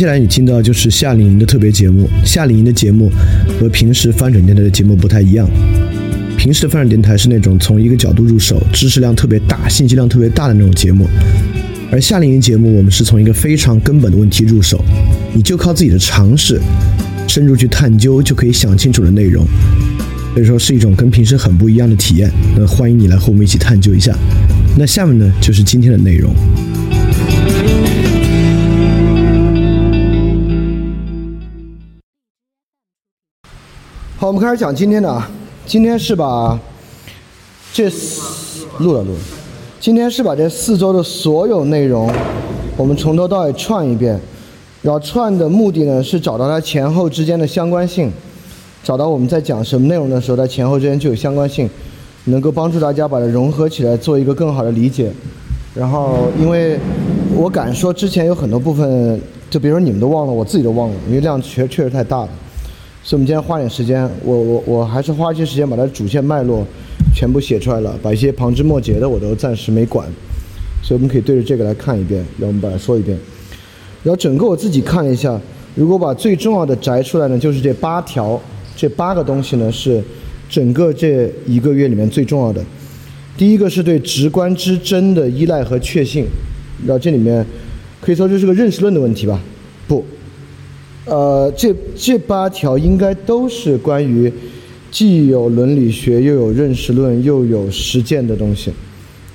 接下来你听到就是夏令营的特别节目。夏令营的节目和平时翻转电台的节目不太一样。平时的翻转电台是那种从一个角度入手，知识量特别大、信息量特别大的那种节目，而夏令营节目我们是从一个非常根本的问题入手，你就靠自己的尝试深入去探究，就可以想清楚的内容。所以说是一种跟平时很不一样的体验。那欢迎你来和我们一起探究一下。那下面呢就是今天的内容。好，我们开始讲今天的啊。今天是把这四录了录了。今天是把这四周的所有内容，我们从头到尾串一遍。然后串的目的呢，是找到它前后之间的相关性，找到我们在讲什么内容的时候，它前后之间就有相关性，能够帮助大家把它融合起来，做一个更好的理解。然后，因为我敢说，之前有很多部分，就比如说你们都忘了，我自己都忘了，因为量确确实太大了。所以，我们今天花点时间，我我我还是花一些时间把它主线脉络全部写出来了，把一些旁枝末节的我都暂时没管。所以，我们可以对着这个来看一遍，让我们把它说一遍。然后整个我自己看了一下，如果把最重要的摘出来呢，就是这八条，这八个东西呢是整个这一个月里面最重要的。第一个是对直观之真的依赖和确信，然后这里面可以说这是个认识论的问题吧？不，呃，这这八条应该都是关于既有伦理学又有认识论又有实践的东西。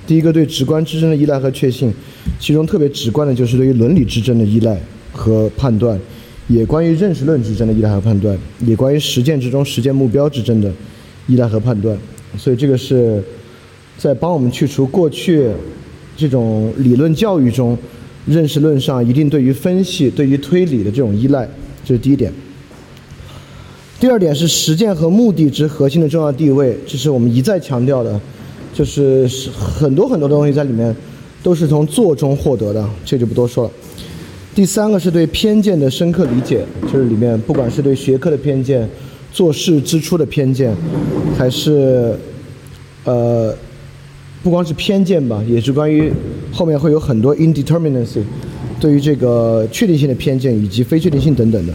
第一个对直观之争的依赖和确信，其中特别直观的就是对于伦理之争的依赖和判断，也关于认识论之争的依赖和判断，也关于实践之中实践目标之争的依赖和判断。所以这个是在帮我们去除过去这种理论教育中认识论上一定对于分析、对于推理的这种依赖，这是第一点。第二点是实践和目的之核心的重要地位，这是我们一再强调的。就是很多很多东西在里面，都是从做中获得的，这就不多说了。第三个是对偏见的深刻理解，就是里面不管是对学科的偏见、做事之初的偏见，还是呃，不光是偏见吧，也是关于后面会有很多 indeterminacy，对于这个确定性的偏见以及非确定性等等的。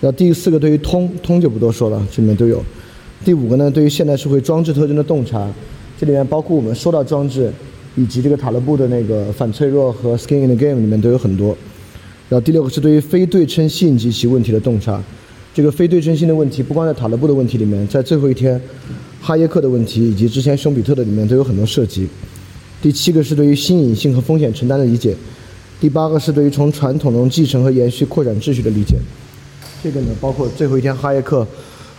然后第四个对于通通就不多说了，这里面都有。第五个呢，对于现代社会装置特征的洞察。这里面包括我们说到装置，以及这个塔勒布的那个反脆弱和 Skin in the Game 里面都有很多。然后第六个是对于非对称性及其问题的洞察。这个非对称性的问题不光在塔勒布的问题里面，在最后一天哈耶克的问题以及之前熊彼特的里面都有很多涉及。第七个是对于新颖性和风险承担的理解。第八个是对于从传统中继承和延续扩展秩序的理解。这个呢，包括最后一天哈耶克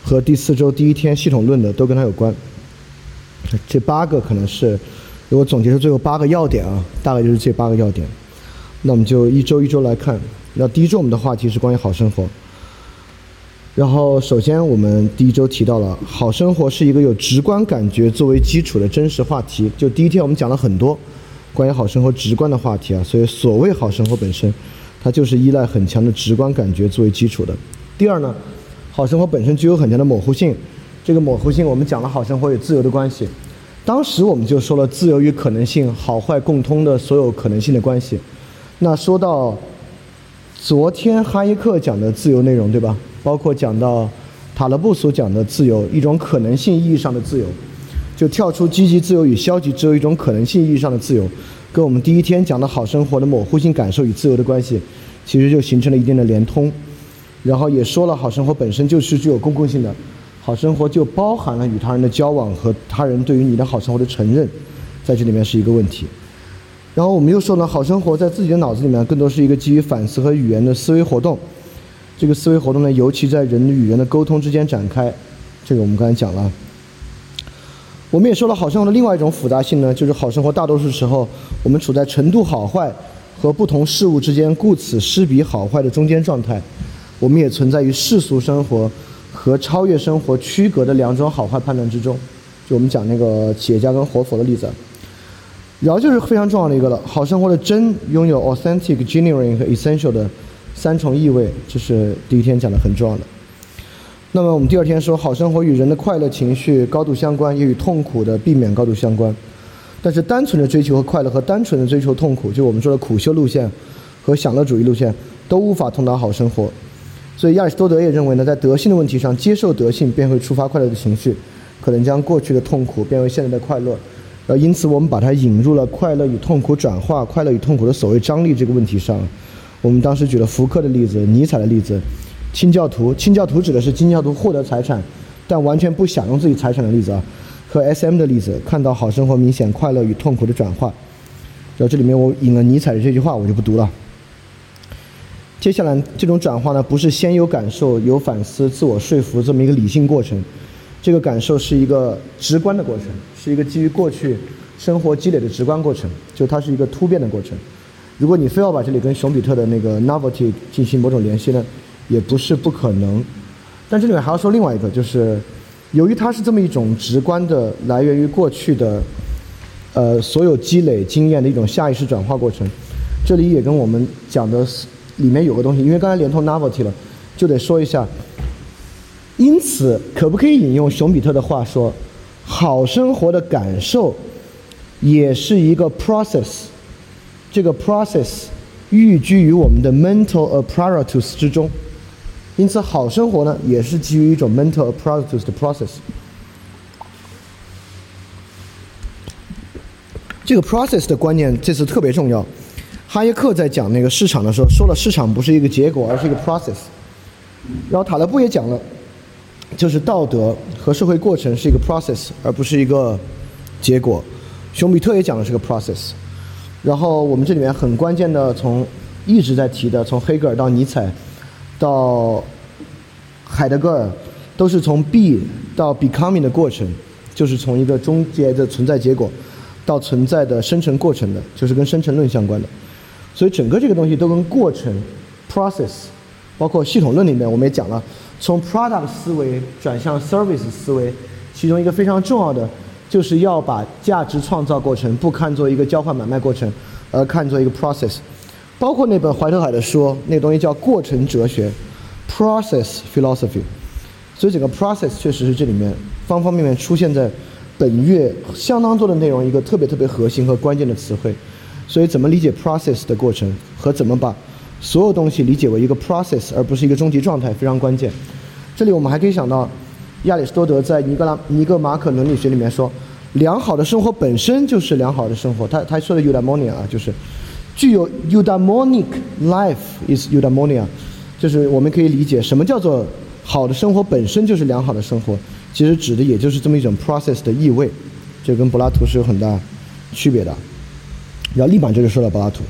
和第四周第一天系统论的都跟它有关。这八个可能是，如果总结出最后八个要点啊，大概就是这八个要点。那我们就一周一周来看。那第一周我们的话题是关于好生活。然后首先我们第一周提到了好生活是一个有直观感觉作为基础的真实话题。就第一天我们讲了很多关于好生活直观的话题啊，所以所谓好生活本身，它就是依赖很强的直观感觉作为基础的。第二呢，好生活本身具有很强的模糊性。这个模糊性，我们讲了好生活与自由的关系。当时我们就说了自由与可能性、好坏共通的所有可能性的关系。那说到昨天哈耶克讲的自由内容，对吧？包括讲到塔勒布所讲的自由，一种可能性意义上的自由，就跳出积极自由与消极自由一种可能性意义上的自由，跟我们第一天讲的好生活的模糊性感受与自由的关系，其实就形成了一定的连通。然后也说了，好生活本身就是具有公共性的。好生活就包含了与他人的交往和他人对于你的好生活的承认，在这里面是一个问题。然后我们又说呢，好生活在自己的脑子里面更多是一个基于反思和语言的思维活动。这个思维活动呢，尤其在人与人的沟通之间展开。这个我们刚才讲了。我们也说了，好生活的另外一种复杂性呢，就是好生活大多数时候我们处在程度好坏和不同事物之间顾此失彼好坏的中间状态。我们也存在于世俗生活。和超越生活区隔的两种好坏判断之中，就我们讲那个企业家跟活佛的例子，然后就是非常重要的一个了。好生活的真拥有 authentic、genuine 和 essential 的三重意味，这是第一天讲的很重要的。那么我们第二天说，好生活与人的快乐情绪高度相关，也与痛苦的避免高度相关。但是单纯的追求和快乐和单纯的追求痛苦，就我们说的苦修路线和享乐主义路线都无法通达好生活。所以亚里士多德也认为呢，在德性的问题上，接受德性便会触发快乐的情绪，可能将过去的痛苦变为现在的快乐。呃，因此我们把它引入了快乐与痛苦转化、快乐与痛苦的所谓张力这个问题上。我们当时举了福克的例子、尼采的例子、清教徒。清教徒指的是清教徒获得财产，但完全不享用自己财产的例子啊，和 S.M 的例子，看到好生活明显快乐与痛苦的转化。然后这里面我引了尼采的这句话，我就不读了。接下来这种转化呢，不是先有感受、有反思、自我说服这么一个理性过程，这个感受是一个直观的过程，是一个基于过去生活积累的直观过程，就它是一个突变的过程。如果你非要把这里跟熊彼特的那个 novelty 进行某种联系呢，也不是不可能。但这里面还要说另外一个，就是由于它是这么一种直观的来源于过去的，呃，所有积累经验的一种下意识转化过程，这里也跟我们讲的。里面有个东西，因为刚才连通 novelty 了，就得说一下。因此，可不可以引用熊彼特的话说，好生活的感受也是一个 process，这个 process 寓居于我们的 mental apparatus 之中。因此，好生活呢，也是基于一种 mental apparatus 的 process。这个 process 的观念这次特别重要。哈耶克在讲那个市场的时候，说了市场不是一个结果，而是一个 process。然后塔勒布也讲了，就是道德和社会过程是一个 process，而不是一个结果。熊彼特也讲的是个 process。然后我们这里面很关键的，从一直在提的，从黑格尔到尼采，到海德格尔，都是从 be 到 becoming 的过程，就是从一个终结的存在结果，到存在的生成过程的，就是跟生成论相关的。所以整个这个东西都跟过程 process，包括系统论里面我们也讲了，从 product 思维转向 service 思维，其中一个非常重要的就是要把价值创造过程不看作一个交换买卖过程，而看作一个 process。包括那本怀特海的书，那东西叫过程哲学 process philosophy。所以整个 process 确实是这里面方方面面出现在本月相当多的内容一个特别特别核心和关键的词汇。所以，怎么理解 process 的过程和怎么把所有东西理解为一个 process 而不是一个终极状态非常关键。这里我们还可以想到，亚里士多德在尼格拉尼格马可伦理学里面说，良好的生活本身就是良好的生活。他他说的 eudaimonia 啊，就是具有 eudaimonic life is eudaimonia，就是我们可以理解什么叫做好的生活本身就是良好的生活，其实指的也就是这么一种 process 的意味，这跟柏拉图是有很大区别的。然后立马就是说到柏拉图，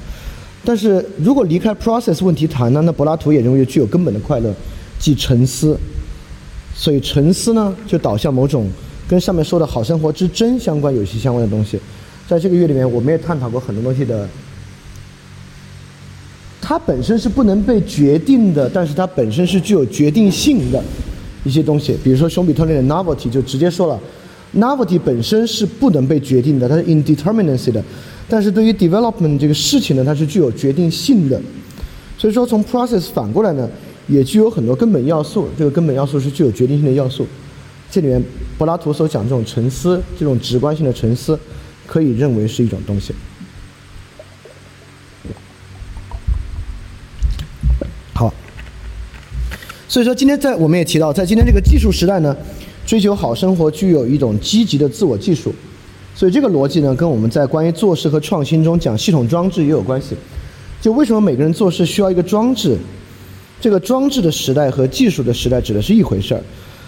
但是如果离开 process 问题谈呢，那柏拉图也认为具有根本的快乐，即沉思。所以沉思呢，就导向某种跟上面说的好生活之真相关、有些相关的东西。在这个月里面，我们也探讨过很多东西的，它本身是不能被决定的，但是它本身是具有决定性的一些东西。比如说熊彼特那的 novelty 就直接说了，novelty 本身是不能被决定的，它是 indeterminacy 的。但是对于 development 这个事情呢，它是具有决定性的，所以说从 process 反过来呢，也具有很多根本要素。这个根本要素是具有决定性的要素。这里面柏拉图所讲这种沉思，这种直观性的沉思，可以认为是一种东西。好，所以说今天在我们也提到，在今天这个技术时代呢，追求好生活具有一种积极的自我技术。所以这个逻辑呢，跟我们在关于做事和创新中讲系统装置也有关系。就为什么每个人做事需要一个装置？这个装置的时代和技术的时代指的是一回事儿。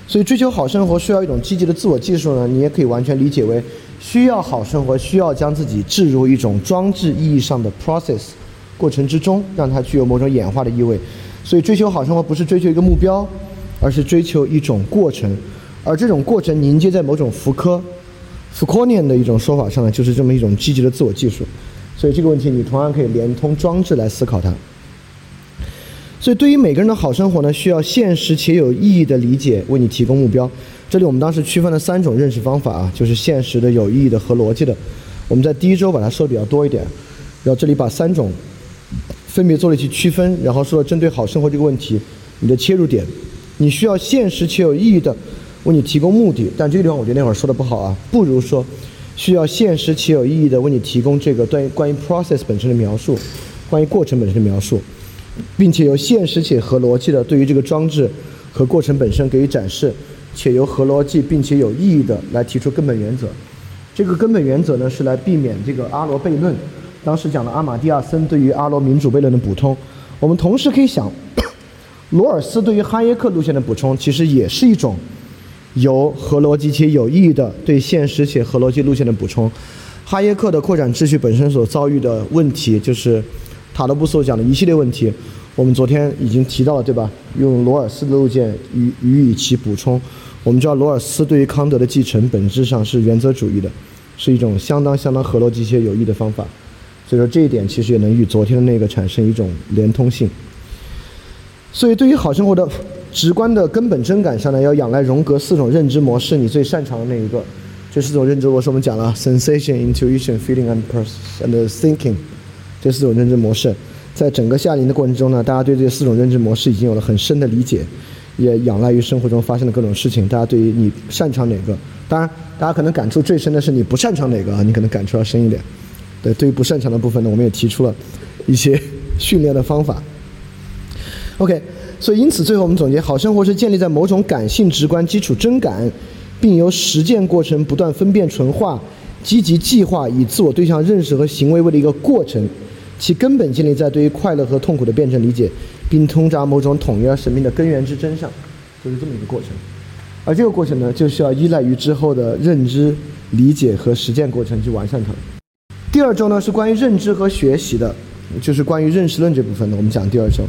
所以追求好生活需要一种积极的自我技术呢，你也可以完全理解为需要好生活，需要将自己置入一种装置意义上的 process 过程之中，让它具有某种演化的意味。所以追求好生活不是追求一个目标，而是追求一种过程，而这种过程凝结在某种福柯。f u c o n i a n 的一种说法上呢，就是这么一种积极的自我技术，所以这个问题你同样可以连通装置来思考它。所以对于每个人的好生活呢，需要现实且有意义的理解为你提供目标。这里我们当时区分了三种认识方法啊，就是现实的、有意义的和逻辑的。我们在第一周把它说的比较多一点，然后这里把三种分别做了一些区分，然后说针对好生活这个问题，你的切入点，你需要现实且有意义的。为你提供目的，但这个地方我觉得那会儿说的不好啊，不如说需要现实且有意义的为你提供这个关于关于 process 本身的描述，关于过程本身的描述，并且由现实且合逻辑的对于这个装置和过程本身给予展示，且由合逻辑并且有意义的来提出根本原则。这个根本原则呢，是来避免这个阿罗悖论。当时讲了阿马蒂亚森对于阿罗民主悖论的补充。我们同时可以想，罗尔斯对于哈耶克路线的补充，其实也是一种由合逻辑且有意义的对现实且合逻辑路线的补充。哈耶克的扩展秩序本身所遭遇的问题，就是塔勒布所讲的一系列问题。我们昨天已经提到了，对吧？用罗尔斯的路线予予以其补充。我们知道罗尔斯对于康德的继承本质上是原则主义的，是一种相当相当合逻辑且有益的方法。所以说这一点其实也能与昨天的那个产生一种连通性。所以对于好生活的直观的根本真感上呢，要仰赖荣格四种认知模式，你最擅长的那一个。这四种认知模式我们讲了：sensation、intuition、feeling and pers and thinking。这四种认知模式，在整个夏令营的过程中呢，大家对这四种认知模式已经有了很深的理解，也仰赖于生活中发生的各种事情。大家对于你擅长哪个，当然大家可能感触最深的是你不擅长哪个啊，你可能感触要深一点。对，对于不擅长的部分呢，我们也提出了一些 训练的方法。OK，所以因此最后我们总结：好生活是建立在某种感性直观基础真感，并由实践过程不断分辨纯化、积极计划以自我对象认识和行为为的一个过程。其根本建立在对于快乐和痛苦的辩证理解，并通达某种统一而神秘的根源之真上，就是这么一个过程。而这个过程呢，就需要依赖于之后的认知、理解和实践过程去完善它。第二周呢是关于认知和学习的，就是关于认识论这部分的。我们讲第二周，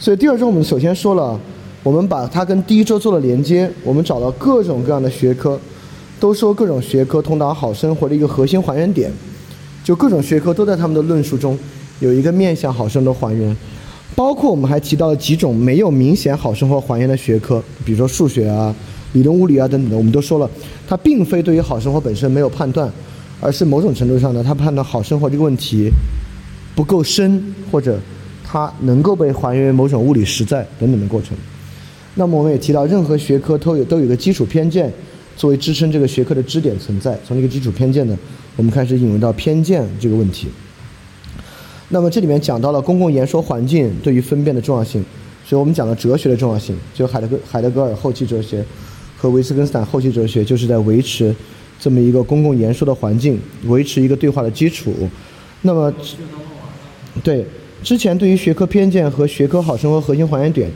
所以第二周我们首先说了，我们把它跟第一周做了连接，我们找到各种各样的学科，都说各种学科通达好生活的一个核心还原点，就各种学科都在他们的论述中有一个面向好生活的还原，包括我们还提到了几种没有明显好生活还原的学科，比如说数学啊、理论物理啊等等的，我们都说了，它并非对于好生活本身没有判断。而是某种程度上呢，它判断好生活这个问题不够深，或者它能够被还原为某种物理实在等等的过程。那么我们也提到，任何学科都有都有个基础偏见作为支撑这个学科的支点存在。从这个基础偏见呢，我们开始引入到偏见这个问题。那么这里面讲到了公共言说环境对于分辨的重要性，所以我们讲了哲学的重要性，就海德格海德格尔后期哲学和维斯根斯坦后期哲学，就是在维持。这么一个公共言说的环境，维持一个对话的基础。那么，对之前对于学科偏见和学科好生活核心还原点，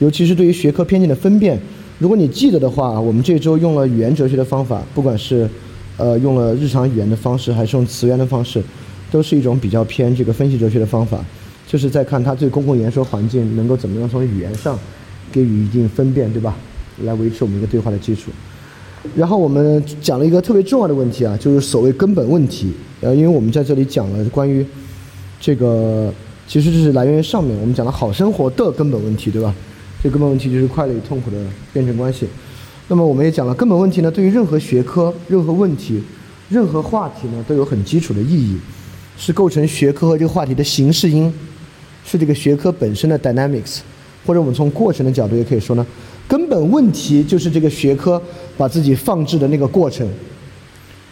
尤其是对于学科偏见的分辨，如果你记得的话，我们这周用了语言哲学的方法，不管是呃用了日常语言的方式，还是用词源的方式，都是一种比较偏这个分析哲学的方法，就是在看它对公共言说环境能够怎么样从语言上给予一定分辨，对吧？来维持我们一个对话的基础。然后我们讲了一个特别重要的问题啊，就是所谓根本问题。呃，因为我们在这里讲了关于这个，其实这是来源于上面我们讲的好生活的根本问题，对吧？这根本问题就是快乐与痛苦的辩证关系。那么我们也讲了根本问题呢，对于任何学科、任何问题、任何话题呢，都有很基础的意义，是构成学科和这个话题的形式因，是这个学科本身的 dynamics，或者我们从过程的角度也可以说呢。根本问题就是这个学科把自己放置的那个过程，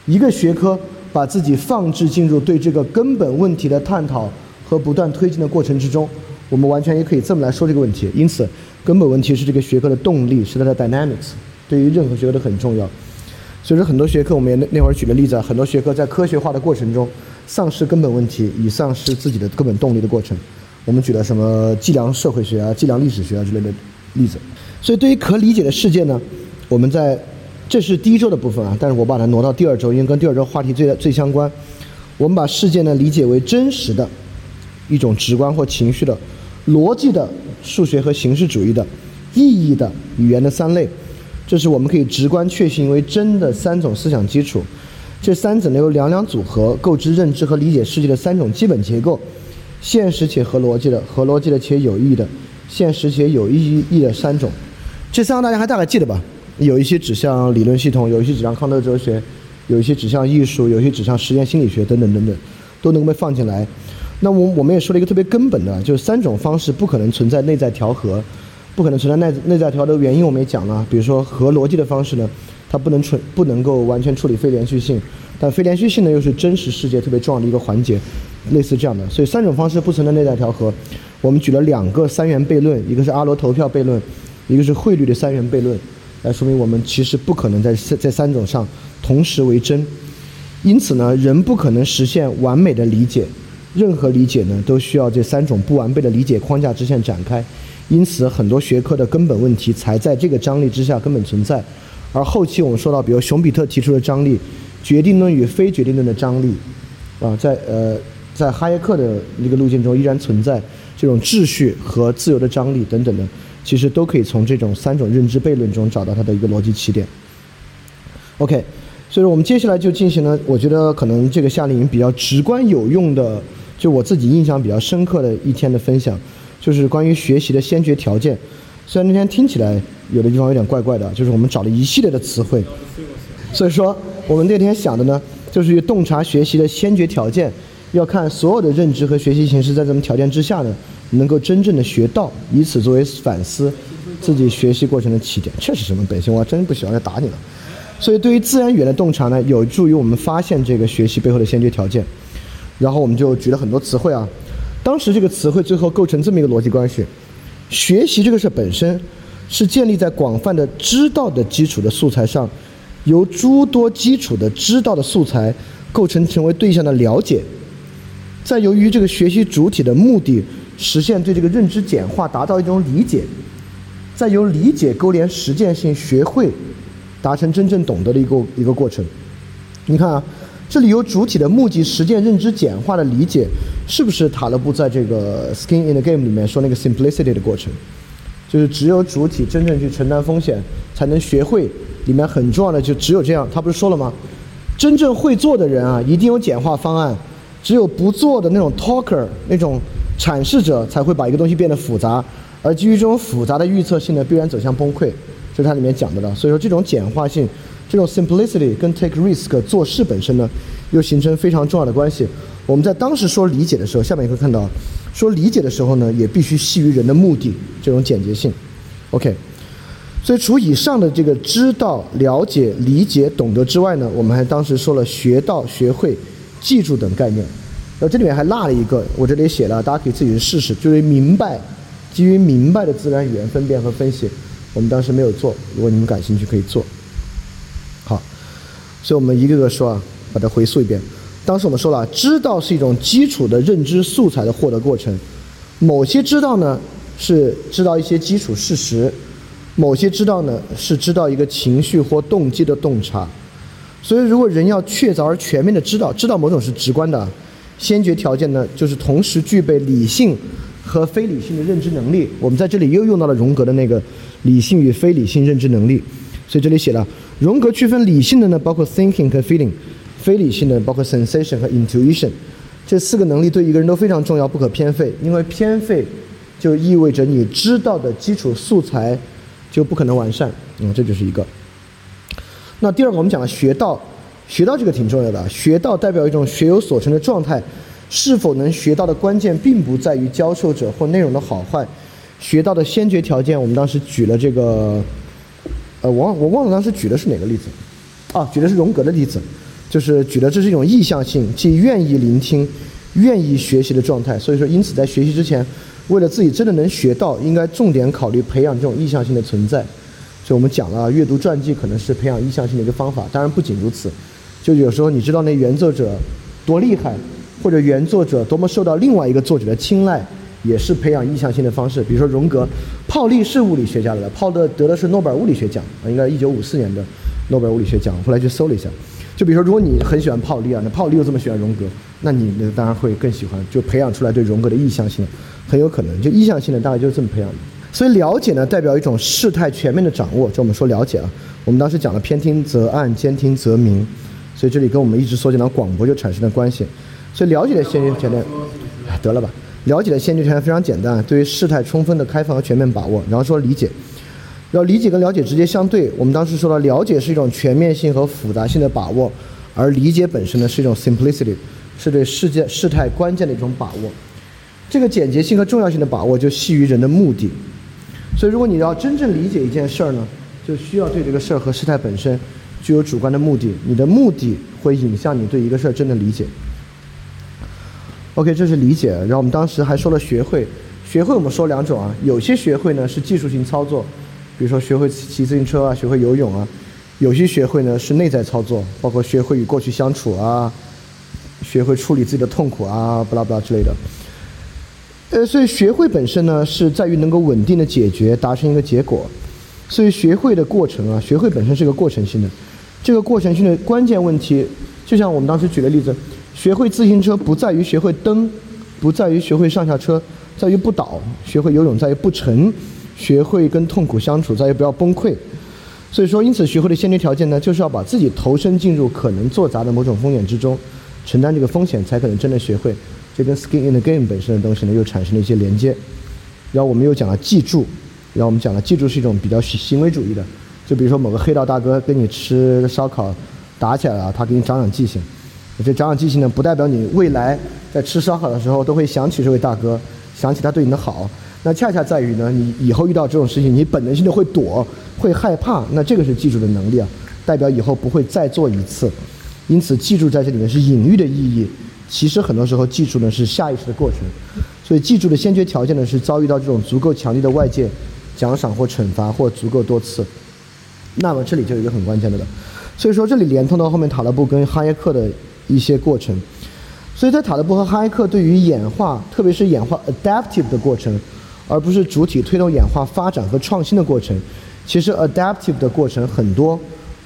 一个学科把自己放置进入对这个根本问题的探讨和不断推进的过程之中，我们完全也可以这么来说这个问题。因此，根本问题是这个学科的动力，是它的 dynamics，对于任何学科都很重要。所以说，很多学科我们也那那会儿举的例子啊，很多学科在科学化的过程中丧失根本问题，以丧失自己的根本动力的过程。我们举了什么计量社会学啊、计量历史学啊之类的例子。所以，对于可理解的世界呢，我们在这是第一周的部分啊，但是我把它挪到第二周，因为跟第二周话题最最相关。我们把世界呢理解为真实的一种直观或情绪的逻辑的数学和形式主义的意义的语言的三类，这是我们可以直观确信为真的三种思想基础。这三者呢由两两组合构织认知和理解世界的三种基本结构：现实且合逻辑的、合逻辑的且有意义的、现实且有意义的三种。这三个大家还大概记得吧？有一些指向理论系统，有一些指向康德哲学，有一些指向艺术，有一些指向实验心理学等等等等，都能够被放进来。那我我们也说了一个特别根本的，就是三种方式不可能存在内在调和，不可能存在内内在调和的原因我们也讲了。比如说合逻辑的方式呢，它不能处不能够完全处理非连续性，但非连续性呢又是真实世界特别重要的一个环节，类似这样的。所以三种方式不存在内在调和。我们举了两个三元悖论，一个是阿罗投票悖论，一个是汇率的三元悖论，来说明我们其实不可能在在三种上同时为真。因此呢，人不可能实现完美的理解，任何理解呢都需要这三种不完备的理解框架之下展开。因此，很多学科的根本问题才在这个张力之下根本存在。而后期我们说到，比如熊彼特提出的张力、决定论与非决定论的张力，啊，在呃在哈耶克的那个路径中依然存在。这种秩序和自由的张力等等的，其实都可以从这种三种认知悖论中找到它的一个逻辑起点。OK，所以说我们接下来就进行了，我觉得可能这个夏令营比较直观有用的，就我自己印象比较深刻的一天的分享，就是关于学习的先决条件。虽然那天听起来有的地方有点怪怪的，就是我们找了一系列的词汇，所以说我们那天想的呢，就是洞察学习的先决条件。要看所有的认知和学习形式在什么条件之下呢，能够真正的学到，以此作为反思自己学习过程的起点。确实什么本性，我还真不喜欢来打你了。所以对于自然语言的洞察呢，有助于我们发现这个学习背后的先决条件。然后我们就举了很多词汇啊，当时这个词汇最后构成这么一个逻辑关系：学习这个事本身是建立在广泛的知道的基础的素材上，由诸多基础的知道的素材构成成为对象的了解。再由于这个学习主体的目的实现对这个认知简化，达到一种理解，再由理解勾连实践性学会，达成真正懂得的一个一个过程。你看啊，这里有主体的目的实践认知简化的理解，是不是塔勒布在这个 Skin in the Game 里面说那个 Simplicity 的过程？就是只有主体真正去承担风险，才能学会。里面很重要的就只有这样，他不是说了吗？真正会做的人啊，一定有简化方案。只有不做的那种 talker，那种阐释者，才会把一个东西变得复杂，而基于这种复杂的预测性呢，必然走向崩溃，这是它里面讲的了。所以说，这种简化性，这种 simplicity 跟 take risk 做事本身呢，又形成非常重要的关系。我们在当时说理解的时候，下面也会看到，说理解的时候呢，也必须系于人的目的，这种简洁性。OK，所以除以上的这个知道、了解、理解、懂得之外呢，我们还当时说了学到、学会。记住等概念，然后这里面还落了一个，我这里写了，大家可以自己去试试，就是明白，基于明白的自然语言分辨和分析，我们当时没有做，如果你们感兴趣可以做。所以我们一个个说啊，把它回溯一遍。当时我们说了，知道是一种基础的认知素材的获得过程，某些知道呢是知道一些基础事实，某些知道呢是知道一个情绪或动机的洞察。所以，如果人要确凿而全面的知道，知道某种是直观的，先决条件呢，就是同时具备理性和非理性的认知能力。我们在这里又用到了荣格的那个理性与非理性认知能力。所以这里写了，荣格区分理性的呢，包括 thinking 和 feeling；非理性的包括 sensation 和 intuition。这四个能力对一个人都非常重要，不可偏废。因为偏废就意味着你知道的基础素材就不可能完善。嗯，这就是一个。那第二个，我们讲了学到，学到这个挺重要的。学到代表一种学有所成的状态，是否能学到的关键，并不在于教授者或内容的好坏。学到的先决条件，我们当时举了这个，呃，我我忘了当时举的是哪个例子，啊，举的是荣格的例子，就是举的这是一种意向性，即愿意聆听、愿意学习的状态。所以说，因此在学习之前，为了自己真的能学到，应该重点考虑培养这种意向性的存在。所以我们讲了，阅读传记可能是培养意向性的一个方法。当然不仅如此，就有时候你知道那原作者多厉害，或者原作者多么受到另外一个作者的青睐，也是培养意向性的方式。比如说荣格，泡利是物理学家来的，泡的得的是诺贝尔物理学奖啊，应该一九五四年的诺贝尔物理学奖。后来去搜了一下，就比如说如果你很喜欢泡利啊，那泡利又这么喜欢荣格，那你那当然会更喜欢，就培养出来对荣格的意向性，很有可能就意向性的大概就是这么培养的。所以了解呢，代表一种事态全面的掌握。就我们说了解啊，我们当时讲了偏听则暗，兼听则明。所以这里跟我们一直所讲的广播就产生了关系。所以了解的先决条件，得了吧？了解的先决条件非常简单，对于事态充分的开放和全面把握。然后说理解，要理解跟了解直接相对。我们当时说了，了解是一种全面性和复杂性的把握，而理解本身呢是一种 simplicity，是对世界事态关键的一种把握。这个简洁性和重要性的把握就系于人的目的。所以，如果你要真正理解一件事儿呢，就需要对这个事儿和事态本身具有主观的目的，你的目的会影响你对一个事儿真的理解。OK，这是理解。然后我们当时还说了学会，学会我们说两种啊，有些学会呢是技术性操作，比如说学会骑自行车啊，学会游泳啊；有些学会呢是内在操作，包括学会与过去相处啊，学会处理自己的痛苦啊，不拉不拉之类的。呃，所以学会本身呢是在于能够稳定的解决，达成一个结果。所以学会的过程啊，学会本身是个过程性的。这个过程性的关键问题，就像我们当时举的例子。学会自行车不在于学会蹬，不在于学会上下车，在于不倒；学会游泳在于不沉；学会跟痛苦相处在于不要崩溃。所以说，因此学会的先决条件呢，就是要把自己投身进入可能做砸的某种风险之中，承担这个风险，才可能真的学会。这跟 skin in the game 本身的东西呢，又产生了一些连接。然后我们又讲了记住，然后我们讲了记住是一种比较行为主义的，就比如说某个黑道大哥跟你吃烧烤打起来了，他给你长长记性。这长长记性呢，不代表你未来在吃烧烤的时候都会想起这位大哥，想起他对你的好。那恰恰在于呢，你以后遇到这种事情，你本能性的会躲，会害怕。那这个是记住的能力啊，代表以后不会再做一次。因此，记住在这里面是隐喻的意义。其实很多时候，记住呢是下意识的过程。所以，记住的先决条件呢是遭遇到这种足够强烈的外界奖赏或惩罚，或足够多次。那么这里就有一个很关键的了。所以说，这里连通到后面塔勒布跟哈耶克的。一些过程，所以在塔勒布和哈耶克对于演化，特别是演化 adaptive 的过程，而不是主体推动演化发展和创新的过程。其实 adaptive 的过程很多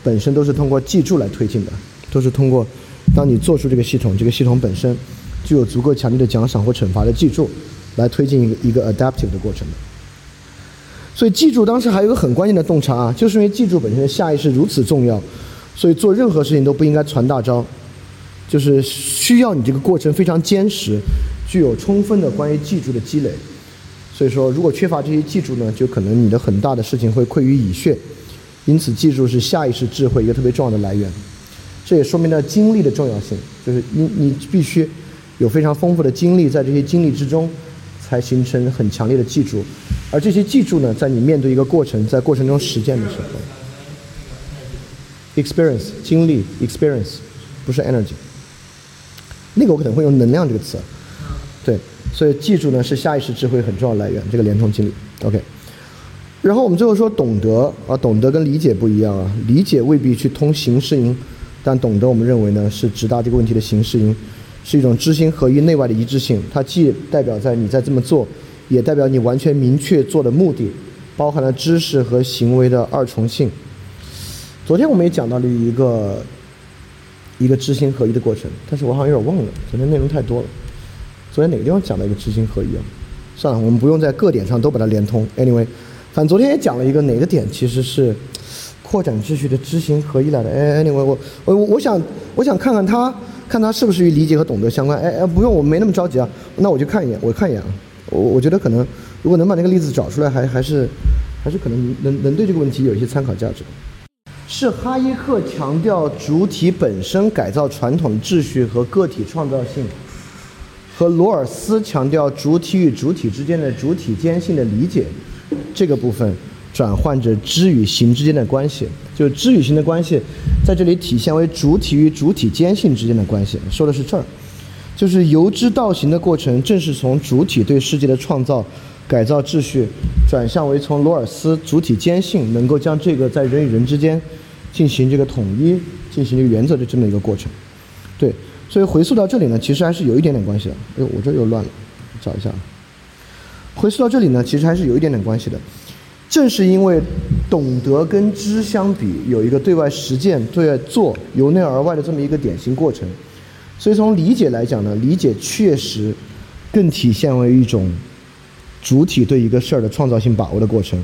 本身都是通过记住来推进的，都是通过当你做出这个系统，这个系统本身具有足够强烈的奖赏或惩罚的记住，来推进一个一个 adaptive 的过程的。所以记住当时还有一个很关键的洞察啊，就是因为记住本身的下意识如此重要，所以做任何事情都不应该传大招。就是需要你这个过程非常坚实，具有充分的关于记住的积累。所以说，如果缺乏这些记住呢，就可能你的很大的事情会溃于蚁穴。因此，记住是下意识智慧一个特别重要的来源。这也说明了经历的重要性，就是你你必须有非常丰富的经历，在这些经历之中，才形成很强烈的记住。而这些记住呢，在你面对一个过程，在过程中实践的时候，experience 经历 experience 不是 energy。那个我可能会用“能量”这个词，对，所以记住呢是下意识智慧很重要来源，这个连通经历，OK。然后我们最后说懂得啊，懂得跟理解不一样啊，理解未必去通形式因，但懂得我们认为呢是直达这个问题的形式因，是一种知行合一内外的一致性，它既代表在你在这么做，也代表你完全明确做的目的，包含了知识和行为的二重性。昨天我们也讲到了一个。一个知行合一的过程，但是我好像有点忘了，昨天内容太多了。昨天哪个地方讲了一个知行合一啊？算了，我们不用在各点上都把它连通。Anyway，反正昨天也讲了一个哪个点其实是扩展秩序的知行合一来的。哎，Anyway，我我我想我想看看它，看它是不是与理解和懂得相关。哎哎，不用，我没那么着急啊。那我就看一眼，我看一眼啊。我我觉得可能如果能把那个例子找出来，还还是还是可能能能对这个问题有一些参考价值。是哈耶克强调主体本身改造传统秩序和个体创造性，和罗尔斯强调主体与主体之间的主体间性的理解，这个部分转换着知与行之间的关系，就知与行的关系，在这里体现为主体与主体间性之间的关系，说的是这儿，就是由知到行的过程，正是从主体对世界的创造、改造秩序，转向为从罗尔斯主体间性能够将这个在人与人之间。进行这个统一，进行这个原则的这么一个过程，对，所以回溯到这里呢，其实还是有一点点关系的。哎，我这又乱了，找一下。回溯到这里呢，其实还是有一点点关系的。正是因为懂得跟知相比，有一个对外实践、对外做、由内而外的这么一个典型过程，所以从理解来讲呢，理解确实更体现为一种主体对一个事儿的创造性把握的过程。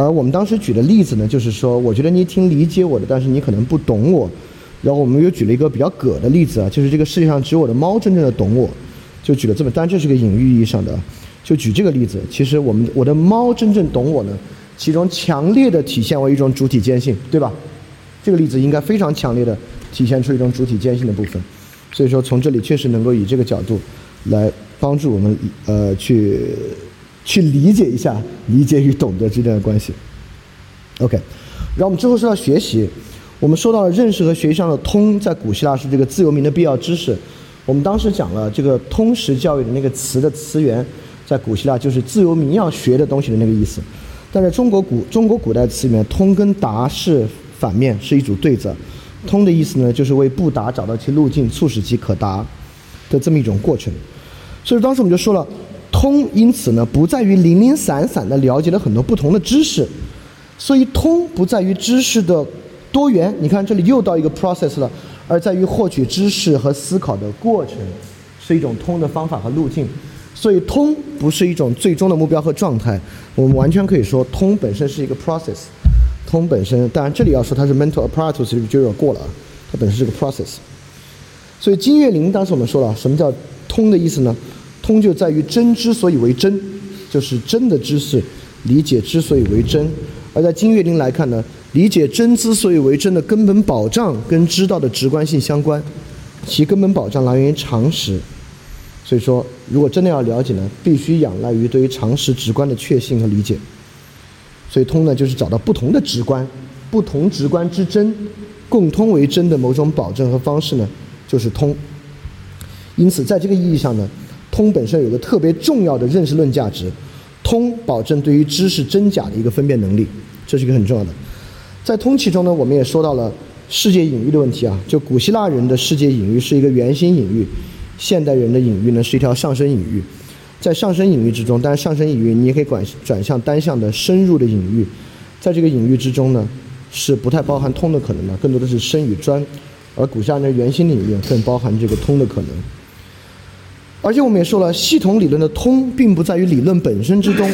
而我们当时举的例子呢，就是说，我觉得你挺理解我的，但是你可能不懂我。然后我们又举了一个比较葛的例子啊，就是这个世界上只有我的猫真正的懂我，就举了这么，当然这是个隐喻意义上的，就举这个例子。其实我们我的猫真正懂我呢，其中强烈的体现为一种主体坚信，对吧？这个例子应该非常强烈的体现出一种主体坚信的部分。所以说从这里确实能够以这个角度来帮助我们呃去。去理解一下理解与懂得之间的关系。OK，然后我们之后说到学习，我们说到了认识和学习上的通，在古希腊是这个自由民的必要知识。我们当时讲了这个通识教育的那个词的词源，在古希腊就是自由民要学的东西的那个意思。但在中国古中国古代词里面，通跟达是反面，是一组对子。通的意思呢，就是为不达找到其路径，促使其可达的这么一种过程。所以当时我们就说了，通因此呢，不在于零零散散的了解了很多不同的知识，所以通不在于知识的多元。你看这里又到一个 process 了，而在于获取知识和思考的过程，是一种通的方法和路径。所以通不是一种最终的目标和状态，我们完全可以说通本身是一个 process。通本身，当然这里要说它是 mental apparatus 就有点过了啊，它本身是个 process。所以金岳霖当时我们说了，什么叫通的意思呢？通就在于真之所以为真，就是真的知识理解之所以为真。而在金岳霖来看呢，理解真之所以为真的根本保障跟知道的直观性相关，其根本保障来源于常识。所以说，如果真的要了解呢，必须仰赖于对于常识直观的确信和理解。所以通呢，就是找到不同的直观，不同直观之真，共通为真的某种保证和方式呢，就是通。因此，在这个意义上呢，通本身有个特别重要的认识论价值，通保证对于知识真假的一个分辨能力，这是一个很重要的。在通其中呢，我们也说到了世界隐喻的问题啊，就古希腊人的世界隐喻是一个圆心隐喻，现代人的隐喻呢是一条上升隐喻。在上升隐喻之中，但是上升隐喻你也可以转转向单向的深入的隐喻，在这个隐喻之中呢，是不太包含通的可能的，更多的是深与专，而古希腊人圆心领域更包含这个通的可能。而且我们也说了，系统理论的通并不在于理论本身之中，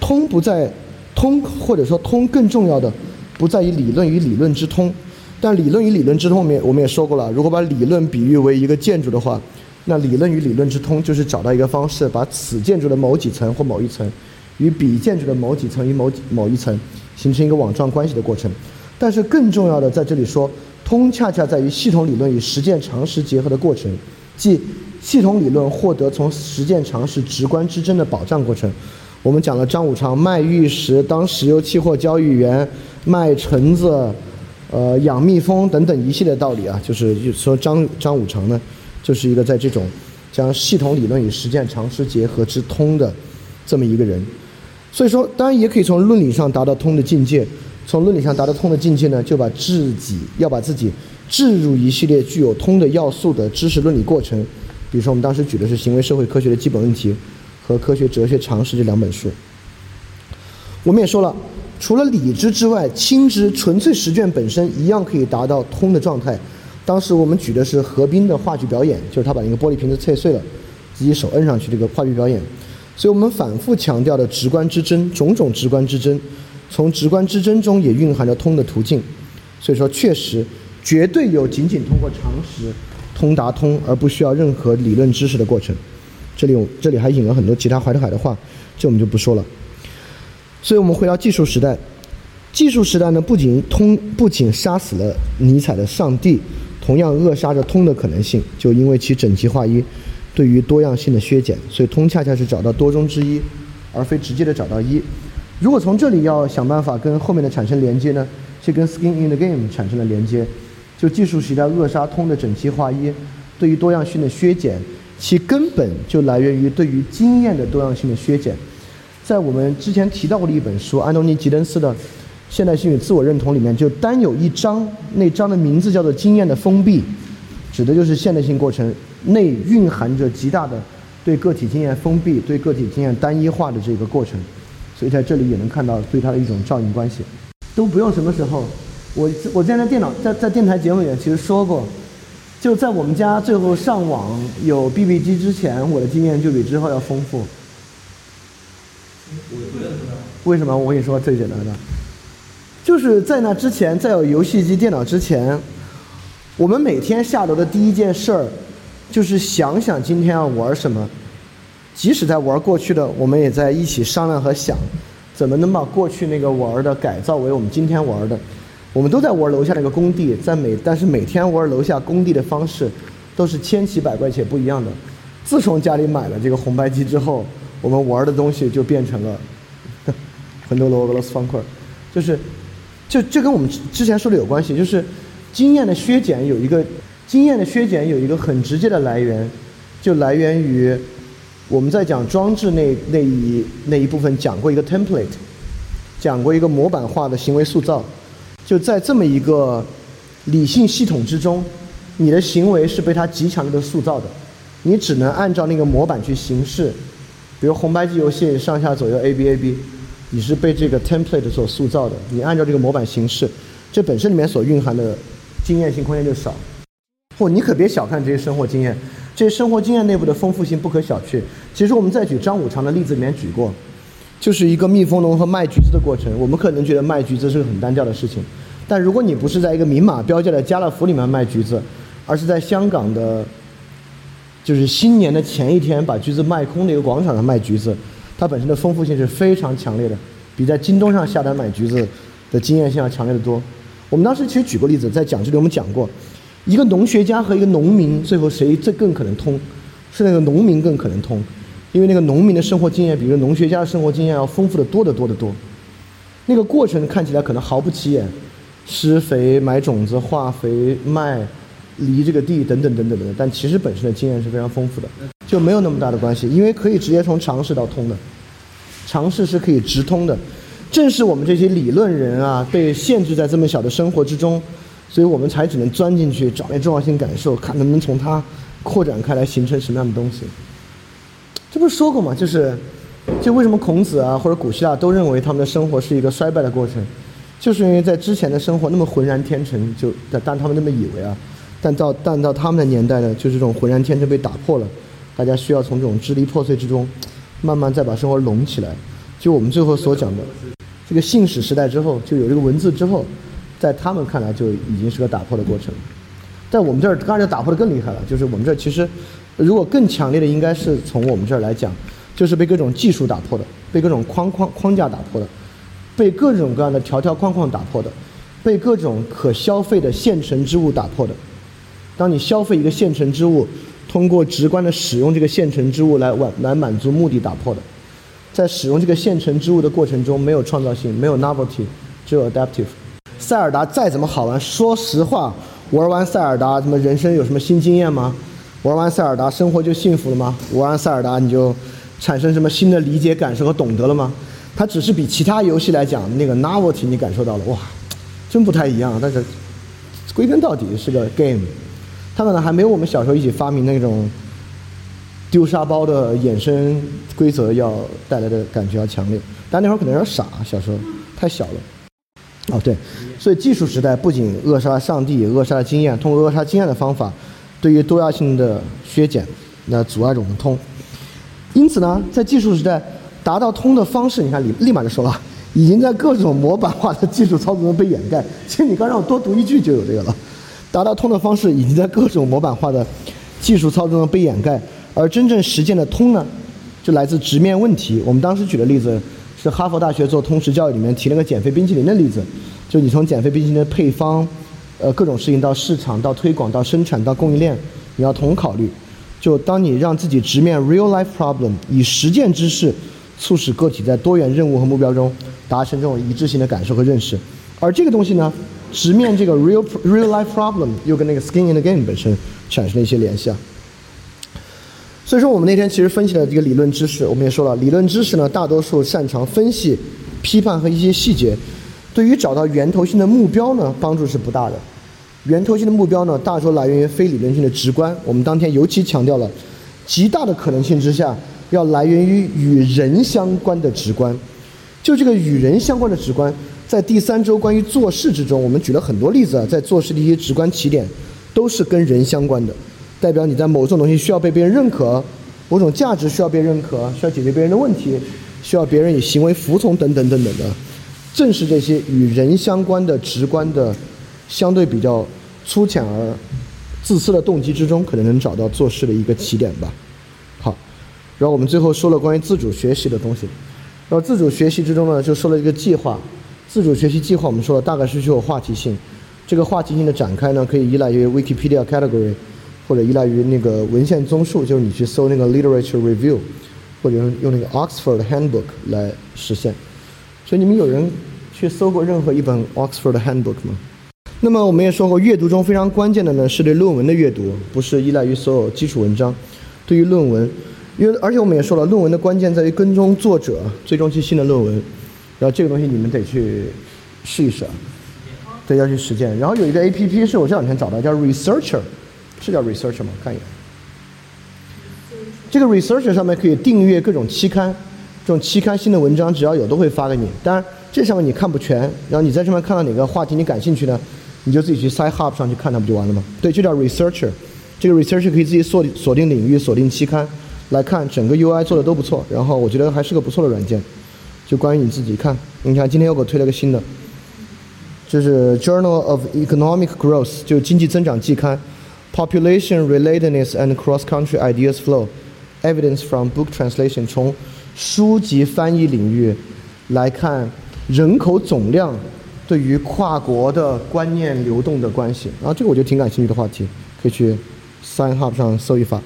通不在通或者说通更重要的不在于理论与理论之通，但理论与理论之通，我们也我们也说过了，如果把理论比喻为一个建筑的话。那理论与理论之通，就是找到一个方式，把此建筑的某几层或某一层，与彼建筑的某几层与某某一层，形成一个网状关系的过程。但是更重要的在这里说，通恰恰在于系统理论与实践常识结合的过程，即系统理论获得从实践常识直观之争的保障过程。我们讲了张五常卖玉石当石油期货交易员，卖橙子，呃，养蜜蜂等等一系列道理啊，就是说张张五常呢。就是一个在这种将系统理论与实践常识结合之通的这么一个人，所以说当然也可以从论理上达到通的境界。从论理上达到通的境界呢，就把自己要把自己置入一系列具有通的要素的知识论理过程。比如说我们当时举的是《行为社会科学的基本问题》和《科学哲学常识》这两本书。我们也说了，除了理知之外，亲知纯粹实践本身一样可以达到通的状态。当时我们举的是何冰的话剧表演，就是他把那个玻璃瓶子碎碎了，自己手摁上去这个话剧表演。所以我们反复强调的直观之真，种种直观之真，从直观之真中也蕴含着通的途径。所以说，确实绝对有仅仅通过常识通达通，而不需要任何理论知识的过程。这里我这里还引了很多其他怀特海的话，这我们就不说了。所以我们回到技术时代，技术时代呢，不仅通，不仅杀死了尼采的上帝。同样扼杀着通的可能性，就因为其整齐划一，对于多样性的削减，所以通恰恰是找到多中之一，而非直接的找到一。如果从这里要想办法跟后面的产生连接呢，是跟 skin in the game 产生了连接，就技术时代扼杀通的整齐划一，对于多样性的削减，其根本就来源于对于经验的多样性的削减。在我们之前提到过的一本书，安东尼吉登斯的。现代性与自我认同里面就单有一章，那章的名字叫做“经验的封闭”，指的就是现代性过程内蕴含着极大的对个体经验封闭、对个体经验单一化的这个过程。所以在这里也能看到对它的一种照应关系。都不用什么时候，我我之前在电脑在在电台节目里面其实说过，就在我们家最后上网有 BB 机之前，我的经验就比之后要丰富。为什么？我跟你说最简单的。就是在那之前，在有游戏机、电脑之前，我们每天下楼的第一件事儿，就是想想今天要玩什么。即使在玩过去的，我们也在一起商量和想，怎么能把过去那个玩的改造为我们今天玩的。我们都在玩楼下那个工地，在每但是每天玩楼下工地的方式，都是千奇百怪且不一样的。自从家里买了这个红白机之后，我们玩的东西就变成了 很多俄罗斯方块，就是。就这跟我们之前说的有关系，就是经验的削减有一个经验的削减有一个很直接的来源，就来源于我们在讲装置那那一那一部分讲过一个 template，讲过一个模板化的行为塑造，就在这么一个理性系统之中，你的行为是被它极强烈的塑造的，你只能按照那个模板去行事。比如红白机游戏上下左右 A B A B，你是被这个 template 所塑造的，你按照这个模板行事，这本身里面所蕴含的经验性空间就少。或你可别小看这些生活经验，这些生活经验内部的丰富性不可小觑。其实我们在举张五常的例子里面举过，就是一个蜜蜂农和卖橘子的过程。我们可能觉得卖橘子是个很单调的事情，但如果你不是在一个明码标价的家乐福里面卖橘子，而是在香港的。就是新年的前一天把橘子卖空的一个广场上卖橘子，它本身的丰富性是非常强烈的，比在京东上下单买橘子的经验性要强烈的多。我们当时其实举过例子，在讲这里我们讲过，一个农学家和一个农民最后谁这更可能通？是那个农民更可能通，因为那个农民的生活经验比个农学家的生活经验要丰富的多得多得多。那个过程看起来可能毫不起眼，施肥、买种子、化肥、卖。犁这个地等等等等的，但其实本身的经验是非常丰富的，就没有那么大的关系，因为可以直接从尝试到通的，尝试是可以直通的。正是我们这些理论人啊，被限制在这么小的生活之中，所以我们才只能钻进去找那重要性感受，看能不能从它扩展开来形成什么样的东西。这不是说过吗？就是，就为什么孔子啊或者古希腊都认为他们的生活是一个衰败的过程，就是因为在之前的生活那么浑然天成，就但但他们那么以为啊。但到但到他们的年代呢，就是这种浑然天成被打破了，大家需要从这种支离破碎之中，慢慢再把生活拢起来。就我们最后所讲的，这个信史时代之后，就有这个文字之后，在他们看来就已经是个打破的过程。在我们这儿，当然就打破的更厉害了。就是我们这儿其实，如果更强烈的，应该是从我们这儿来讲，就是被各种技术打破的，被各种框框框架打破的，被各种各样的条条框框打破的，被各种可消费的现成之物打破的。当你消费一个现成之物，通过直观的使用这个现成之物来完来满足目的打破的，在使用这个现成之物的过程中，没有创造性，没有 novelty，只有 adaptive。塞尔达再怎么好玩，说实话，玩完塞尔达，什么人生有什么新经验吗？玩完塞尔达，生活就幸福了吗？玩完塞尔达，你就产生什么新的理解、感受和懂得了吗？它只是比其他游戏来讲，那个 novelty 你感受到了，哇，真不太一样。但是归根到底是个 game。他可能还没有我们小时候一起发明那种丢沙包的衍生规则要带来的感觉要强烈，但那会儿可能有点傻，小时候太小了。哦，对，所以技术时代不仅扼杀了上帝，也扼杀了经验。通过扼杀经验的方法，对于多样性的削减，那阻碍着我们通。因此呢，在技术时代达到通的方式，你看立立马就说了，已经在各种模板化的技术操作中被掩盖。其实你刚让我多读一句就有这个了。达到通的方式已经在各种模板化的技术操作中被掩盖，而真正实践的通呢，就来自直面问题。我们当时举的例子是哈佛大学做通识教育里面提了个减肥冰淇淋的例子，就你从减肥冰淇淋的配方，呃各种事情到市场到推广到生产到供应链，你要同考虑。就当你让自己直面 real life problem，以实践知识促使个体在多元任务和目标中达成这种一致性的感受和认识，而这个东西呢？直面这个 real real life problem，又跟那个 skin in the game 本身产生了一些联系啊。所以说，我们那天其实分析了这个理论知识，我们也说了，理论知识呢，大多数擅长分析、批判和一些细节，对于找到源头性的目标呢，帮助是不大的。源头性的目标呢，大多来源于非理论性的直观。我们当天尤其强调了，极大的可能性之下，要来源于与人相关的直观。就这个与人相关的直观。在第三周关于做事之中，我们举了很多例子啊，在做事的一些直观起点，都是跟人相关的，代表你在某种东西需要被别人认可，某种价值需要被认可，需要解决别人的问题，需要别人以行为服从等等等等的，正是这些与人相关的直观的，相对比较粗浅而自私的动机之中，可能能找到做事的一个起点吧。好，然后我们最后说了关于自主学习的东西，然后自主学习之中呢，就说了一个计划。自主学习计划，我们说了，大概是具有话题性。这个话题性的展开呢，可以依赖于 Wikipedia category，或者依赖于那个文献综述，就是你去搜那个 literature review，或者用用那个 Oxford Handbook 来实现。所以你们有人去搜过任何一本 Oxford Handbook 吗？那么我们也说过，阅读中非常关键的呢是对论文的阅读，不是依赖于所有基础文章。对于论文，因为而且我们也说了，论文的关键在于跟踪作者，追踪其新的论文。然后这个东西你们得去试一试啊，对，要去实践。然后有一个 A P P 是我这两天找到，叫 Researcher，是叫 Researcher 吗？看一眼。这个 Researcher 上面可以订阅各种期刊，这种期刊新的文章只要有都会发给你。当然这上面你看不全，然后你在上面看到哪个话题你感兴趣呢？你就自己去 Sci Hub 上去看它不就完了吗？对，就叫 Researcher。这个 Researcher 可以自己锁锁定领域、锁定期刊来看，整个 UI 做的都不错。然后我觉得还是个不错的软件。就关于你自己看，你看今天又给我推了个新的，就是 Journal of Economic Growth，就经济增长季刊，Population Relatedness and Cross-Country Ideas Flow，Evidence from Book Translation，从书籍翻译领域来看人口总量。对于跨国的观念流动的关系，然后这个我觉得挺感兴趣的话题，可以去 Science Hub 上搜一发。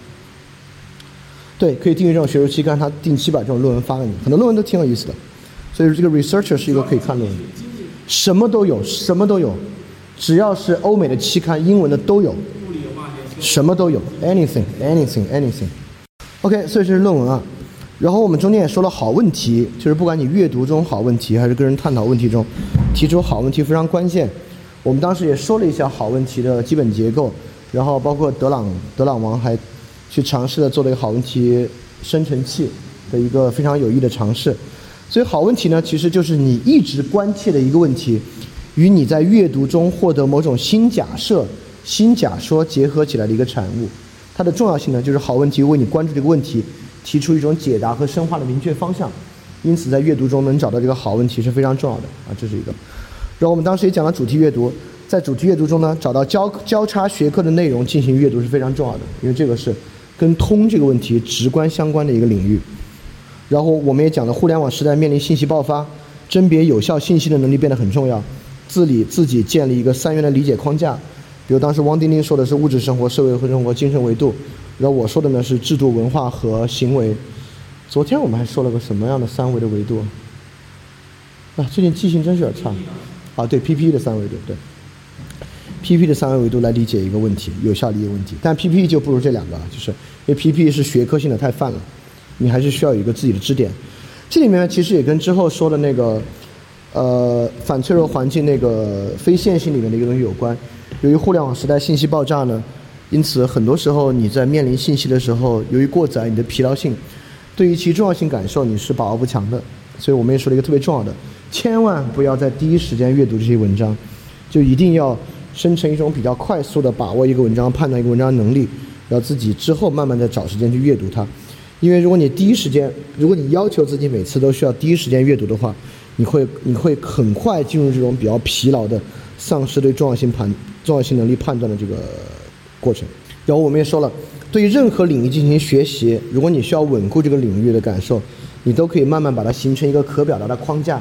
对，可以订阅这种学术期刊，它定期把这种论文发给你，很多论文都挺有意思的。所以说这个 Researcher 是一个可以看论文，什么都有，什么都有，只要是欧美的期刊，英文的都有，什么都有，anything，anything，anything。OK，所以这是论文啊。然后我们中间也说了好问题，就是不管你阅读中好问题，还是跟人探讨问题中提出好问题非常关键。我们当时也说了一下好问题的基本结构，然后包括德朗德朗王还去尝试了做了一个好问题生成器的一个非常有益的尝试。所以好问题呢，其实就是你一直关切的一个问题，与你在阅读中获得某种新假设、新假说结合起来的一个产物。它的重要性呢，就是好问题为你关注这个问题。提出一种解答和深化的明确方向，因此在阅读中能找到这个好问题是非常重要的啊，这是一个。然后我们当时也讲了主题阅读，在主题阅读中呢，找到交交叉学科的内容进行阅读是非常重要的，因为这个是跟通这个问题直观相关的一个领域。然后我们也讲了，互联网时代面临信息爆发，甄别有效信息的能力变得很重要，自理自己建立一个三元的理解框架，比如当时汪丁丁说的是物质生活、社会和生活、精神维度。然后我说的呢是制度、文化和行为。昨天我们还说了个什么样的三维的维度？啊，最近记性真是有点差。啊，对，PP 的三维度，对，PP 的三维维度来理解一个问题，有效理解问题。但 PP 就不如这两个，就是因为 PP 是学科性的太泛了，你还是需要有一个自己的支点。这里面其实也跟之后说的那个，呃，反脆弱环境那个非线性里面的一个东西有关。由于互联网时代信息爆炸呢。因此，很多时候你在面临信息的时候，由于过载，你的疲劳性，对于其重要性感受你是把握不强的。所以我们也说了一个特别重要的，千万不要在第一时间阅读这些文章，就一定要生成一种比较快速的把握一个文章、判断一个文章能力，然后自己之后慢慢的找时间去阅读它。因为如果你第一时间，如果你要求自己每次都需要第一时间阅读的话，你会你会很快进入这种比较疲劳的、丧失对重要性判重要性能力判断的这个。过程，然后我们也说了，对于任何领域进行学习，如果你需要稳固这个领域的感受，你都可以慢慢把它形成一个可表达的框架。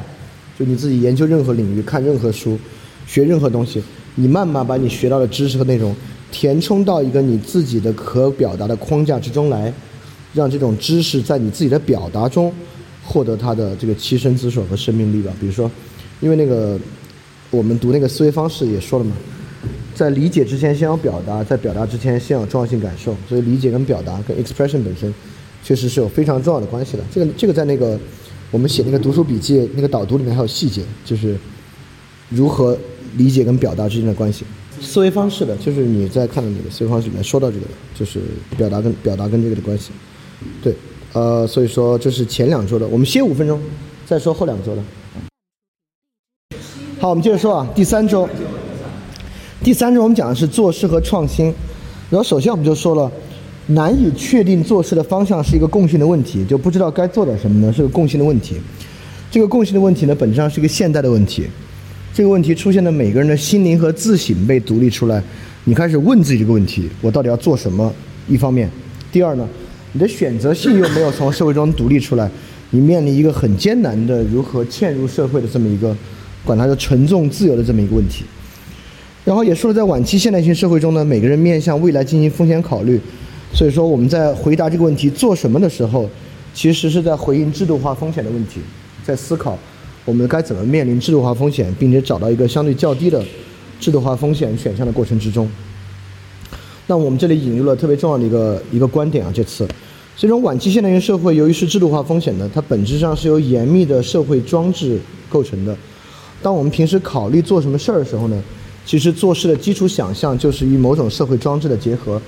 就你自己研究任何领域，看任何书，学任何东西，你慢慢把你学到的知识和内容填充到一个你自己的可表达的框架之中来，让这种知识在你自己的表达中获得它的这个栖身之所和生命力吧。比如说，因为那个我们读那个思维方式也说了嘛。在理解之前先要表达，在表达之前先有重要性感受，所以理解跟表达跟 expression 本身确实是有非常重要的关系的。这个这个在那个我们写那个读书笔记那个导读里面还有细节，就是如何理解跟表达之间的关系。思维方式的，就是你在看的那个思维方式里面说到这个的，就是表达跟表达跟这个的关系。对，呃，所以说这是前两周的，我们歇五分钟再说后两周的。好，我们接着说啊，第三周。第三种我们讲的是做事和创新，然后首先我们就说了，难以确定做事的方向是一个共性的问题，就不知道该做点什么呢？是个共性的问题。这个共性的问题呢，本质上是一个现代的问题。这个问题出现的每个人的心灵和自省被独立出来，你开始问自己这个问题：我到底要做什么？一方面，第二呢，你的选择性又没有从社会中独立出来，你面临一个很艰难的如何嵌入社会的这么一个，管它叫沉重自由的这么一个问题。然后也说了，在晚期现代性社会中呢，每个人面向未来进行风险考虑，所以说我们在回答这个问题做什么的时候，其实是在回应制度化风险的问题，在思考我们该怎么面临制度化风险，并且找到一个相对较低的制度化风险选项的过程之中。那我们这里引入了特别重要的一个一个观点啊，这次，这种晚期现代性社会由于是制度化风险的，它本质上是由严密的社会装置构成的。当我们平时考虑做什么事儿的时候呢，其实做事的基础想象就是与某种社会装置的结合，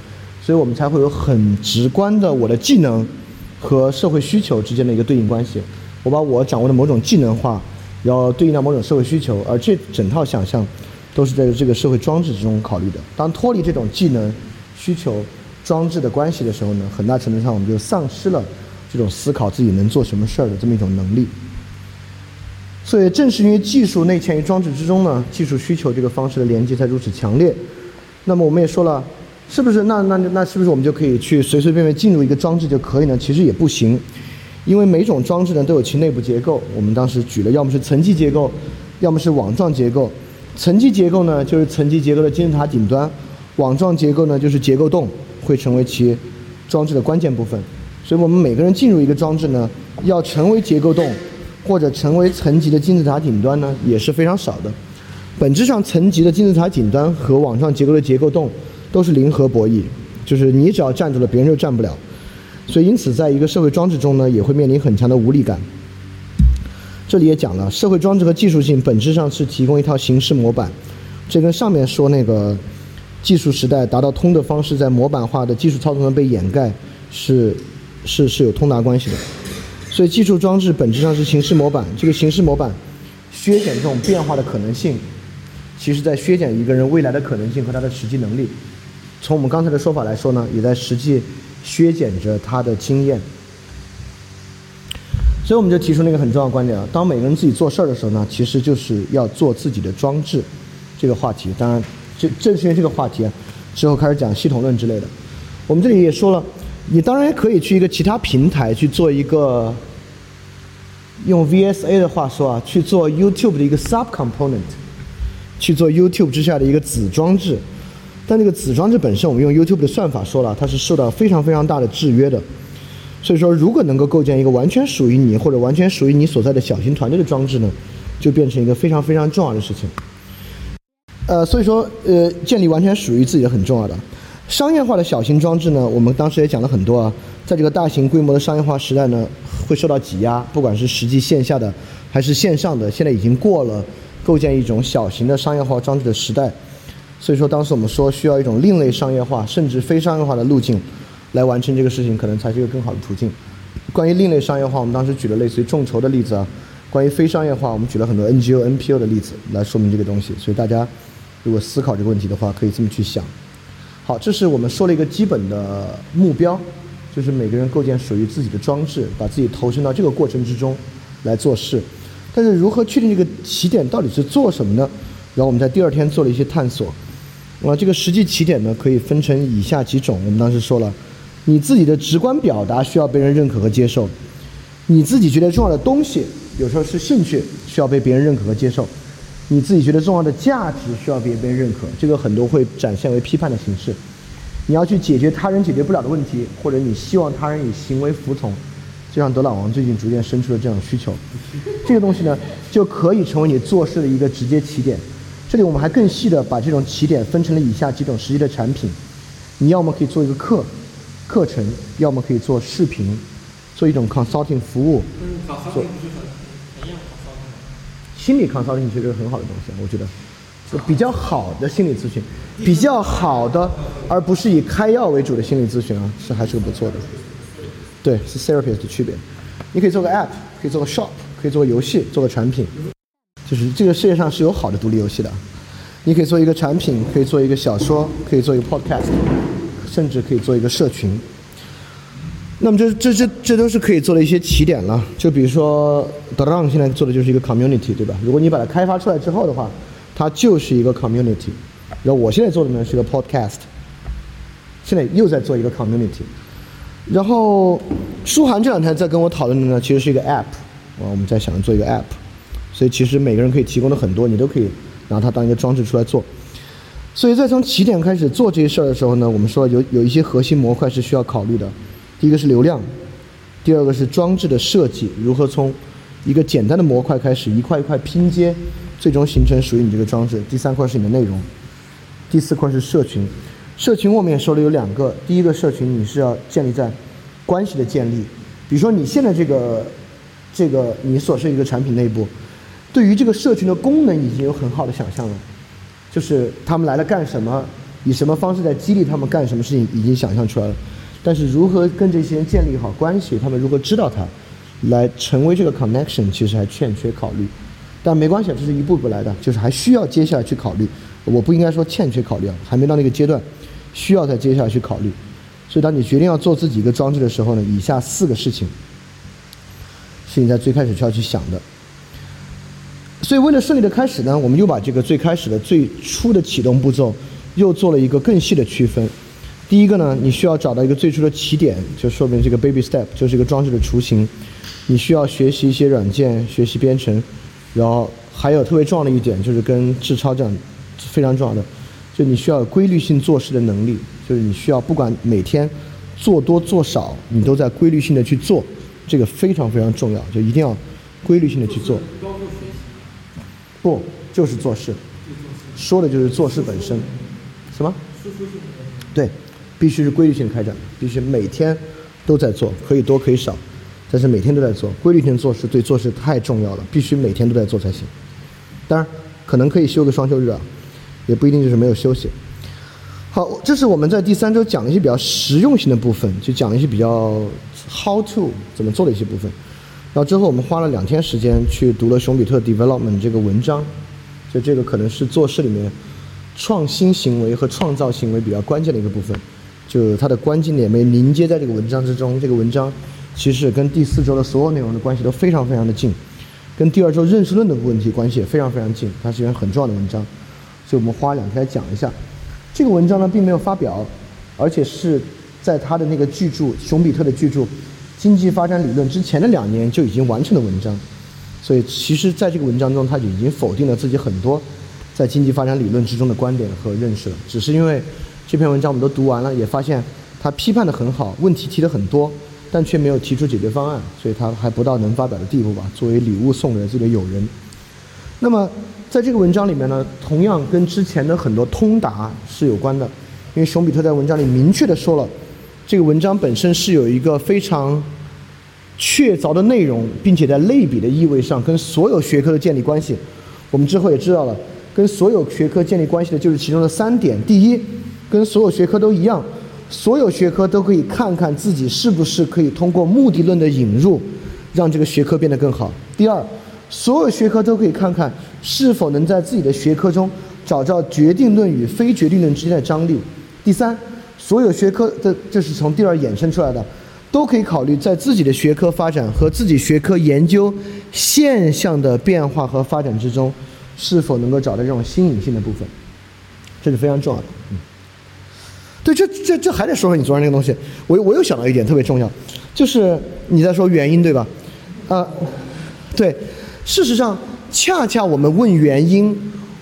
所以我们才会有很直观的我的技能和社会需求之间的一个对应关系。我把我掌握的某种技能化，然后对应到某种社会需求，而这整套想象都是在这个社会装置之中考虑的。当脱离这种技能需求装置的关系的时候呢，很大程度上我们就丧失了这种思考自己能做什么事儿的这么一种能力。所以正是因为技术内嵌于装置之中呢，技术需求这个方式的连接才如此强烈。那么我们也说了，是不是那那那是不是我们就可以去随随便便进入一个装置就可以呢？其实也不行。因为每种装置呢都有其内部结构，我们当时举了，要么是层级结构，要么是网状结构。层级结构呢就是层级结构的金字塔顶端，网状结构呢就是结构洞，会成为其装置的关键部分。所以我们每个人进入一个装置呢，要成为结构洞，或者成为层级的金字塔顶端呢也是非常少的。本质上，层级的金字塔顶端和网状结构的结构洞都是零和博弈，就是你只要站住了，别人就站不了。所以，因此，在一个社会装置中呢，也会面临很强的无力感。这里也讲了，社会装置和技术性本质上是提供一套形式模板，这跟上面说那个技术时代达到通的方式在模板化的技术操作中被掩盖，是是是有通达关系的。所以，技术装置本质上是形式模板，这个形式模板削减这种变化的可能性，其实在削减一个人未来的可能性和他的实际能力。从我们刚才的说法来说呢，也在实际。削减着他的经验，所以我们就提出那个很重要的观点啊，当每个人自己做事儿的时候呢，其实就是要做自己的装置，这个话题。当然，这正是因为这个话题啊，之后开始讲系统论之类的。我们这里也说了，你当然也可以去一个其他平台去做一个，用 VSA 的话说啊，去做 YouTube 的一个 sub component，去做 YouTube 之下的一个子装置。但这个子装置本身，我们用 YouTube 的算法说了，它是受到非常非常大的制约的。所以说，如果能够构建一个完全属于你或者完全属于你所在的小型团队的装置呢，就变成一个非常非常重要的事情。呃，所以说，呃，建立完全属于自己的很重要的商业化的小型装置呢，我们当时也讲了很多啊。在这个大型规模的商业化时代呢，会受到挤压，不管是实际线下的还是线上的，现在已经过了构建一种小型的商业化装置的时代。所以说，当时我们说需要一种另类商业化，甚至非商业化的路径，来完成这个事情，可能才是一个更好的途径。关于另类商业化，我们当时举了类似于众筹的例子啊；关于非商业化，我们举了很多 NGO、NPO 的例子来说明这个东西。所以大家如果思考这个问题的话，可以这么去想。好，这是我们说了一个基本的目标，就是每个人构建属于自己的装置，把自己投身到这个过程之中来做事。但是如何确定这个起点到底是做什么呢？然后我们在第二天做了一些探索。啊，这个实际起点呢，可以分成以下几种。我们当时说了，你自己的直观表达需要被人认可和接受；你自己觉得重要的东西，有时候是兴趣，需要被别人认可和接受；你自己觉得重要的价值，需要别人被认可。这个很多会展现为批判的形式。你要去解决他人解决不了的问题，或者你希望他人以行为服从，就像德朗王最近逐渐生出了这种需求。这个东西呢，就可以成为你做事的一个直接起点。这里我们还更细的把这种起点分成了以下几种实际的产品，你要么可以做一个课课程，要么可以做视频，做一种 consulting 服务。做心理 consulting 其实是很好的东西，我觉得，就比较好的心理咨询，比较好的，而不是以开药为主的心理咨询啊，是还是个不错的。对，是 therapist 的区别。你可以做个 app，可以做个 shop，可以做个游戏，做个产品。就是这个世界上是有好的独立游戏的，你可以做一个产品，可以做一个小说，可以做一个 podcast，甚至可以做一个社群。那么这这这这都是可以做的一些起点了。就比如说 d r a n 现在做的就是一个 community，对吧？如果你把它开发出来之后的话，它就是一个 community。然后我现在做的呢是个 podcast，现在又在做一个 community。然后舒涵这两天在跟我讨论的呢，其实是一个 app，啊，我们在想做一个 app。所以其实每个人可以提供的很多，你都可以拿它当一个装置出来做。所以在从起点开始做这些事儿的时候呢，我们说有有一些核心模块是需要考虑的。第一个是流量，第二个是装置的设计，如何从一个简单的模块开始一块一块拼接，最终形成属于你这个装置。第三块是你的内容，第四块是社群。社群我们也说了有两个，第一个社群你是要建立在关系的建立，比如说你现在这个这个你所设一个产品内部，对于这个社群的功能已经有很好的想象了，就是他们来了干什么，以什么方式在激励他们干什么事情已经想象出来了，但是如何跟这些人建立好关系，他们如何知道他，来成为这个 connection，其实还欠缺考虑，但没关系，这是一步步来的，就是还需要接下来去考虑，我不应该说欠缺考虑啊，还没到那个阶段。需要在接下来去考虑，所以当你决定要做自己一个装置的时候呢，以下四个事情是你在最开始需要去想的。所以为了顺利的开始呢，我们又把这个最开始的最初的启动步骤又做了一个更细的区分。第一个呢，你需要找到一个最初的起点，就说明这个 baby step 就是一个装置的雏形。你需要学习一些软件，学习编程，然后还有特别重要的一点就是跟智超这样非常重要的。就你需要有规律性做事的能力，就是你需要不管每天做多做少，你都在规律性的去做，这个非常非常重要，就一定要规律性的去做。不，就是做事，说的就是做事本身。什么？对，必须是规律性开展，必须每天都在做，可以多可以少，但是每天都在做，规律性做事对做事太重要了，必须每天都在做才行。当然，可能可以休个双休日啊。也不一定就是没有休息。好，这是我们在第三周讲一些比较实用性的部分，就讲一些比较 how to 怎么做的一些部分。然后之后我们花了两天时间去读了熊彼特 development 这个文章，就这个可能是做事里面创新行为和创造行为比较关键的一个部分，就它的关键点没凝结在这个文章之中。这个文章其实跟第四周的所有内容的关系都非常非常的近，跟第二周认识论的问题关系也非常非常近，它是一篇很重要的文章。所以我们花两天来讲一下，这个文章呢并没有发表，而且是在他的那个巨著熊彼特的巨著《经济发展理论》之前的两年就已经完成的文章，所以其实在这个文章中他就已经否定了自己很多在经济发展理论之中的观点和认识了。只是因为这篇文章我们都读完了，也发现他批判的很好，问题提的很多，但却没有提出解决方案，所以他还不到能发表的地步吧。作为礼物送给自己的友人，那么。在这个文章里面呢，同样跟之前的很多通达是有关的，因为熊彼特在文章里明确的说了，这个文章本身是有一个非常确凿的内容，并且在类比的意味上跟所有学科的建立关系。我们之后也知道了，跟所有学科建立关系的就是其中的三点：第一，跟所有学科都一样，所有学科都可以看看自己是不是可以通过目的论的引入，让这个学科变得更好；第二。所有学科都可以看看是否能在自己的学科中找到决定论与非决定论之间的张力。第三，所有学科的，这是从第二衍生出来的，都可以考虑在自己的学科发展和自己学科研究现象的变化和发展之中，是否能够找到这种新颖性的部分，这是非常重要的。嗯，对，这这这还得说说你昨天那个东西。我我又想到一点特别重要，就是你在说原因对吧？啊，对。事实上，恰恰我们问原因，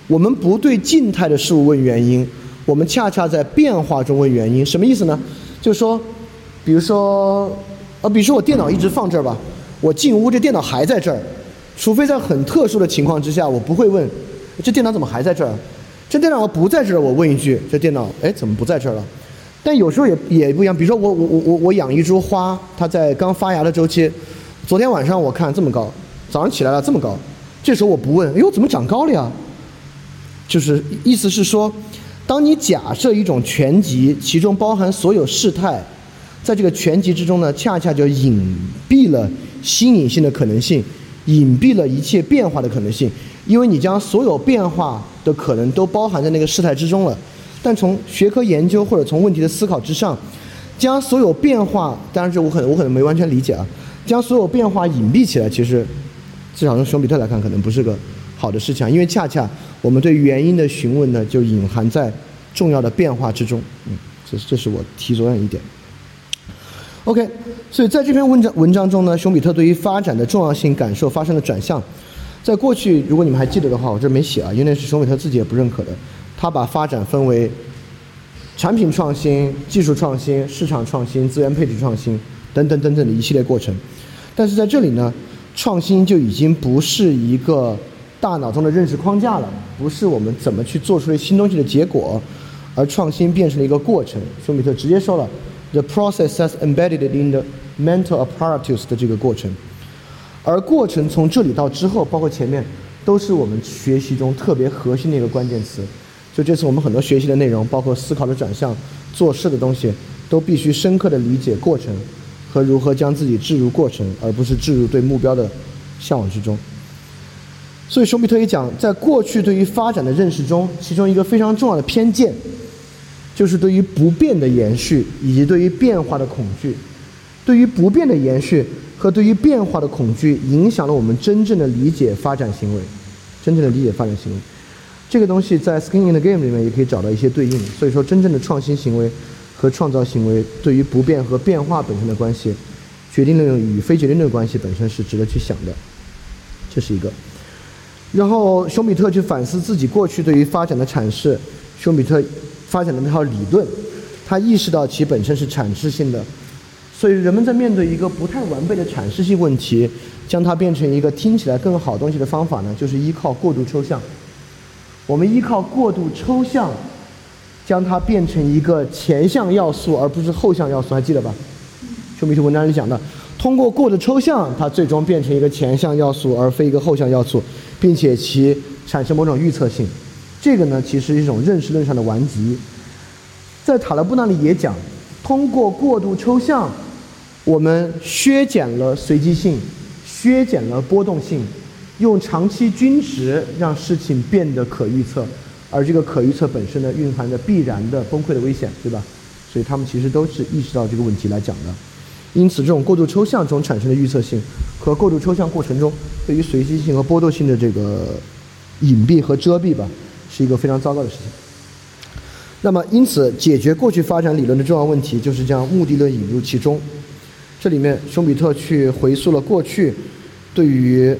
我们不对静态的事物问原因，我们恰恰在变化中问原因。什么意思呢？就是说，比如说，呃，比如说我电脑一直放这儿吧，我进屋这电脑还在这儿，除非在很特殊的情况之下，我不会问这电脑怎么还在这儿。这电脑不在这儿，我问一句，这电脑哎怎么不在这儿了？但有时候也也不一样，比如说我我我我我养一株花，它在刚发芽的周期，昨天晚上我看这么高。早上起来了这么高，这时候我不问，哎呦怎么长高了呀？就是意思是说，当你假设一种全集，其中包含所有事态，在这个全集之中呢，恰恰就隐蔽了新颖性的可能性，隐蔽了一切变化的可能性，因为你将所有变化的可能都包含在那个事态之中了。但从学科研究或者从问题的思考之上，将所有变化，当然这我可能我可能没完全理解啊，将所有变化隐蔽起来，其实。至少从熊彼特来看，可能不是个好的事情，因为恰恰我们对原因的询问呢，就隐含在重要的变化之中。嗯，这这是我提昨天一点。OK，所以在这篇文章文章中呢，熊彼特对于发展的重要性感受发生了转向。在过去，如果你们还记得的话，我这没写啊，因为那是熊彼特自己也不认可的。他把发展分为产品创新、技术创新、市场创新、资源配置创新等等等等的一系列过程。但是在这里呢。创新就已经不是一个大脑中的认识框架了，不是我们怎么去做出来新东西的结果，而创新变成了一个过程。休米特直接说了，the process has embedded in the mental apparatus 的这个过程，而过程从这里到之后，包括前面，都是我们学习中特别核心的一个关键词。就这次我们很多学习的内容，包括思考的转向、做事的东西，都必须深刻的理解过程。和如何将自己置入过程，而不是置入对目标的向往之中。所以，熊彼特也讲，在过去对于发展的认识中，其中一个非常重要的偏见，就是对于不变的延续以及对于变化的恐惧。对于不变的延续和对于变化的恐惧，影响了我们真正的理解发展行为，真正的理解发展行为。这个东西在《Skin in the Game》里面也可以找到一些对应。所以说，真正的创新行为。和创造行为对于不变和变化本身的关系，决定论与非决定论关系本身是值得去想的，这是一个。然后，熊彼特去反思自己过去对于发展的阐释，熊彼特发展的那套理论，他意识到其本身是阐释性的，所以人们在面对一个不太完备的阐释性问题，将它变成一个听起来更好东西的方法呢，就是依靠过度抽象。我们依靠过度抽象。将它变成一个前向要素，而不是后向要素，还记得吧？就米特文章里讲的，通过过度抽象，它最终变成一个前向要素，而非一个后向要素，并且其产生某种预测性。这个呢，其实是一种认识论上的顽疾。在塔勒布那里也讲，通过过度抽象，我们削减了随机性，削减了波动性，用长期均值让事情变得可预测。而这个可预测本身呢，蕴含着必然的崩溃的危险，对吧？所以他们其实都是意识到这个问题来讲的。因此，这种过度抽象中产生的预测性和过度抽象过程中对于随机性和波动性的这个隐蔽和遮蔽吧，是一个非常糟糕的事情。那么，因此解决过去发展理论的重要问题，就是将目的论引入其中。这里面，熊彼特去回溯了过去对于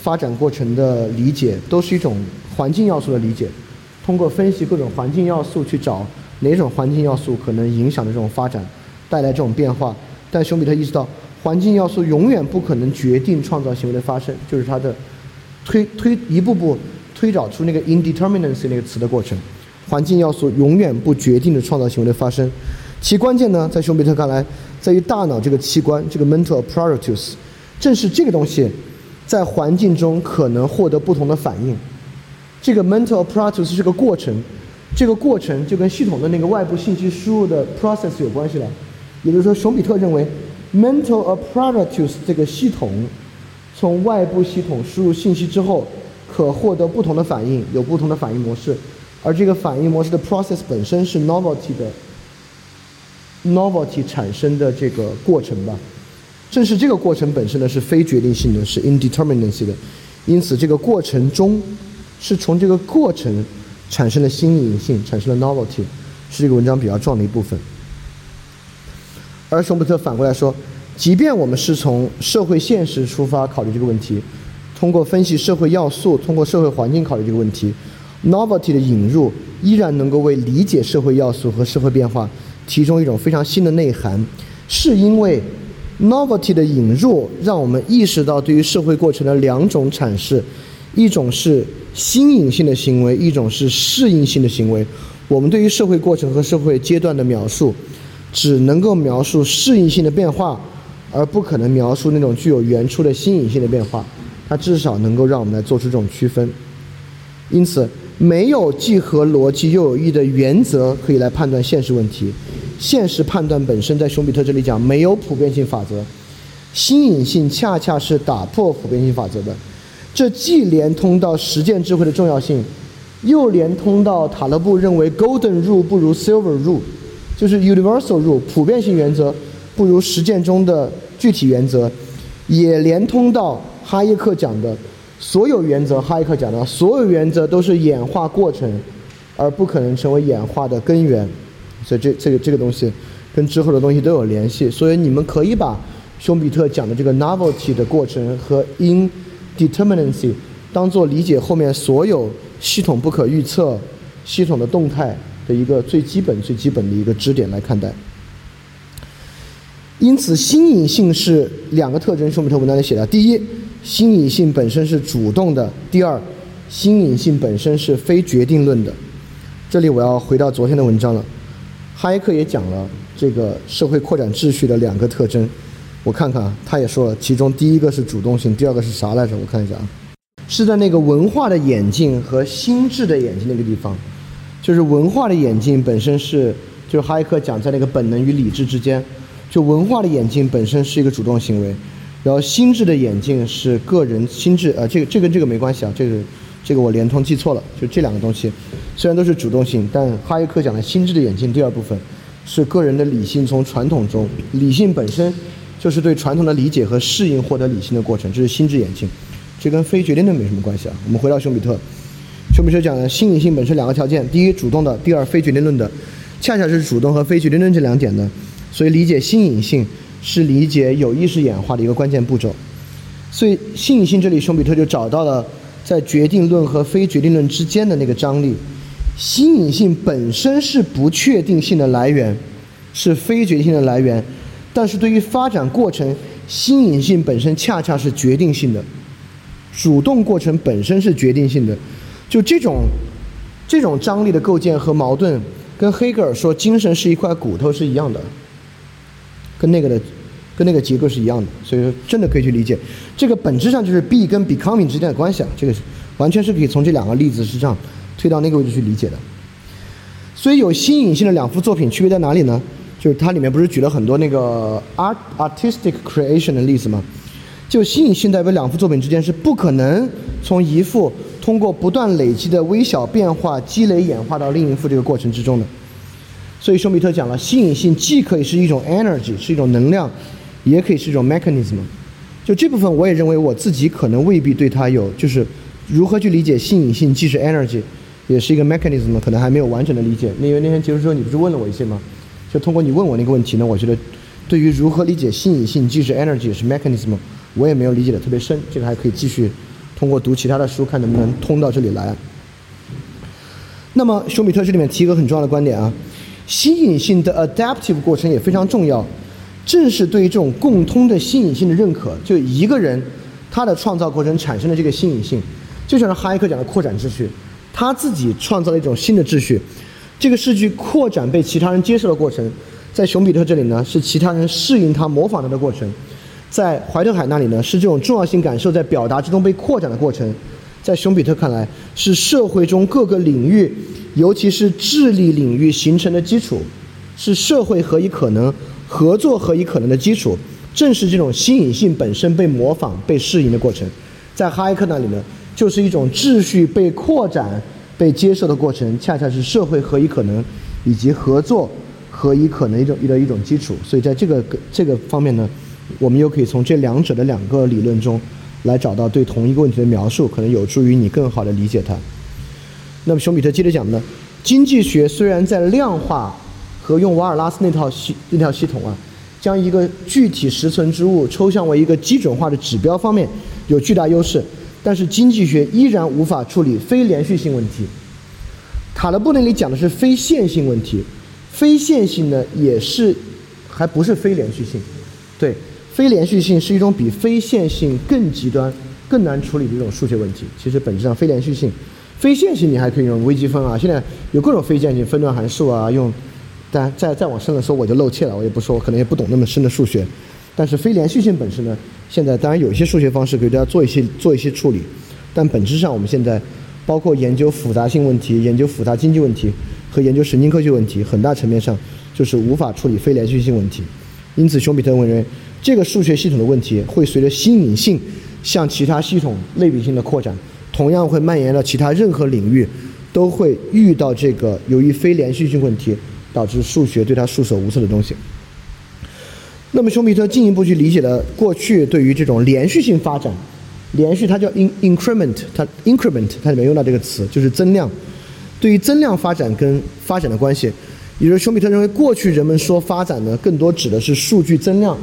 发展过程的理解，都是一种环境要素的理解。通过分析各种环境要素去找哪种环境要素可能影响的这种发展，带来这种变化。但熊彼特意识到，环境要素永远不可能决定创造行为的发生，就是他的推推一步步推导出那个 indeterminacy 那个词的过程。环境要素永远不决定着创造行为的发生，其关键呢，在熊彼特看来，在于大脑这个器官，这个 mental apparatus，正是这个东西在环境中可能获得不同的反应。这个 mental apparatus 是个过程，这个过程就跟系统的那个外部信息输入的 process 有关系了。也就是说，熊彼特认为，mental apparatus 这个系统从外部系统输入信息之后，可获得不同的反应，有不同的反应模式，而这个反应模式的 process 本身是 novelty 的 novelty 产生的这个过程吧。正是这个过程本身呢是非决定性的，是 indeterminacy 的，因此这个过程中。是从这个过程产生的新颖性，产生了 novelty，是这个文章比较重要的一部分。而熊彼特反过来说，即便我们是从社会现实出发考虑这个问题，通过分析社会要素，通过社会环境考虑这个问题，novelty 的引入依然能够为理解社会要素和社会变化提供一种非常新的内涵，是因为 novelty 的引入让我们意识到对于社会过程的两种阐释。一种是新颖性的行为，一种是适应性的行为。我们对于社会过程和社会阶段的描述，只能够描述适应性的变化，而不可能描述那种具有原初的新颖性的变化。它至少能够让我们来做出这种区分。因此，没有既合逻辑又有益的原则可以来判断现实问题。现实判断本身，在熊彼特这里讲没有普遍性法则。新颖性恰恰是打破普遍性法则的。这既连通到实践智慧的重要性，又连通到塔勒布认为 “golden rule” 不如 “silver rule”，就是 “universal rule” 普遍性原则不如实践中的具体原则，也连通到哈耶克讲的所有原则。哈耶克讲的所有原则都是演化过程，而不可能成为演化的根源。所以这这个这个东西跟之后的东西都有联系。所以你们可以把熊彼特讲的这个 novelty 的过程和 in Determinacy 当做理解后面所有系统不可预测、系统的动态的一个最基本、最基本的一个支点来看待。因此，新颖性是两个特征。舒米特文章里写的：第一，新颖性本身是主动的；第二，新颖性本身是非决定论的。这里我要回到昨天的文章了。哈耶克也讲了这个社会扩展秩序的两个特征。我看看啊，他也说了，其中第一个是主动性，第二个是啥来着？我看一下啊，是在那个文化的演进和心智的演进那个地方。就是文化的演进本身是，就是哈耶克讲在那个本能与理智之间，就文化的演进本身是一个主动行为，然后心智的演进是个人心智，呃，这个这跟这个没关系啊，这个这个我连通记错了，就这两个东西，虽然都是主动性，但哈耶克讲的心智的演进第二部分是个人的理性从传统中，理性本身就是对传统的理解和适应获得理性的过程，这是心智演进，这跟非决定论没什么关系啊。我们回到熊彼特。熊比特讲的新颖性本身两个条件：第一，主动的；第二，非决定论的。恰恰是主动和非决定论这两点呢，所以理解新颖性是理解有意识演化的一个关键步骤。所以新颖性这里，熊彼特就找到了在决定论和非决定论之间的那个张力。新颖性本身是不确定性的来源，是非决定性的来源，但是对于发展过程，新颖性本身恰恰是决定性的。主动过程本身是决定性的。就这种，这种张力的构建和矛盾，跟黑格尔说精神是一块骨头是一样的，跟那个的，跟那个结构是一样的。所以说，真的可以去理解，这个本质上就是 B 跟 becoming 之间的关系啊。这个完全是可以从这两个例子之上推到那个位置去理解的。所以有新颖性的两幅作品区别在哪里呢？就是它里面不是举了很多那个 art artistic creation 的例子吗？就新颖性代表两幅作品之间是不可能从一幅通过不断累积的微小变化积累演化到另一幅这个过程之中的，所以休米特讲了，新颖性既可以是一种 energy，是一种能量，也可以是一种 mechanism。就这部分，我也认为我自己可能未必对它有，就是如何去理解新颖性既是 energy，也是一个 mechanism，可能还没有完整的理解。因为那天结束之后，你不是问了我一些吗？就通过你问我那个问题呢，我觉得对于如何理解新颖性既是 energy 也是 mechanism，我也没有理解的特别深，这个还可以继续。通过读其他的书，看能不能通到这里来。那么，休米特这里面提一个很重要的观点啊，新颖性的 adaptive 过程也非常重要。正是对于这种共通的新颖性的认可，就一个人他的创造过程产生的这个新颖性，就像是哈耶克讲的扩展秩序，他自己创造了一种新的秩序。这个秩序扩展被其他人接受的过程，在熊彼特这里呢，是其他人适应他、模仿他的过程。在怀特海那里呢，是这种重要性感受在表达之中被扩展的过程；在熊彼特看来，是社会中各个领域，尤其是智力领域形成的基础，是社会何以可能、合作何以可能的基础。正是这种新颖性本身被模仿、被适应的过程，在哈耶克那里呢，就是一种秩序被扩展、被接受的过程，恰恰是社会何以可能以及合作何以可能一种的一种基础。所以，在这个这个方面呢。我们又可以从这两者的两个理论中，来找到对同一个问题的描述，可能有助于你更好的理解它。那么，熊彼特接着讲呢，经济学虽然在量化和用瓦尔拉斯那套系那套系统啊，将一个具体实存之物抽象为一个基准化的指标方面有巨大优势，但是经济学依然无法处理非连续性问题。塔勒布那里讲的是非线性问题，非线性呢也是还不是非连续性，对。非连续性是一种比非线性更极端、更难处理的一种数学问题。其实本质上，非连续性、非线性你还可以用微积分啊，现在有各种非线性分段函数啊，用。但再再往深了说，我就露怯了，我也不说，我可能也不懂那么深的数学。但是非连续性本身呢，现在当然有一些数学方式给大家做一些做一些处理，但本质上我们现在包括研究复杂性问题、研究复杂经济问题和研究神经科学问题，很大层面上就是无法处理非连续性问题。因此，熊彼特认为。这个数学系统的问题会随着新颖性向其他系统类比性的扩展，同样会蔓延到其他任何领域，都会遇到这个由于非连续性问题导致数学对它束手无策的东西。那么，熊彼特进一步去理解了过去对于这种连续性发展，连续它叫 in increment，它 increment 它里面用到这个词就是增量，对于增量发展跟发展的关系，也就是熊彼特认为过去人们说发展呢，更多指的是数据增量。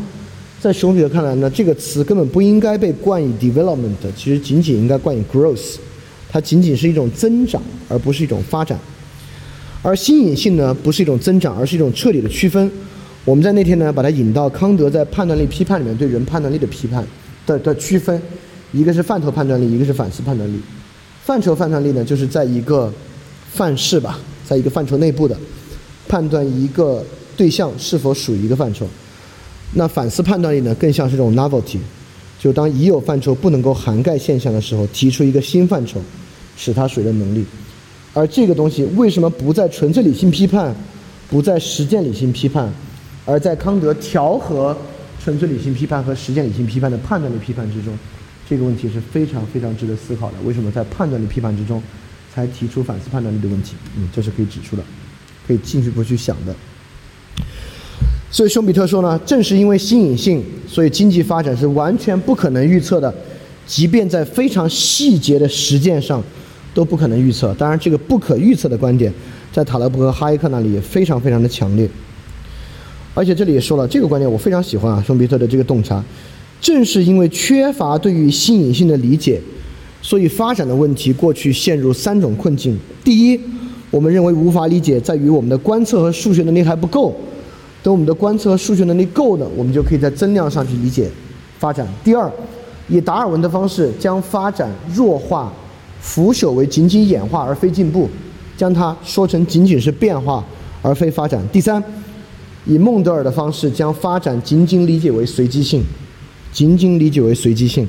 在熊彼特看来呢，这个词根本不应该被冠以 development，其实仅仅应该冠以 growth，它仅仅是一种增长，而不是一种发展。而新颖性呢，不是一种增长，而是一种彻底的区分。我们在那天呢，把它引到康德在判断力批判里面对人判断力的批判的的区分，一个是范畴判断力，一个是反思判断力。范畴判断力呢，就是在一个范式吧，在一个范畴内部的判断一个对象是否属于一个范畴。那反思判断力呢，更像是这种 novelty，就当已有范畴不能够涵盖现象的时候，提出一个新范畴，使它属于的能力。而这个东西为什么不在纯粹理性批判，不在实践理性批判，而在康德调和纯粹理性批判和实践理性批判的判断力批判之中？这个问题是非常非常值得思考的。为什么在判断力批判之中，才提出反思判断力的问题？嗯，这是可以指出的，可以进一步去想的。所以熊彼特说呢，正是因为新颖性，所以经济发展是完全不可能预测的，即便在非常细节的实践上，都不可能预测。当然，这个不可预测的观点，在塔勒布和哈耶克那里也非常非常的强烈。而且这里也说了，这个观点我非常喜欢啊，熊彼特的这个洞察。正是因为缺乏对于新颖性的理解，所以发展的问题过去陷入三种困境：第一，我们认为无法理解，在于我们的观测和数学能力还不够；等我们的观测和数学能力够了，我们就可以在增量上去理解发展。第二，以达尔文的方式将发展弱化、腐朽为仅仅演化而非进步，将它说成仅仅是变化而非发展。第三，以孟德尔的方式将发展仅仅理解为随机性。仅仅理解为随机性，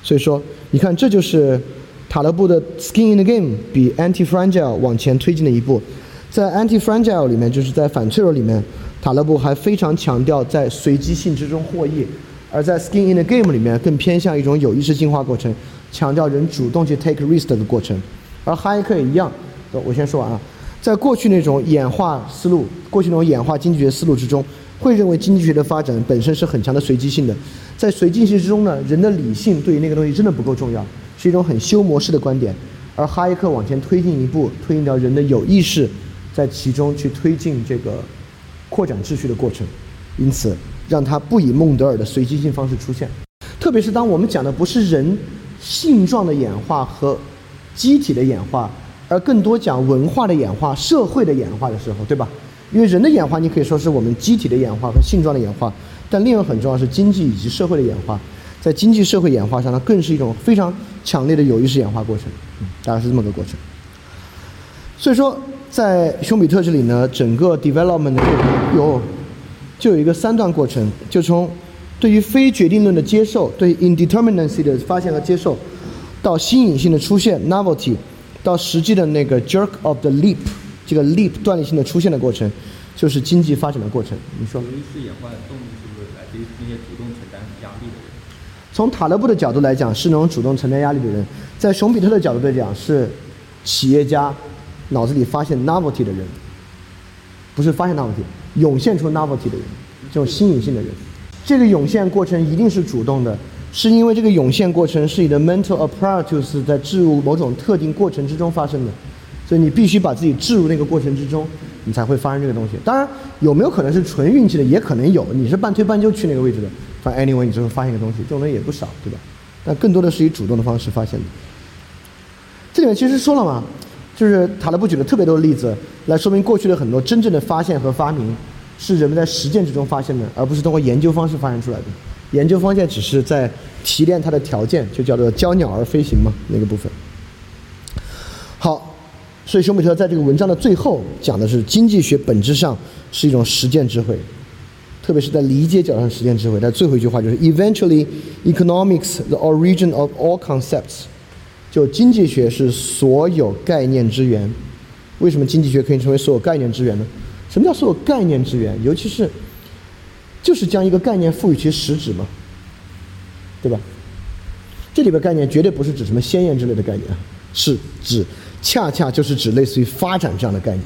所以说，你看，这就是塔勒布的 “skin in the game” 比 “anti-fragile” 往前推进的一步。在 “anti-fragile” 里面，就是在反脆弱里面，塔勒布还非常强调在随机性之中获益；而在 “skin in the game” 里面，更偏向一种有意识进化过程，强调人主动去 take risk 的过程。而哈耶克也一样，我先说完啊，在过去那种演化思路，过去那种演化经济学思路之中。会认为经济学的发展本身是很强的随机性的，在随机性之中呢，人的理性对于那个东西真的不够重要，是一种很修模式的观点。而哈耶克往前推进一步，推进到人的有意识在其中去推进这个扩展秩序的过程，因此让他不以孟德尔的随机性方式出现。特别是当我们讲的不是人性状的演化和机体的演化，而更多讲文化的演化、社会的演化的时候，对吧？因为人的演化，你可以说是我们机体的演化和性状的演化，但另一个很重要是经济以及社会的演化。在经济社会演化上呢，更是一种非常强烈的有意识演化过程，大概是这么个过程。所以说，在熊彼特这里呢，整个 development 有就有一个三段过程，就从对于非决定论的接受，对 indeterminacy 的发现和接受，到新颖性的出现 novelty，到实际的那个 jerk of the leap。这个 leap 断裂性的出现的过程，就是经济发展的过程。你说？有意识演化的动力是不是来自于那些主动承担压力的人？从塔勒布的角度来讲，是那种主动承担压力的人；在熊彼特的角度来讲，是企业家脑子里发现 novelty 的人，不是发现 novelty，涌现出 novelty 的人，这种新颖性的人。这个涌现过程一定是主动的，是因为这个涌现过程是你的 mental apparatus 在置入某种特定过程之中发生的。所以你必须把自己置入那个过程之中，你才会发生这个东西。当然，有没有可能是纯运气的，也可能有。你是半推半就去那个位置的，反正 anyway 你就会发现一个东西，这种人也不少，对吧？但更多的是以主动的方式发现的。这里面其实说了嘛，就是塔勒布举了特别多的例子，来说明过去的很多真正的发现和发明，是人们在实践之中发现的，而不是通过研究方式发现出来的。研究方向只是在提炼它的条件，就叫做教鸟儿飞行嘛，那个部分。好。所以，熊彼特在这个文章的最后讲的是，经济学本质上是一种实践智慧，特别是在理解角上实践智慧。但最后一句话就是：Eventually, economics the origin of all concepts。就经济学是所有概念之源。为什么经济学可以成为所有概念之源呢？什么叫所有概念之源？尤其是就是将一个概念赋予其实质嘛，对吧？这里边概念绝对不是指什么鲜艳之类的概念啊，是指。恰恰就是指类似于发展这样的概念，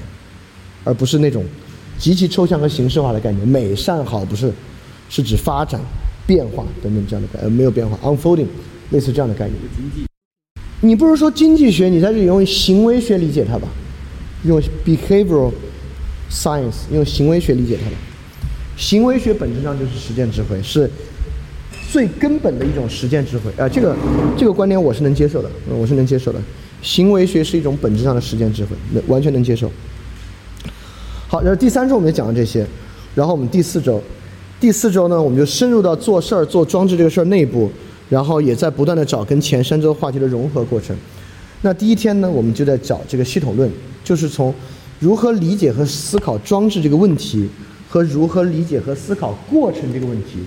而不是那种极其抽象和形式化的概念。美善好不是，是指发展、变化等等这样的概，呃，没有变化，unfolding，类似这样的概念。你不如说经济学，你在这里用行为学理解它吧，用 behavioral science，用行为学理解它吧。行为学本质上就是实践智慧，是最根本的一种实践智慧。啊，这个这个观点我是能接受的，我是能接受的。行为学是一种本质上的实践智慧，能完全能接受。好，然后第三周我们就讲了这些，然后我们第四周，第四周呢，我们就深入到做事儿、做装置这个事儿内部，然后也在不断的找跟前三周话题的融合过程。那第一天呢，我们就在找这个系统论，就是从如何理解和思考装置这个问题，和如何理解和思考过程这个问题。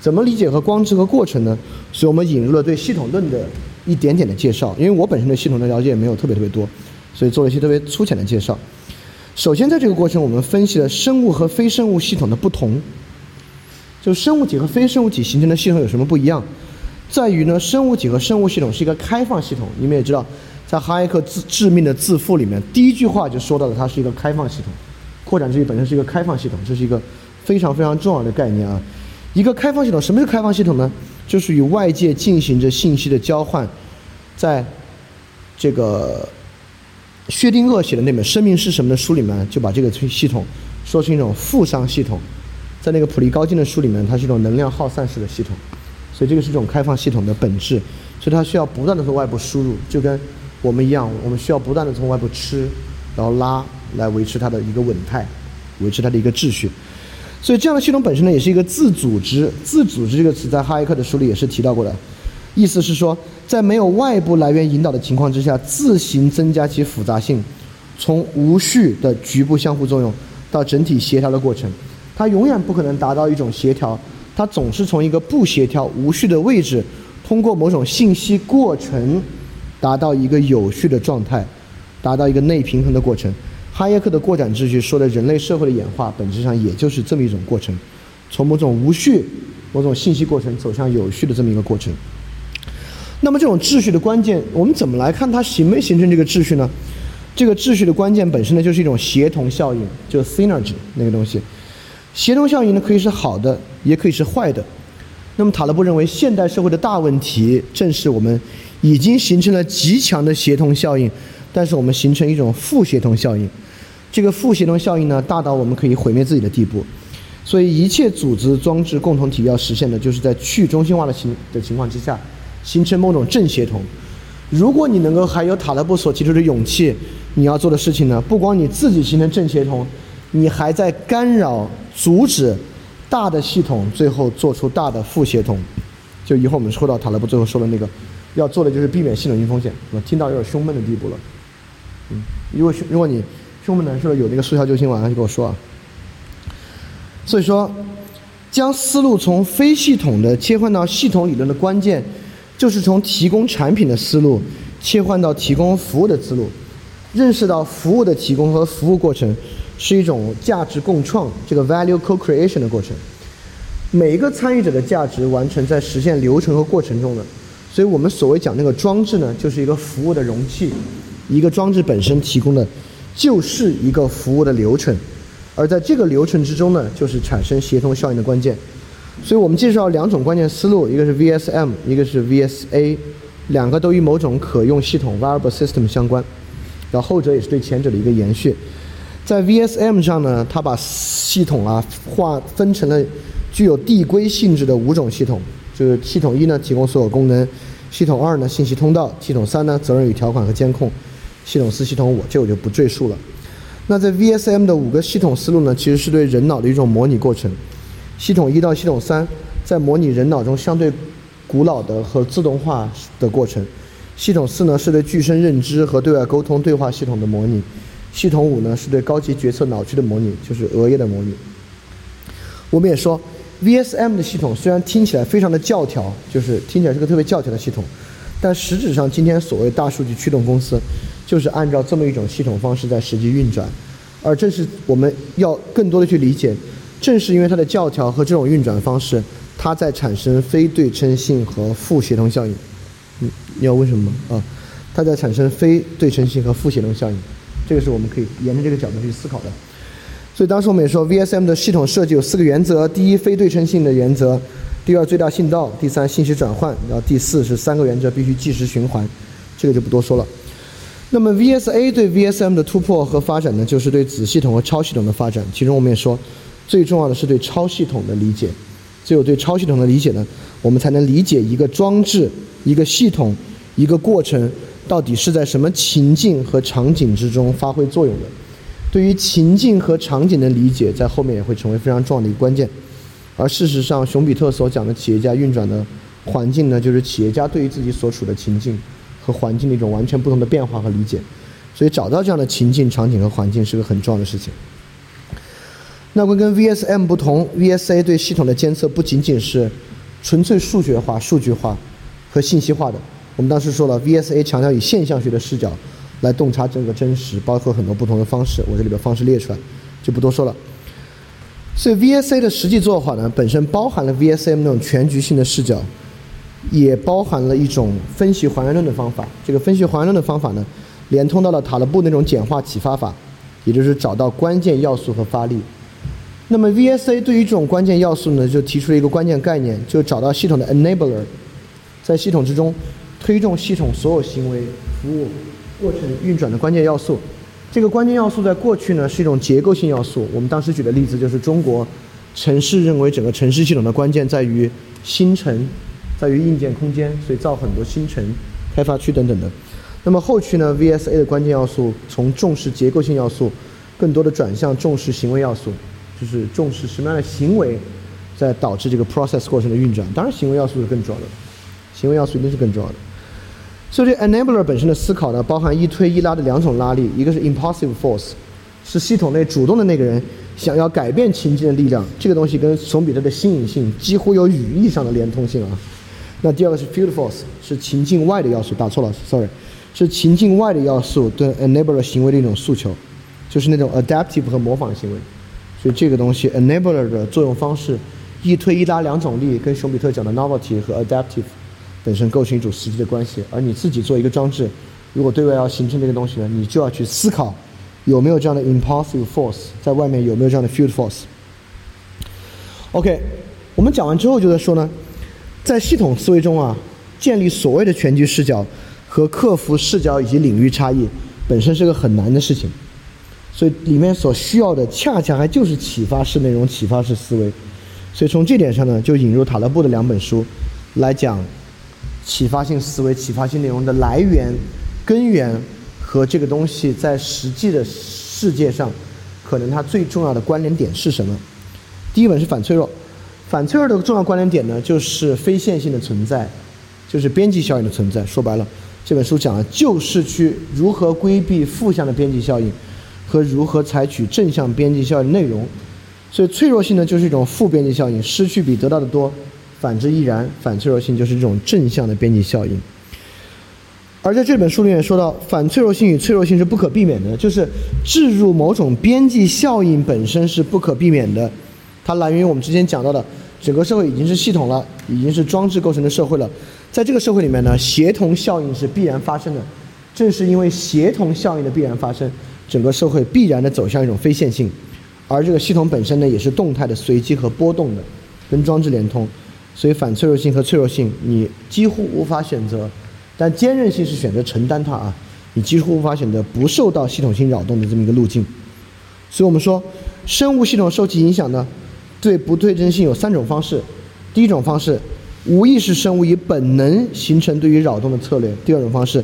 怎么理解和装置和过程呢？所以我们引入了对系统论的一点点的介绍。因为我本身对系统的了解也没有特别特别多，所以做了一些特别粗浅的介绍。首先，在这个过程，我们分析了生物和非生物系统的不同。就生物体和非生物体形成的系统有什么不一样？在于呢，生物体和生物系统是一个开放系统。你们也知道，在哈耶克致致命的自负里面，第一句话就说到了它是一个开放系统。扩展秩序本身是一个开放系统，这是一个非常非常重要的概念啊。一个开放系统，什么是开放系统呢？就是与外界进行着信息的交换。在这个薛定谔写的那本《生命是什么》的书里面，就把这个系统说成一种负熵系统。在那个普利高津的书里面，它是一种能量耗散式的系统。所以这个是一种开放系统的本质。所以它需要不断的从外部输入，就跟我们一样，我们需要不断的从外部吃，然后拉，来维持它的一个稳态，维持它的一个秩序。所以这样的系统本身呢，也是一个自组织。自组织这个词在哈耶克的书里也是提到过的，意思是说，在没有外部来源引导的情况之下，自行增加其复杂性，从无序的局部相互作用到整体协调的过程，它永远不可能达到一种协调，它总是从一个不协调、无序的位置，通过某种信息过程，达到一个有序的状态，达到一个内平衡的过程。哈耶克的扩展秩序说的人类社会的演化，本质上也就是这么一种过程，从某种无序、某种信息过程走向有序的这么一个过程。那么这种秩序的关键，我们怎么来看它形没形成这个秩序呢？这个秩序的关键本身呢，就是一种协同效应，就是 synergy 那个东西。协同效应呢，可以是好的，也可以是坏的。那么塔勒布认为，现代社会的大问题正是我们已经形成了极强的协同效应，但是我们形成一种负协同效应。这个负协同效应呢，大到我们可以毁灭自己的地步。所以，一切组织装置共同体要实现的，就是在去中心化的情的情况之下，形成某种正协同。如果你能够还有塔勒布所提出的勇气，你要做的事情呢，不光你自己形成正协同，你还在干扰、阻止大的系统最后做出大的负协同。就以后我们说到塔勒布最后说的那个，要做的就是避免系统性风险。我听到有点胸闷的地步了。嗯，如果如果你。胸闷难受有那个速效救心丸，就跟我说啊。所以说，将思路从非系统的切换到系统理论的关键，就是从提供产品的思路切换到提供服务的思路，认识到服务的提供和服务过程是一种价值共创这个 value co-creation 的过程。每一个参与者的价值完成在实现流程和过程中的，所以我们所谓讲那个装置呢，就是一个服务的容器，一个装置本身提供的。就是一个服务的流程，而在这个流程之中呢，就是产生协同效应的关键。所以我们介绍两种关键思路，一个是 VSM，一个是 VSA，两个都与某种可用系统 （variable system） 相关，然后后者也是对前者的一个延续。在 VSM 上呢，它把系统啊划分成了具有递归性质的五种系统，就是系统一呢提供所有功能，系统二呢信息通道，系统三呢责任与条款和监控。系统四、系统五，这我就不赘述了。那在 VSM 的五个系统思路呢，其实是对人脑的一种模拟过程。系统一到系统三，在模拟人脑中相对古老的和自动化的过程。系统四呢，是对具身认知和对外沟通对话系统的模拟。系统五呢，是对高级决策脑区的模拟，就是额叶的模拟。我们也说，VSM 的系统虽然听起来非常的教条，就是听起来是个特别教条的系统，但实质上今天所谓大数据驱动公司。就是按照这么一种系统方式在实际运转，而正是我们要更多的去理解，正是因为它的教条和这种运转方式，它在产生非对称性和负协同效应。嗯，你要问什么啊？它在产生非对称性和负协同效应，这个是我们可以沿着这个角度去思考的。所以当时我们也说，VSM 的系统设计有四个原则：第一，非对称性的原则；第二，最大信道；第三，信息转换；然后第四是三个原则必须计时循环。这个就不多说了。那么 VSA 对 VSM 的突破和发展呢，就是对子系统和超系统的发展。其中我们也说，最重要的是对超系统的理解。只有对超系统的理解呢，我们才能理解一个装置、一个系统、一个过程到底是在什么情境和场景之中发挥作用的。对于情境和场景的理解，在后面也会成为非常重要的一个关键。而事实上，熊彼特所讲的企业家运转的环境呢，就是企业家对于自己所处的情境。和环境的一种完全不同的变化和理解。所以找到这样的情境、场景和环境是个很重要的事情。那么跟 VSM 不同，VSA 对系统的监测不仅仅是纯粹数学化、数据化和信息化的。我们当时说了，VSA 强调以现象学的视角来洞察整个真实，包括很多不同的方式。我这里边方式列出来，就不多说了。所以 VSA 的实际做法呢，本身包含了 VSM 那种全局性的视角，也包含了一种分析还原论的方法。这个分析还原论的方法呢，连通到了塔勒布那种简化启发法，也就是找到关键要素和发力。那么 VSA 对于这种关键要素呢，就提出了一个关键概念，就找到系统的 enabler，在系统之中推动系统所有行为、服务、过程运转的关键要素。这个关键要素在过去呢是一种结构性要素。我们当时举的例子就是中国城市认为整个城市系统的关键在于新城，在于硬件空间，所以造很多新城、开发区等等的。那么后期呢，VSA 的关键要素从重视结构性要素，更多的转向重视行为要素，就是重视什么样的行为在导致这个 process 过程的运转。当然，行为要素是更重要的，行为要素一定是更重要的。所以，这 enabler 本身的思考呢，包含一推一拉的两种拉力，一个是 impulsive force，是系统内主动的那个人想要改变情境的力量。这个东西跟熊彼特的新颖性几乎有语义上的连通性啊。那第二个是 field force，是情境外的要素，打错了，sorry，是情境外的要素对 enabler 行为的一种诉求，就是那种 adaptive 和模仿行为。所以这个东西 enabler 的作用方式，一推一拉两种力，跟熊彼特讲的 novelty 和 adaptive。本身构成一组实际的关系，而你自己做一个装置，如果对外要形成这个东西呢，你就要去思考有没有这样的 impossible force，在外面有没有这样的 field force。OK，我们讲完之后就在说呢，在系统思维中啊，建立所谓的全局视角和克服视角以及领域差异，本身是个很难的事情，所以里面所需要的恰恰还就是启发式内容、启发式思维。所以从这点上呢，就引入塔勒布的两本书来讲。启发性思维、启发性内容的来源、根源和这个东西在实际的世界上，可能它最重要的关联点是什么？第一本是反脆弱，反脆弱的重要关联点呢，就是非线性的存在，就是边际效应的存在。说白了，这本书讲了就是去如何规避负向的边际效应，和如何采取正向边际效应内容。所以脆弱性呢，就是一种负边际效应，失去比得到的多。反之亦然，反脆弱性就是这种正向的边际效应。而在这本书里面说到，反脆弱性与脆弱性是不可避免的，就是置入某种边际效应本身是不可避免的。它来源于我们之前讲到的，整个社会已经是系统了，已经是装置构成的社会了。在这个社会里面呢，协同效应是必然发生的。正是因为协同效应的必然发生，整个社会必然的走向一种非线性，而这个系统本身呢，也是动态的、随机和波动的，跟装置连通。所以反脆弱性和脆弱性，你几乎无法选择，但坚韧性是选择承担它啊，你几乎无法选择不受到系统性扰动的这么一个路径。所以我们说，生物系统受其影响呢，对不对称性有三种方式。第一种方式，无意识生物以本能形成对于扰动的策略；第二种方式，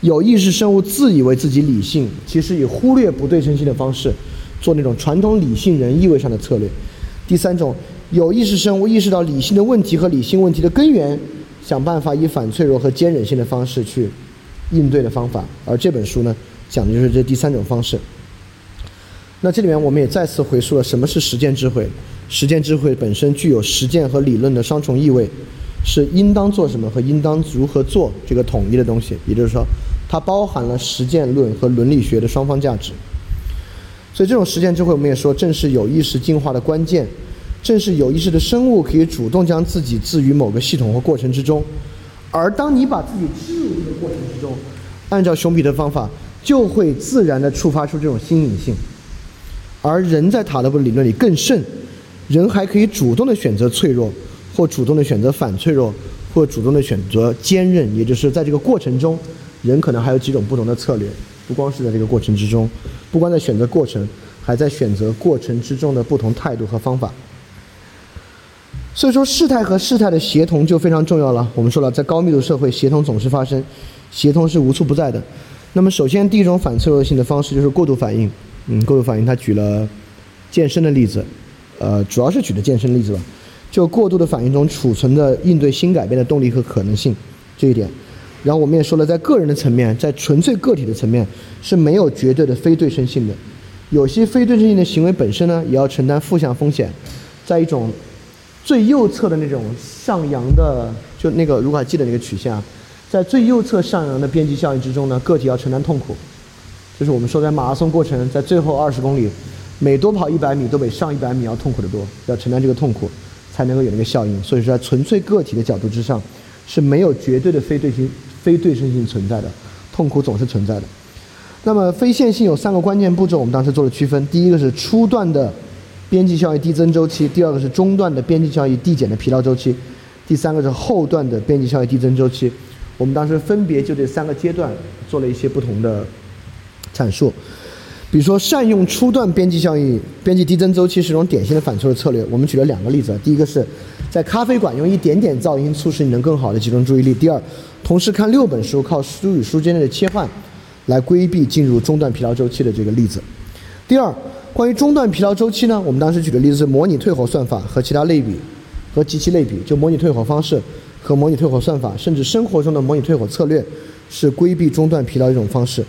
有意识生物自以为自己理性，其实以忽略不对称性的方式，做那种传统理性人意味上的策略；第三种。有意识生物意识到理性的问题和理性问题的根源，想办法以反脆弱和坚韧性的方式去应对的方法。而这本书呢，讲的就是这第三种方式。那这里面我们也再次回溯了什么是实践智慧。实践智慧本身具有实践和理论的双重意味，是应当做什么和应当如何做这个统一的东西。也就是说，它包含了实践论和伦理学的双方价值。所以这种实践智慧，我们也说正是有意识进化的关键。正是有意识的生物可以主动将自己置于某个系统或过程之中，而当你把自己置入这个过程之中，按照熊彼得方法，就会自然地触发出这种新颖性。而人在塔勒布理论里更甚，人还可以主动的选择脆弱，或主动的选择反脆弱，或主动的选择坚韧。也就是在这个过程中，人可能还有几种不同的策略，不光是在这个过程之中，不光在选择过程，还在选择过程之中的不同态度和方法。所以说，事态和事态的协同就非常重要了。我们说了，在高密度社会，协同总是发生，协同是无处不在的。那么，首先第一种反脆弱性的方式就是过度反应。嗯，过度反应，他举了健身的例子，呃，主要是举的健身例子吧。就过度的反应中储存的应对新改变的动力和可能性这一点。然后我们也说了，在个人的层面，在纯粹个体的层面是没有绝对的非对称性的。有些非对称性的行为本身呢，也要承担负向风险。在一种最右侧的那种上扬的，就那个如果还记得那个曲线啊，在最右侧上扬的边际效应之中呢，个体要承担痛苦。就是我们说，在马拉松过程，在最后二十公里，每多跑一百米都比上一百米要痛苦得多，要承担这个痛苦，才能够有那个效应。所以说，在纯粹个体的角度之上，是没有绝对的非对称非对称性存在的，痛苦总是存在的。那么非线性有三个关键步骤，我们当时做了区分。第一个是初段的边际效益递增周期，第二个是中段的边际效益递减的疲劳周期，第三个是后段的边际效益递增周期。我们当时分别就这三个阶段做了一些不同的阐述。比如说，善用初段边际效益边际递增周期是一种典型的反抽的策略。我们举了两个例子，第一个是在咖啡馆用一点点噪音促使你能更好的集中注意力；第二，同时看六本书，靠书与书间的切换。来规避进入中断疲劳周期的这个例子。第二，关于中断疲劳周期呢，我们当时举的例子是模拟退火算法和其他类比和及其类比，就模拟退火方式和模拟退火算法，甚至生活中的模拟退火策略是规避中断疲劳一种方式。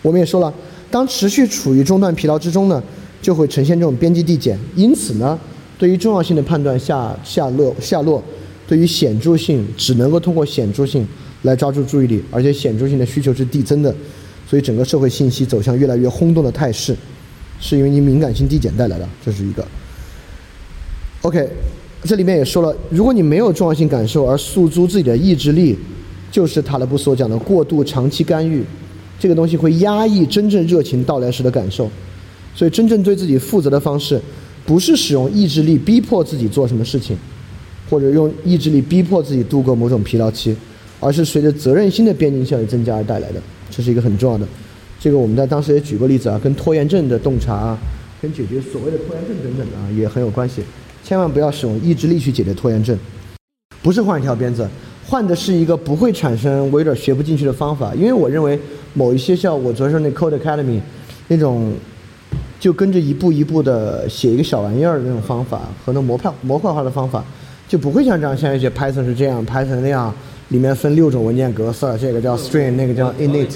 我们也说了，当持续处于中断疲劳之中呢，就会呈现这种边际递减。因此呢，对于重要性的判断下下落下落，对于显著性只能够通过显著性来抓住注意力，而且显著性的需求是递增的。所以整个社会信息走向越来越轰动的态势，是因为你敏感性递减带来的，这是一个。OK，这里面也说了，如果你没有重要性感受而诉诸自己的意志力，就是塔勒布所讲的过度长期干预，这个东西会压抑真正热情到来时的感受。所以真正对自己负责的方式，不是使用意志力逼迫自己做什么事情，或者用意志力逼迫自己度过某种疲劳期，而是随着责任心的边际效益增加而带来的。这是一个很重要的，这个我们在当时也举过例子啊，跟拖延症的洞察，跟解决所谓的拖延症等等啊也很有关系。千万不要使用意志力去解决拖延症，不是换一条鞭子，换的是一个不会产生我有点学不进去的方法。因为我认为某一些像我昨天说那 Code Academy 那种，就跟着一步一步的写一个小玩意儿的那种方法和那模块模块化的方法，就不会像这样像一些 Python 是这样，Python 那样。里面分六种文件格式，这个叫 string，那个叫 init。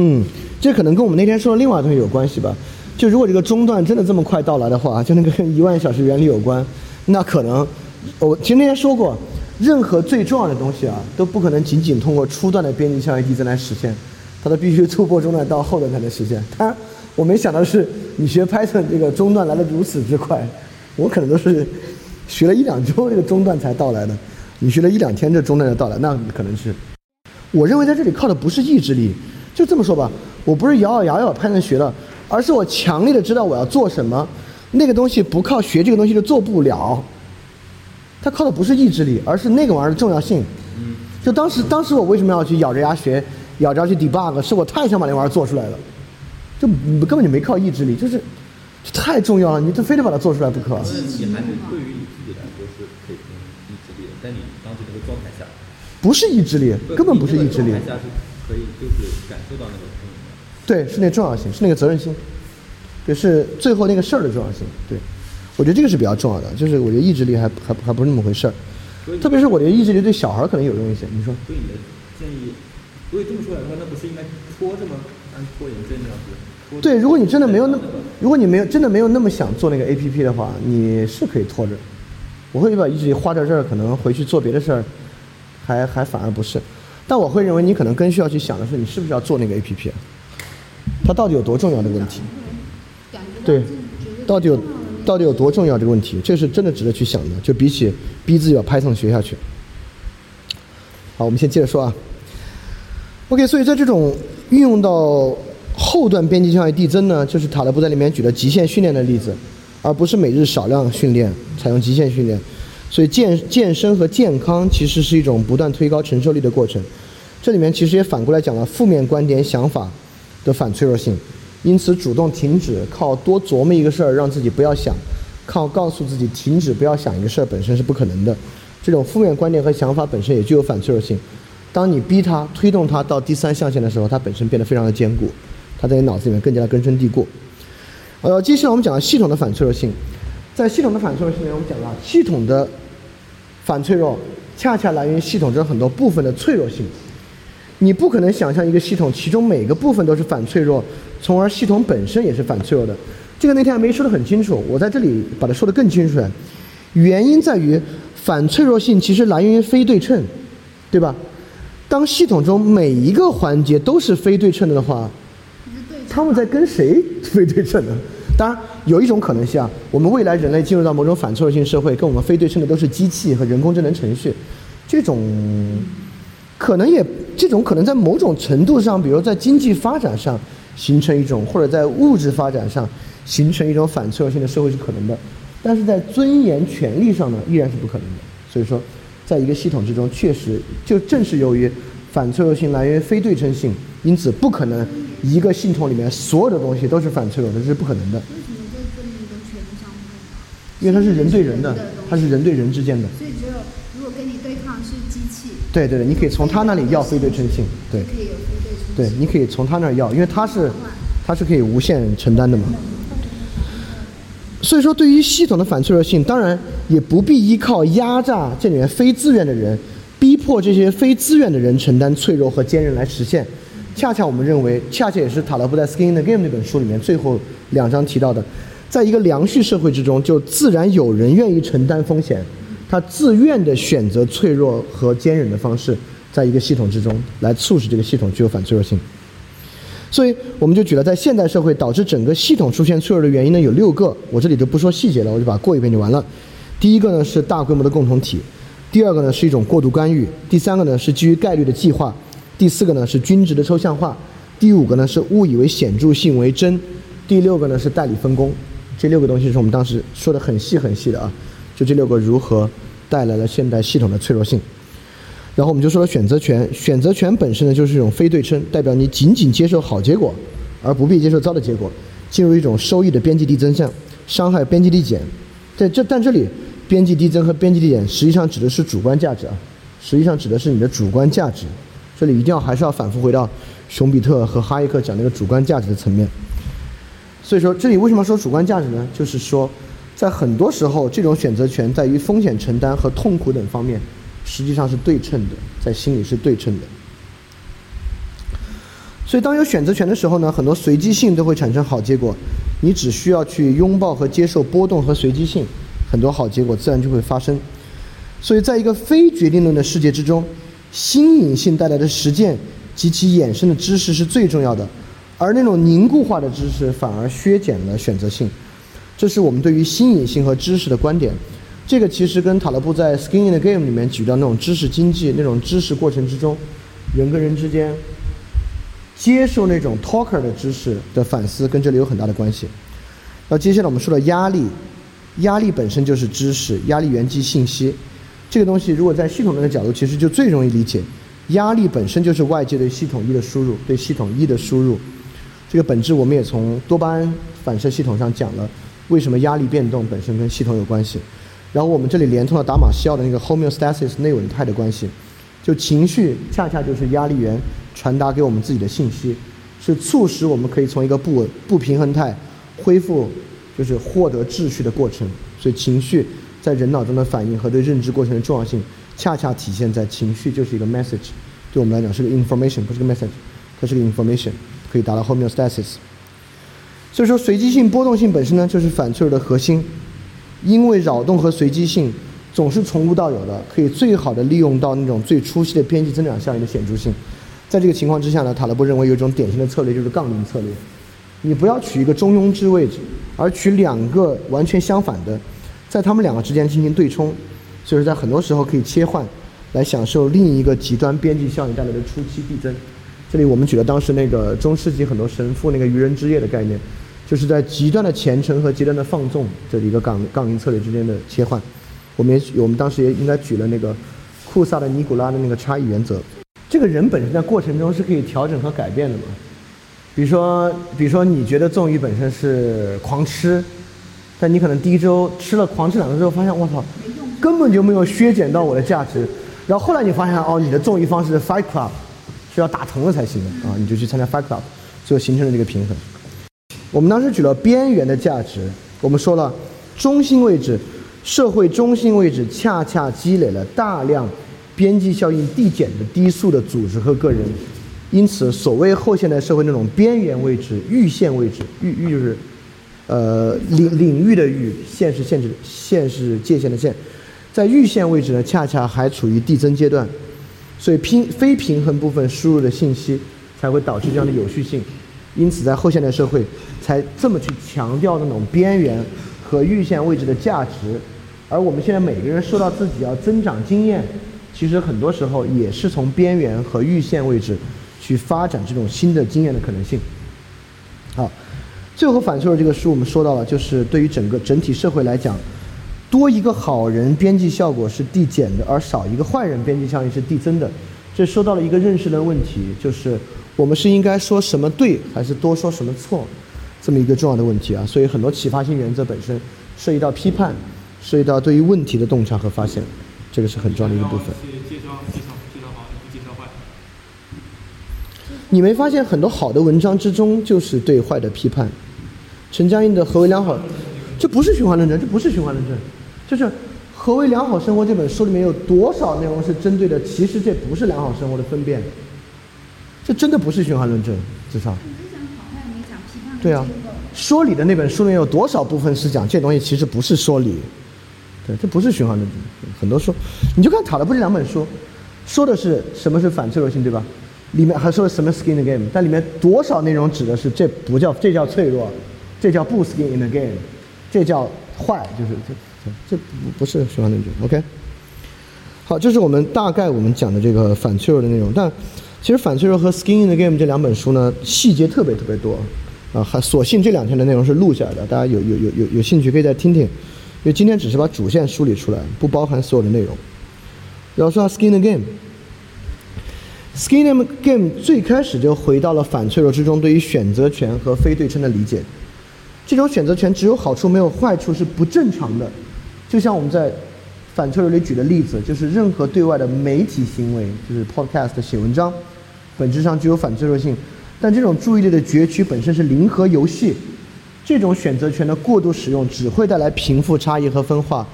嗯，这可能跟我们那天说的另外东西有关系吧。就如果这个中断真的这么快到来的话，就那个一万小时原理有关，那可能我其实那天说过，任何最重要的东西啊，都不可能仅仅通过初段的边际效应递增来实现，它都必须突破中断到后段才能实现。当然，我没想到是你学 Python 这个中断来的如此之快，我可能都是学了一两周这个中断才到来的。你学了一两天，这中断就到来，那可能是。我认为在这里靠的不是意志力，就这么说吧，我不是咬咬牙咬才能学的，而是我强烈的知道我要做什么，那个东西不靠学这个东西就做不了。它靠的不是意志力，而是那个玩意儿的重要性。就当时，当时我为什么要去咬着牙学，咬着牙去 debug，是我太想把那玩意儿做出来了，就根本就没靠意志力，就是太重要了，你这非得把它做出来不可。那你还是对于你自己来说是可以靠意志力的在你当时那个状态下，不是意志力，根本不是意志力。状态下是可以就是感受到那个对，是那重要性，是那个责任心，也是最后那个事儿的重要性。对，我觉得这个是比较重要的，就是我觉得意志力还还还不是那么回事儿。特别是我觉得意志力对小孩可能有用一些。你说？所以你的建议，如果这么说来的话，那不是应该拖着吗？按拖延症那样子。对，如果你真的没有那，如果你没有真的没有那么想做那个 A P P 的话，你是可以拖着。我会把意志力花在这儿，可能回去做别的事儿，还还反而不是。但我会认为你可能更需要去想的是，你是不是要做那个 A P P，它到底有多重要的问题？对，到底有到底有多重要这个问题，这是真的值得去想的。就比起逼自己把 Python 学下去。好，我们先接着说啊。OK，所以在这种运用到后段边际效益递增呢，就是塔勒布在里面举了极限训练的例子。而不是每日少量训练，采用极限训练，所以健健身和健康其实是一种不断推高承受力的过程。这里面其实也反过来讲了负面观点想法的反脆弱性，因此主动停止，靠多琢磨一个事儿让自己不要想，靠告诉自己停止不要想一个事儿本身是不可能的。这种负面观点和想法本身也具有反脆弱性。当你逼他推动他到第三象限的时候，它本身变得非常的坚固，它在你脑子里面更加的根深蒂固。呃，接下来我们讲了系统的反脆弱性，在系统的反脆弱性里面，我们讲了系统的反脆弱，恰恰来源于系统中很多部分的脆弱性。你不可能想象一个系统其中每个部分都是反脆弱，从而系统本身也是反脆弱的。这个那天还没说得很清楚，我在这里把它说得更清楚。原因在于反脆弱性其实来源于非对称，对吧？当系统中每一个环节都是非对称的话，他们在跟谁非对称呢？当然，有一种可能性啊，我们未来人类进入到某种反脆弱性社会，跟我们非对称的都是机器和人工智能程序，这种可能也这种可能在某种程度上，比如在经济发展上形成一种，或者在物质发展上形成一种反脆弱性的社会是可能的，但是在尊严权利上呢，依然是不可能的。所以说。在一个系统之中，确实就正是由于反脆弱性来源于非对称性，因此不可能一个系统里面所有的东西都是反脆弱的，这是不可能的。为什么这证明跟权力相互因为它是人对人的，它是人对人之间的。所以只有如果跟你对抗是机器。对对对，你可以从他那里要非对称性，对。可以有非对称。对，你可以从他那儿要，因为他是，他是可以无限承担的嘛。所以说，对于系统的反脆弱性，当然也不必依靠压榨这里面非自愿的人，逼迫这些非自愿的人承担脆弱和坚韧来实现。恰恰我们认为，恰恰也是塔勒布在《Skin in the Game》那本书里面最后两章提到的，在一个良序社会之中，就自然有人愿意承担风险，他自愿的选择脆弱和坚韧的方式，在一个系统之中来促使这个系统具有反脆弱性。所以我们就举了在现代社会导致整个系统出现脆弱的原因呢有六个，我这里就不说细节了，我就把它过一遍就完了。第一个呢是大规模的共同体，第二个呢是一种过度干预，第三个呢是基于概率的计划，第四个呢是均值的抽象化，第五个呢是误以为显著性为真，第六个呢是代理分工。这六个东西是我们当时说的很细很细的啊，就这六个如何带来了现代系统的脆弱性。然后我们就说了选择权，选择权本身呢就是一种非对称，代表你仅仅接受好结果，而不必接受糟的结果，进入一种收益的边际递增项，伤害边际递减。在这但这里边际递增和边际递减实际上指的是主观价值啊，实际上指的是你的主观价值。这里一定要还是要反复回到熊彼特和哈耶克讲那个主观价值的层面。所以说这里为什么说主观价值呢？就是说在很多时候这种选择权在于风险承担和痛苦等方面。实际上是对称的，在心里是对称的。所以，当有选择权的时候呢，很多随机性都会产生好结果。你只需要去拥抱和接受波动和随机性，很多好结果自然就会发生。所以，在一个非决定论的世界之中，新颖性带来的实践及其衍生的知识是最重要的，而那种凝固化的知识反而削减了选择性。这是我们对于新颖性和知识的观点。这个其实跟塔勒布在《Skin in the Game》里面举到那种知识经济那种知识过程之中，人跟人之间接受那种 talker 的知识的反思，跟这里有很大的关系。那接下来我们说的压力，压力本身就是知识，压力源自信息。这个东西如果在系统论的角度，其实就最容易理解。压力本身就是外界对系统一的输入，对系统一的输入。这个本质我们也从多巴胺反射系统上讲了，为什么压力变动本身跟系统有关系。然后我们这里连通了达马西奥的那个 homeostasis 内稳态的关系，就情绪恰恰就是压力源传达给我们自己的信息，是促使我们可以从一个不稳不平衡态恢复，就是获得秩序的过程。所以情绪在人脑中的反应和对认知过程的重要性，恰恰体现在情绪就是一个 message，对我们来讲是个 information，不是个 message，它是个 information，可以达到 homeostasis。所以说随机性波动性本身呢，就是反脆弱的核心。因为扰动和随机性总是从无到有的，可以最好的利用到那种最初期的边际增长效应的显著性。在这个情况之下呢，塔勒布认为有一种典型的策略就是杠铃策略。你不要取一个中庸之位置，而取两个完全相反的，在他们两个之间进行对冲，就是在很多时候可以切换，来享受另一个极端边际效应带来的初期递增。这里我们举了当时那个中世纪很多神父那个愚人之夜的概念。就是在极端的虔诚和极端的放纵这一个杠杠铃策略之间的切换，我们也我们当时也应该举了那个库萨的尼古拉的那个差异原则。这个人本身在过程中是可以调整和改变的嘛？比如说，比如说你觉得纵欲本身是狂吃，但你可能第一周吃了狂吃两周之后，发现我操，根本就没有削减到我的价值。然后后来你发现哦，你的纵欲方式是 Fight Club，是要打疼了才行的啊，你就去参加 Fight Club，最后形成了这个平衡。我们当时举了边缘的价值，我们说了中心位置，社会中心位置恰恰积累了大量边际效应递减的低速的组织和个人。因此，所谓后现代社会那种边缘位置、域线位置，域域就是呃领领域的域，线是限制，线是界限的线，在域线位置呢，恰恰还处于递增阶段，所以平非平衡部分输入的信息才会导致这样的有序性。因此，在后现代社会才这么去强调那种边缘和域线位置的价值，而我们现在每个人受到自己要增长经验，其实很多时候也是从边缘和域线位置去发展这种新的经验的可能性。最后反脆弱这个书我们说到了，就是对于整个整体社会来讲，多一个好人边际效果是递减的，而少一个坏人边际效应是递增的。这说到了一个认识的问题，就是我们是应该说什么对，还是多说什么错，这么一个重要的问题啊。所以很多启发性原则本身涉及到批判，涉及到对于问题的洞察和发现，这个是很重要的一个部分。介绍介绍介绍好，不介绍坏。你没发现很多好的文章之中就是对坏的批判？陈嘉映的《何为良好》，这不是循环论证，这不是循环论证，就是《何为良好生活》这本书里面有多少内容是针对的？其实这不是良好生活的分辨，这真的不是循环论证，至少。你是讲好坏，没讲批判对啊，说理的那本书里面有多少部分是讲这东西其实不是说理？对，这不是循环论证。很多书，你就看塔勒布这两本书，说的是什么是反脆弱性，对吧？里面还说了什么 skin in the game，但里面多少内容指的是这不叫这叫脆弱，这叫不 skin in the game，这叫坏，就是这这这不是循环论证。OK，好，这是我们大概我们讲的这个反脆弱的内容。但其实反脆弱和 skin in the game 这两本书呢，细节特别特别多啊，还所幸这两天的内容是录下来的，大家有有有有有兴趣可以再听听，因为今天只是把主线梳理出来，不包含所有的内容。然后说到 skin in the game。Skin in the Game 最开始就回到了反脆弱之中对于选择权和非对称的理解。这种选择权只有好处没有坏处是不正常的，就像我们在反脆弱里举的例子，就是任何对外的媒体行为，就是 Podcast 写文章，本质上具有反脆弱性，但这种注意力的攫取本身是零和游戏，这种选择权的过度使用只会带来贫富差异和分化。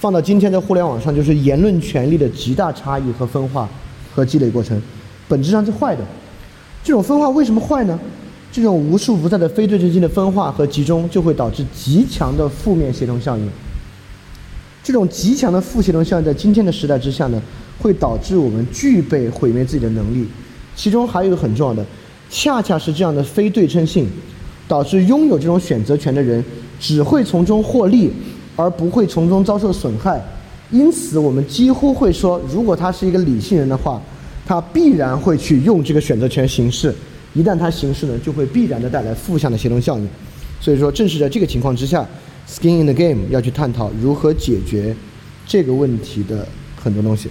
放到今天的互联网上，就是言论权利的极大差异和分化和积累过程。本质上是坏的。这种分化为什么坏呢？这种无处不在的非对称性的分化和集中，就会导致极强的负面协同效应。这种极强的负协同效应在今天的时代之下呢，会导致我们具备毁灭自己的能力。其中还有一个很重要的，恰恰是这样的非对称性，导致拥有这种选择权的人只会从中获利，而不会从中遭受损害。因此，我们几乎会说，如果他是一个理性人的话，他必然会去用这个选择权行事。一旦它行事呢，就会必然的带来负向的协同效应。所以说，正是在这个情况之下，Skin in the Game 要去探讨如何解决这个问题的很多东西。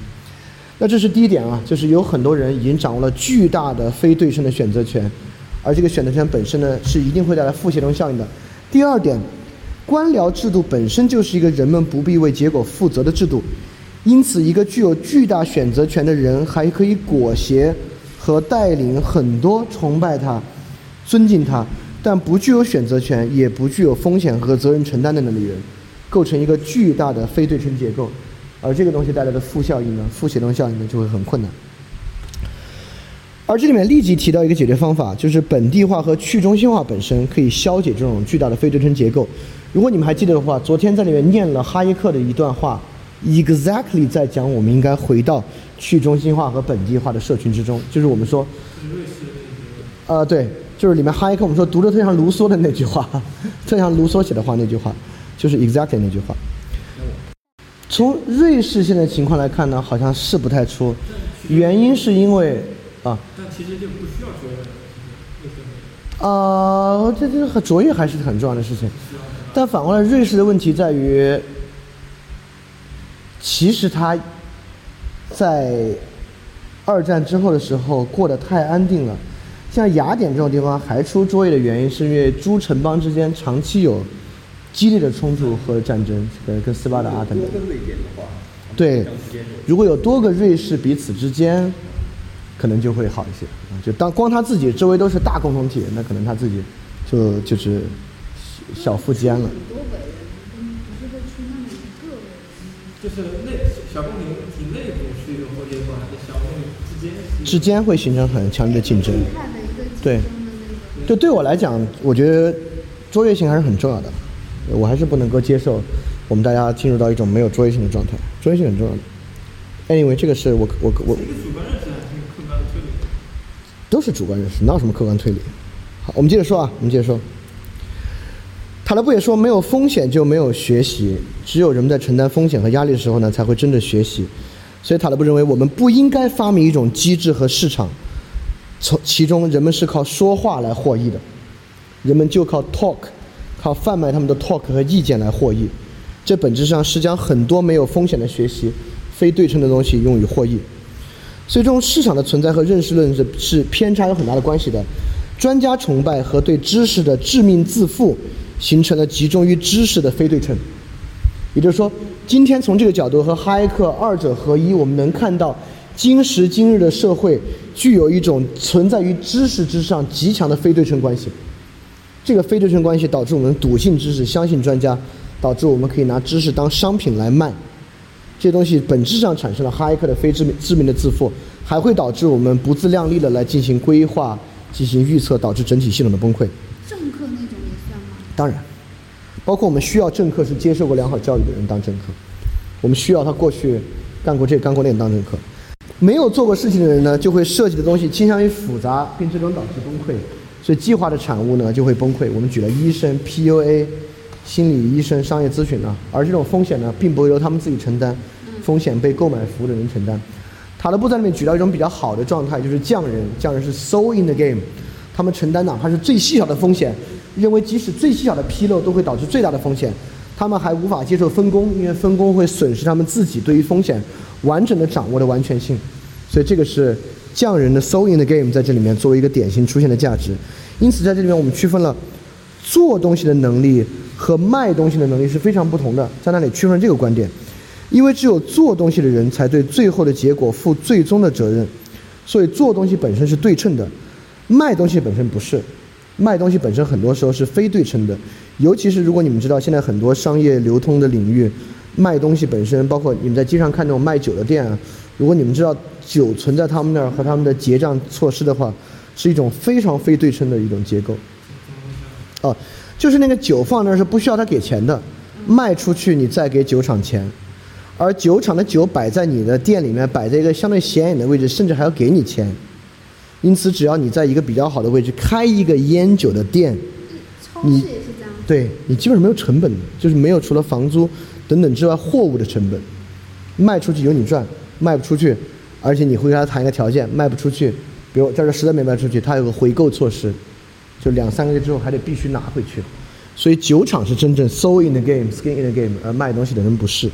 那这是第一点啊，就是有很多人已经掌握了巨大的非对称的选择权，而这个选择权本身呢，是一定会带来负协同效应的。第二点，官僚制度本身就是一个人们不必为结果负责的制度，因此，一个具有巨大选择权的人还可以裹挟和带领很多崇拜他、尊敬他，但不具有选择权，也不具有风险和责任承担的能力人，构成一个巨大的非对称结构，而这个东西带来的负效应呢，负协同效应呢，就会很困难。而这里面立即提到一个解决方法，就是本地化和去中心化本身可以消解这种巨大的非对称结构。如果你们还记得的话，昨天在里面念了哈耶克的一段话，exactly 在讲我们应该回到去中心化和本地化的社群之中，就是我们说，呃，对，就是里面哈耶克我们说读着特像卢梭的那句话，特像卢梭写的话那句话，就是 exactly 那句话。从瑞士现在情况来看呢，好像是不太出，原因是因为啊。但其实就不需要说卫生棉。呃，这这和卓越还是很重要的事情，但反过来，瑞士的问题在于，其实他在二战之后的时候过得太安定了。像雅典这种地方还出卓越的原因，是因为诸城邦之间长期有激烈的冲突和战争，跟跟斯巴达啊等等。对如果有多个瑞士彼此之间，可能就会好一些。就当光他自己周围都是大共同体，那可能他自己就就是小富即安了。很多伟人，跟不是会出那么一个伟人。就是内小公民体内部是一个活结构，还是小公民之间？之间会形成很强烈的竞争。对。就对我来讲，我觉得卓越性还是很重要的，我还是不能够接受我们大家进入到一种没有卓越性的状态，卓越性很重要的。Anyway，这个是我我我主观认识还是客观推理？都是主观认识，哪有什么客观推理？好，我们接着说啊，我们接着说。塔勒布也说，没有风险就没有学习，只有人们在承担风险和压力的时候呢，才会真的学习。所以塔勒布认为，我们不应该发明一种机制和市场，从其中人们是靠说话来获益的，人们就靠 talk，靠贩卖他们的 talk 和意见来获益。这本质上是将很多没有风险的学习、非对称的东西用于获益。所以，这种市场的存在和认识论是是偏差有很大的关系的。专家崇拜和对知识的致命自负，形成了集中于知识的非对称。也就是说，今天从这个角度和哈耶克二者合一，我们能看到今时今日的社会具有一种存在于知识之上极强的非对称关系。这个非对称关系导致我们笃信知识、相信专家，导致我们可以拿知识当商品来卖。这些东西本质上产生了哈耶克的非知名知名的自负，还会导致我们不自量力的来进行规划、进行预测，导致整体系统的崩溃。当然，包括我们需要政客是接受过良好教育的人当政客，我们需要他过去干过这干过那当政客。没有做过事情的人呢，就会设计的东西倾向于复杂，并最终导致崩溃。所以计划的产物呢就会崩溃。我们举了医生、PUA、心理医生、商业咨询啊，而这种风险呢，并不会由他们自己承担，风险被购买服务的人承担。塔勒布在里面举到一种比较好的状态，就是匠人，匠人是 so in the game，他们承担哪怕是最细小的风险，认为即使最细小的纰漏都会导致最大的风险，他们还无法接受分工，因为分工会损失他们自己对于风险完整的掌握的完全性，所以这个是匠人的 so in the game 在这里面作为一个典型出现的价值。因此在这里面我们区分了做东西的能力和卖东西的能力是非常不同的，在那里区分这个观点。因为只有做东西的人才对最后的结果负最终的责任，所以做东西本身是对称的，卖东西本身不是，卖东西本身很多时候是非对称的，尤其是如果你们知道现在很多商业流通的领域，卖东西本身，包括你们在街上看那种卖酒的店啊，如果你们知道酒存在他们那儿和他们的结账措施的话，是一种非常非对称的一种结构。哦，就是那个酒放那儿是不需要他给钱的，卖出去你再给酒厂钱。而酒厂的酒摆在你的店里面，摆在一个相对显眼的位置，甚至还要给你钱。因此，只要你在一个比较好的位置开一个烟酒的店，你超市也是这样。对你基本上没有成本的，就是没有除了房租等等之外货物的成本。卖出去有你赚，卖不出去，而且你会跟他谈一个条件，卖不出去，比如在这实在没卖出去，他有个回购措施，就两三个月之后还得必须拿回去。所以酒厂是真正 soul in the game, skin in the game，而卖东西的人不是。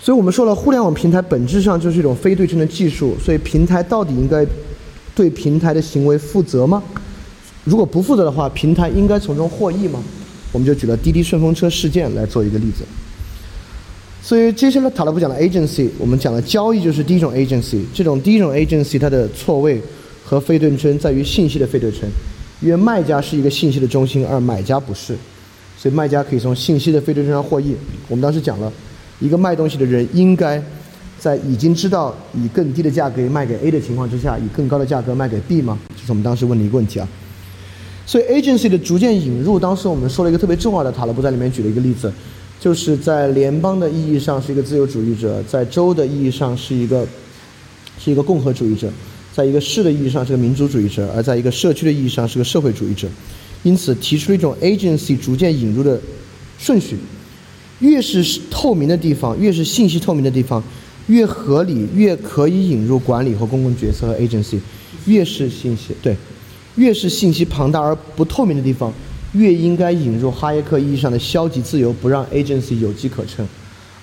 所以我们说了，互联网平台本质上就是一种非对称的技术，所以平台到底应该对平台的行为负责吗？如果不负责的话，平台应该从中获益吗？我们就举了滴滴顺风车事件来做一个例子。所以接下来塔勒布讲的 agency，我们讲的交易就是第一种 agency。这种第一种 agency 它的错位和非对称在于信息的非对称，因为卖家是一个信息的中心，而买家不是，所以卖家可以从信息的非对称上获益。我们当时讲了，一个卖东西的人应该在已经知道以更低的价格卖给 A 的情况之下，以更高的价格卖给 B 吗？这是我们当时问的一个问题啊。所以 agency 的逐渐引入，当时我们说了一个特别重要的，塔勒布在里面举了一个例子，就是在联邦的意义上是一个自由主义者，在州的意义上是一个是一个共和主义者，在一个市的意义上是个民主主义者，而在一个社区的意义上是个社会主义者。因此提出了一种 agency 逐渐引入的顺序，越是透明的地方，越是信息透明的地方，越合理，越可以引入管理和公共决策和 agency，越是信息对。越是信息庞大而不透明的地方，越应该引入哈耶克意义上的消极自由，不让 agency 有机可乘。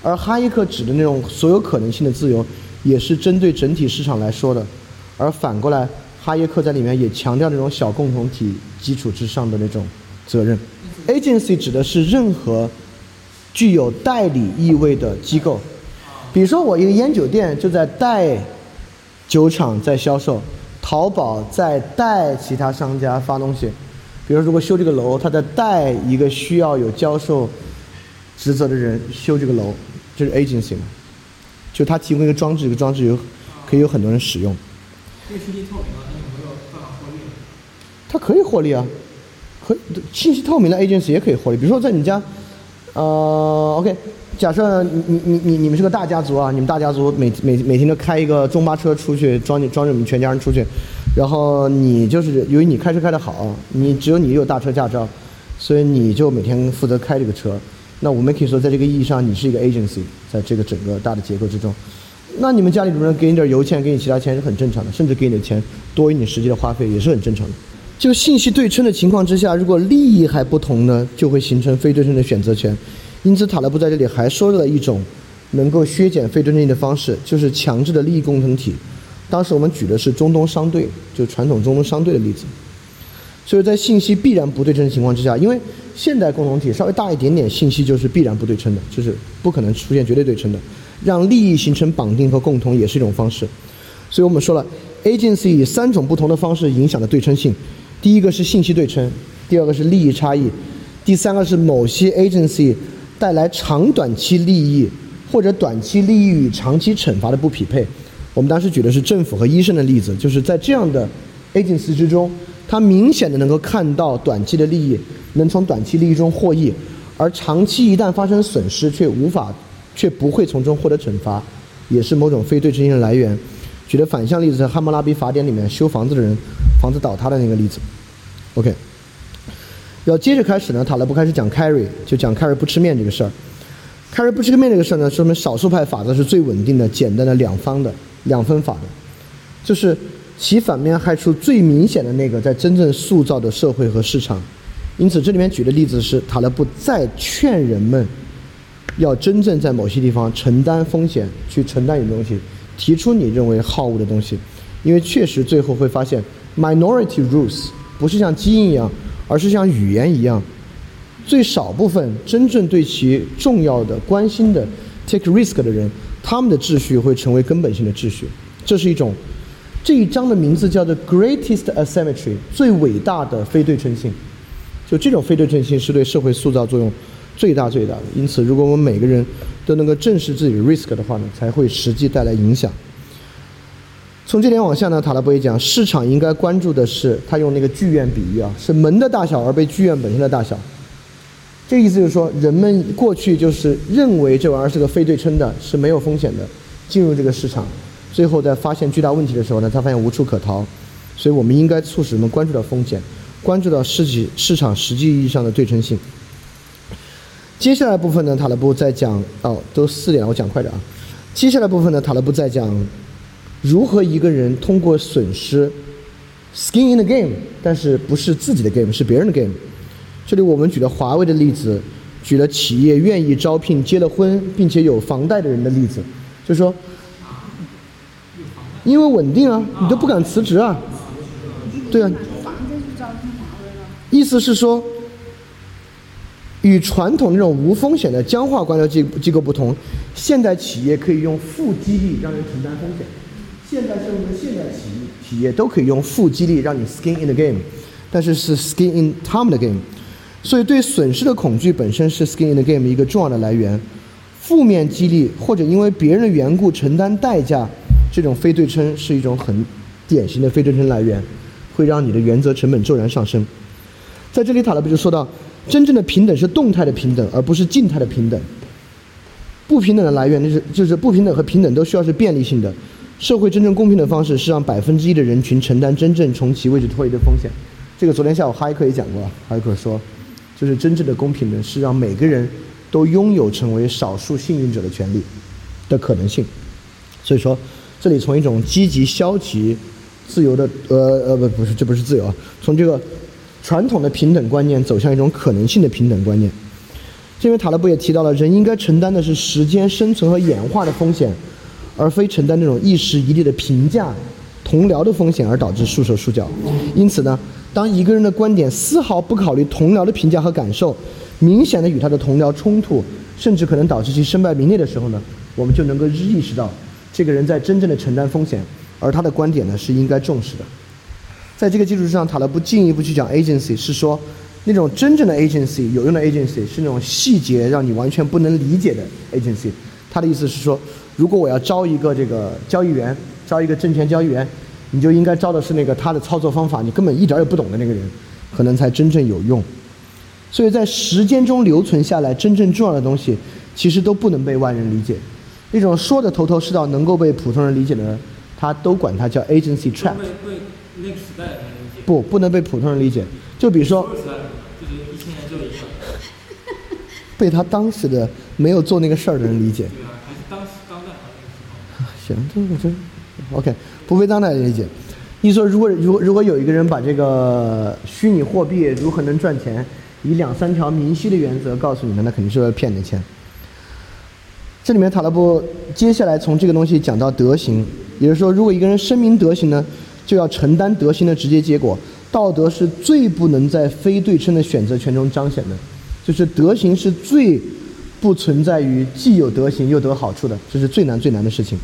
而哈耶克指的那种所有可能性的自由，也是针对整体市场来说的。而反过来，哈耶克在里面也强调那种小共同体基础之上的那种责任。agency 指的是任何具有代理意味的机构，比如说我一个烟酒店就在代酒厂在销售。淘宝在代其他商家发东西，比如如果修这个楼，他在代一个需要有销售职责的人修这个楼，这是 agency 嘛？就他提供一个装置，这个装置有可以有很多人使用。这个信息透明了，那有没有办法获利？它可以获利啊，可信息透明的 agency 也可以获利。比如说在你家，呃，OK，假设你你你你你们是个大家族啊，你们大家族每每每天都开一个中巴车出去装着装着你们全家人出去，然后你就是由于你开车开得好，你只有你有大车驾照，所以你就每天负责开这个车。那我们可以说，在这个意义上，你是一个 agency，在这个整个大的结构之中。那你们家里主人给你点油钱，给你其他钱是很正常的，甚至给你的钱多于你实际的花费也是很正常的。就信息对称的情况之下，如果利益还不同呢，就会形成非对称的选择权。因此，塔勒布在这里还说了一种能够削减非对称的方式，就是强制的利益共同体。当时我们举的是中东商队，就传统中东商队的例子。所以在信息必然不对称的情况之下，因为现代共同体稍微大一点点，信息就是必然不对称的，就是不可能出现绝对对称的。让利益形成绑定和共同也是一种方式。所以我们说了，agency 以三种不同的方式影响了对称性。第一个是信息对称，第二个是利益差异，第三个是某些 agency 带来长短期利益或者短期利益与长期惩罚的不匹配。我们当时举的是政府和医生的例子，就是在这样的 agency 之中，他明显的能够看到短期的利益，能从短期利益中获益，而长期一旦发生损失却无法，却不会从中获得惩罚，也是某种非对称性的来源。举的反向例子是《汉谟拉比法典》里面修房子的人，房子倒塌的那个例子。OK，要接着开始呢，塔勒布开始讲 carry，就讲 carry 不吃面这个事儿。carry 不吃面这个事儿呢，说明少数派法则是最稳定的、简单的两方的两分法的，就是其反面害处最明显的那个，在真正塑造的社会和市场。因此，这里面举的例子是塔勒布再劝人们要真正在某些地方承担风险，去承担一点东西，提出你认为好恶的东西，因为确实最后会发现 minority rules 不是像基因一样，而是像语言一样，最少部分真正对其重要的、关心的 take risk 的人，他们的秩序会成为根本性的秩序。这是一种这一章的名字叫做 greatest asymmetry，最伟大的非对称性。就这种非对称性是对社会塑造作用最大最大的。因此，如果我们每个人都能够正视自己的 risk 的话呢，才会实际带来影响。从这点往下呢，塔勒布也讲，市场应该关注的是，他用那个剧院比喻啊，是门的大小而被剧院本身的大小。这意思就是说，人们过去就是认为这玩意儿是个非对称的，是没有风险的，进入这个市场，最后在发现巨大问题的时候呢，他发现无处可逃，所以我们应该促使人们关注到风险，关注到市际市场实际意义上的对称性。接下来部分呢，塔勒布在讲哦，都四点了，我讲快点啊。接下来部分呢，塔勒布在讲如何一个人通过损失 skin in the game，但是不是自己的 game，是别人的 game。这里我们举了华为的例子，举了企业愿意招聘结了婚并且有房贷的人的例子，就是说，因为稳定啊，你都不敢辞职啊，对啊，意思是说，与传统那种无风险的僵化官僚机机构不同，现代企业可以用负激励让人承担风险。现代社会的现代企业企业都可以用负激励让你 skin in the game，但是是 skin in time 的 game。所以对损失的恐惧本身是 skin in the game 一个重要的来源。负面激励或者因为别人的缘故承担代价，这种非对称是一种很典型的非对称来源，会让你的原则成本骤然上升。在这里，塔勒布就说到，真正的平等是动态的平等，而不是静态的平等。不平等的来源就是就是不平等和平等都需要是便利性的。社会真正公平的方式是让百分之一的人群承担真正从其位置脱离的风险。这个昨天下午哈耶克也讲过，哈耶克说，就是真正的公平呢是让每个人都拥有成为少数幸运者的权利的可能性。所以说，这里从一种积极消极、自由的呃呃不不是这不是自由啊，从这个传统的平等观念走向一种可能性的平等观念。这边塔勒布也提到了，人应该承担的是时间、生存和演化的风险，而非承担那种一时一地的评价、同僚的风险而导致束手束脚。因此呢，当一个人的观点丝毫不考虑同僚的评价和感受，明显的与他的同僚冲突，甚至可能导致其身败名裂的时候呢，我们就能够意识到，这个人在真正的承担风险，而他的观点呢是应该重视的。在这个基础之上，塔勒布进一步去讲 agency，是说那种真正的 agency 有用的 agency 是那种细节让你完全不能理解的 agency。他的意思是说，如果我要招一个这个交易员，招一个证券交易员，你就应该招的是那个他的操作方法你根本一点也不懂的那个人，可能才真正有用。所以在时间中留存下来真正重要的东西，其实都不能被外人理解。那种说的头头是道、能够被普通人理解的，他都管它叫 agency trap。被被那个时代的人理解，不，不能被普通人理解。就比如说，就是一千年就一样，被他当时的没有做那个事儿的人理解。对吧？还是当时当代那个时候。行，这个真 OK，不被当代人理解。你说，如果如果如果有一个人把这个虚拟货币如何能赚钱，以两三条明晰的原则告诉你们，那肯定是为了骗你的钱。这里面塔勒布接下来从这个东西讲到德行，也就是说，如果一个人声明德行呢，就要承担德行的直接结果。道德是最不能在非对称的选择权中彰显的，就是德行是最不存在于既有德行又得好处的，这是最难最难的事情。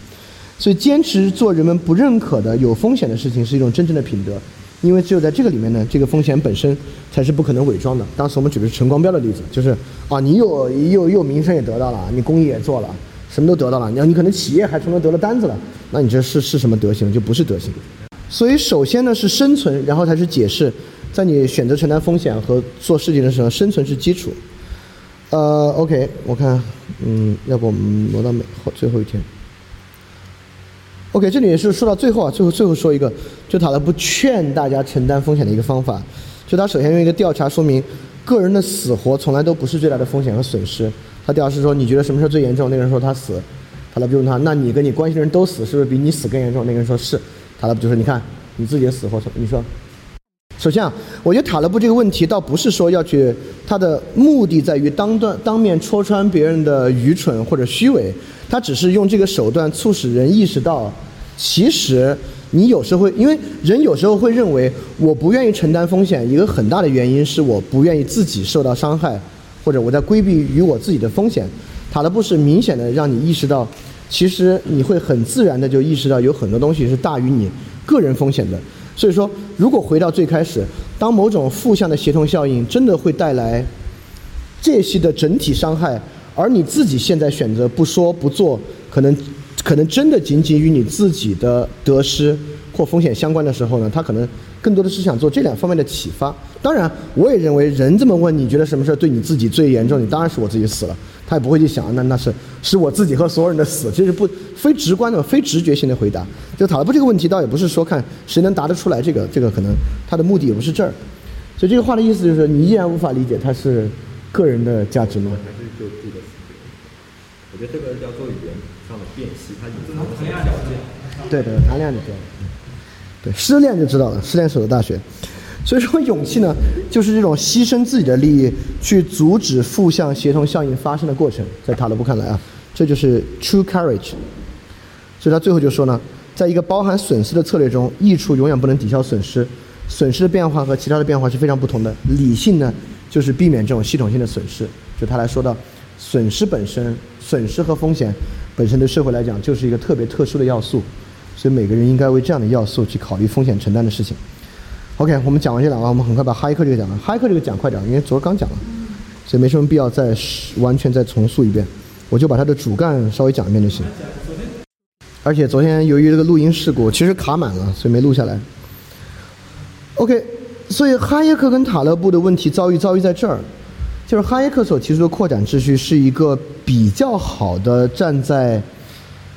所以，坚持做人们不认可的有风险的事情，是一种真正的品德。因为只有在这个里面呢，这个风险本身才是不可能伪装的。当时我们举的是陈光标的例子，就是啊，你有又又名声也得到了，你公益也做了，什么都得到了，你要你可能企业还从中得了单子了，那你这是是什么德行？就不是德行。所以，首先呢是生存，然后才是解释。在你选择承担风险和做事情的时候，生存是基础。呃，OK，我看，嗯，要不我们挪到后最后一天。OK，这里也是说到最后啊，最后最后说一个，就塔勒布劝大家承担风险的一个方法。就他首先用一个调查说明，个人的死活从来都不是最大的风险和损失。他调查是说，你觉得什么事最严重？那个人说他死。塔勒布问他，那你跟你关系的人都死，是不是比你死更严重？那个人说是。塔勒布就说，你看你自己的死活，你说。首先啊，我觉得塔勒布这个问题倒不是说要去，他的目的在于当断当面戳穿别人的愚蠢或者虚伪，他只是用这个手段促使人意识到，其实你有时候会，因为人有时候会认为我不愿意承担风险，一个很大的原因是我不愿意自己受到伤害，或者我在规避于我自己的风险。塔勒布是明显的让你意识到，其实你会很自然的就意识到有很多东西是大于你个人风险的。所以说，如果回到最开始，当某种负向的协同效应真的会带来这些的整体伤害，而你自己现在选择不说不做，可能可能真的仅仅与你自己的得失或风险相关的时候呢，他可能更多的是想做这两方面的启发。当然，我也认为人这么问，你觉得什么事儿对你自己最严重？你当然是我自己死了。他也不会去想，那那是是我自己和所有人的死，这是不非直观的、非直觉性的回答。就塔勒布这个问题，倒也不是说看谁能答得出来，这个这个可能他的目的也不是这儿。所以这个话的意思就是，你依然无法理解他是个人的价值吗？还是就自己的思维。我觉得这个叫做语言上的辨析，它隐藏的怎样了解？对对，谈恋爱就知道了。对，失恋就知道了，失恋是我的大学。所以说，勇气呢，就是这种牺牲自己的利益去阻止负向协同效应发生的过程。在塔勒布看来啊，这就是 true courage。所以他最后就说呢，在一个包含损失的策略中，益处永远不能抵消损失，损失的变化和其他的变化是非常不同的。理性呢，就是避免这种系统性的损失。就他来说到，损失本身，损失和风险本身对社会来讲就是一个特别特殊的要素，所以每个人应该为这样的要素去考虑风险承担的事情。OK，我们讲完这两个，我们很快把哈耶克这个讲了。哈耶克这个讲快点，因为昨儿刚讲了，所以没什么必要再完全再重述一遍。我就把它的主干稍微讲一遍就行。而且昨天由于这个录音事故，其实卡满了，所以没录下来。OK，所以哈耶克跟塔勒布的问题遭遇遭遇在这儿，就是哈耶克所提出的扩展秩序是一个比较好的站在，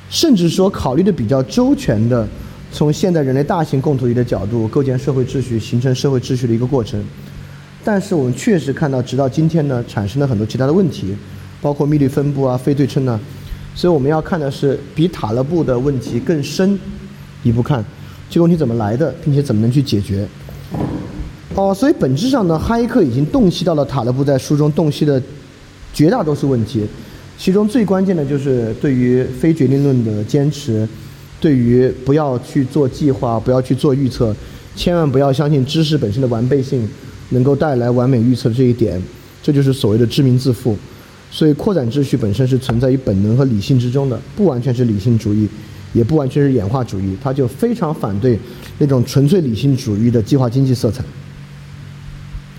甚至说考虑的比较周全的。从现代人类大型共同体的角度构建社会秩序、形成社会秩序的一个过程，但是我们确实看到，直到今天呢，产生了很多其他的问题，包括密律分布啊、非对称呢，所以我们要看的是比塔勒布的问题更深一步看，这个问题怎么来的，并且怎么能去解决。哦，所以本质上呢，哈耶克已经洞悉到了塔勒布在书中洞悉的绝大多数问题，其中最关键的就是对于非决定论的坚持。对于不要去做计划，不要去做预测，千万不要相信知识本身的完备性能够带来完美预测这一点，这就是所谓的知名自负。所以扩展秩序本身是存在于本能和理性之中的，不完全是理性主义，也不完全是演化主义，它就非常反对那种纯粹理性主义的计划经济色彩。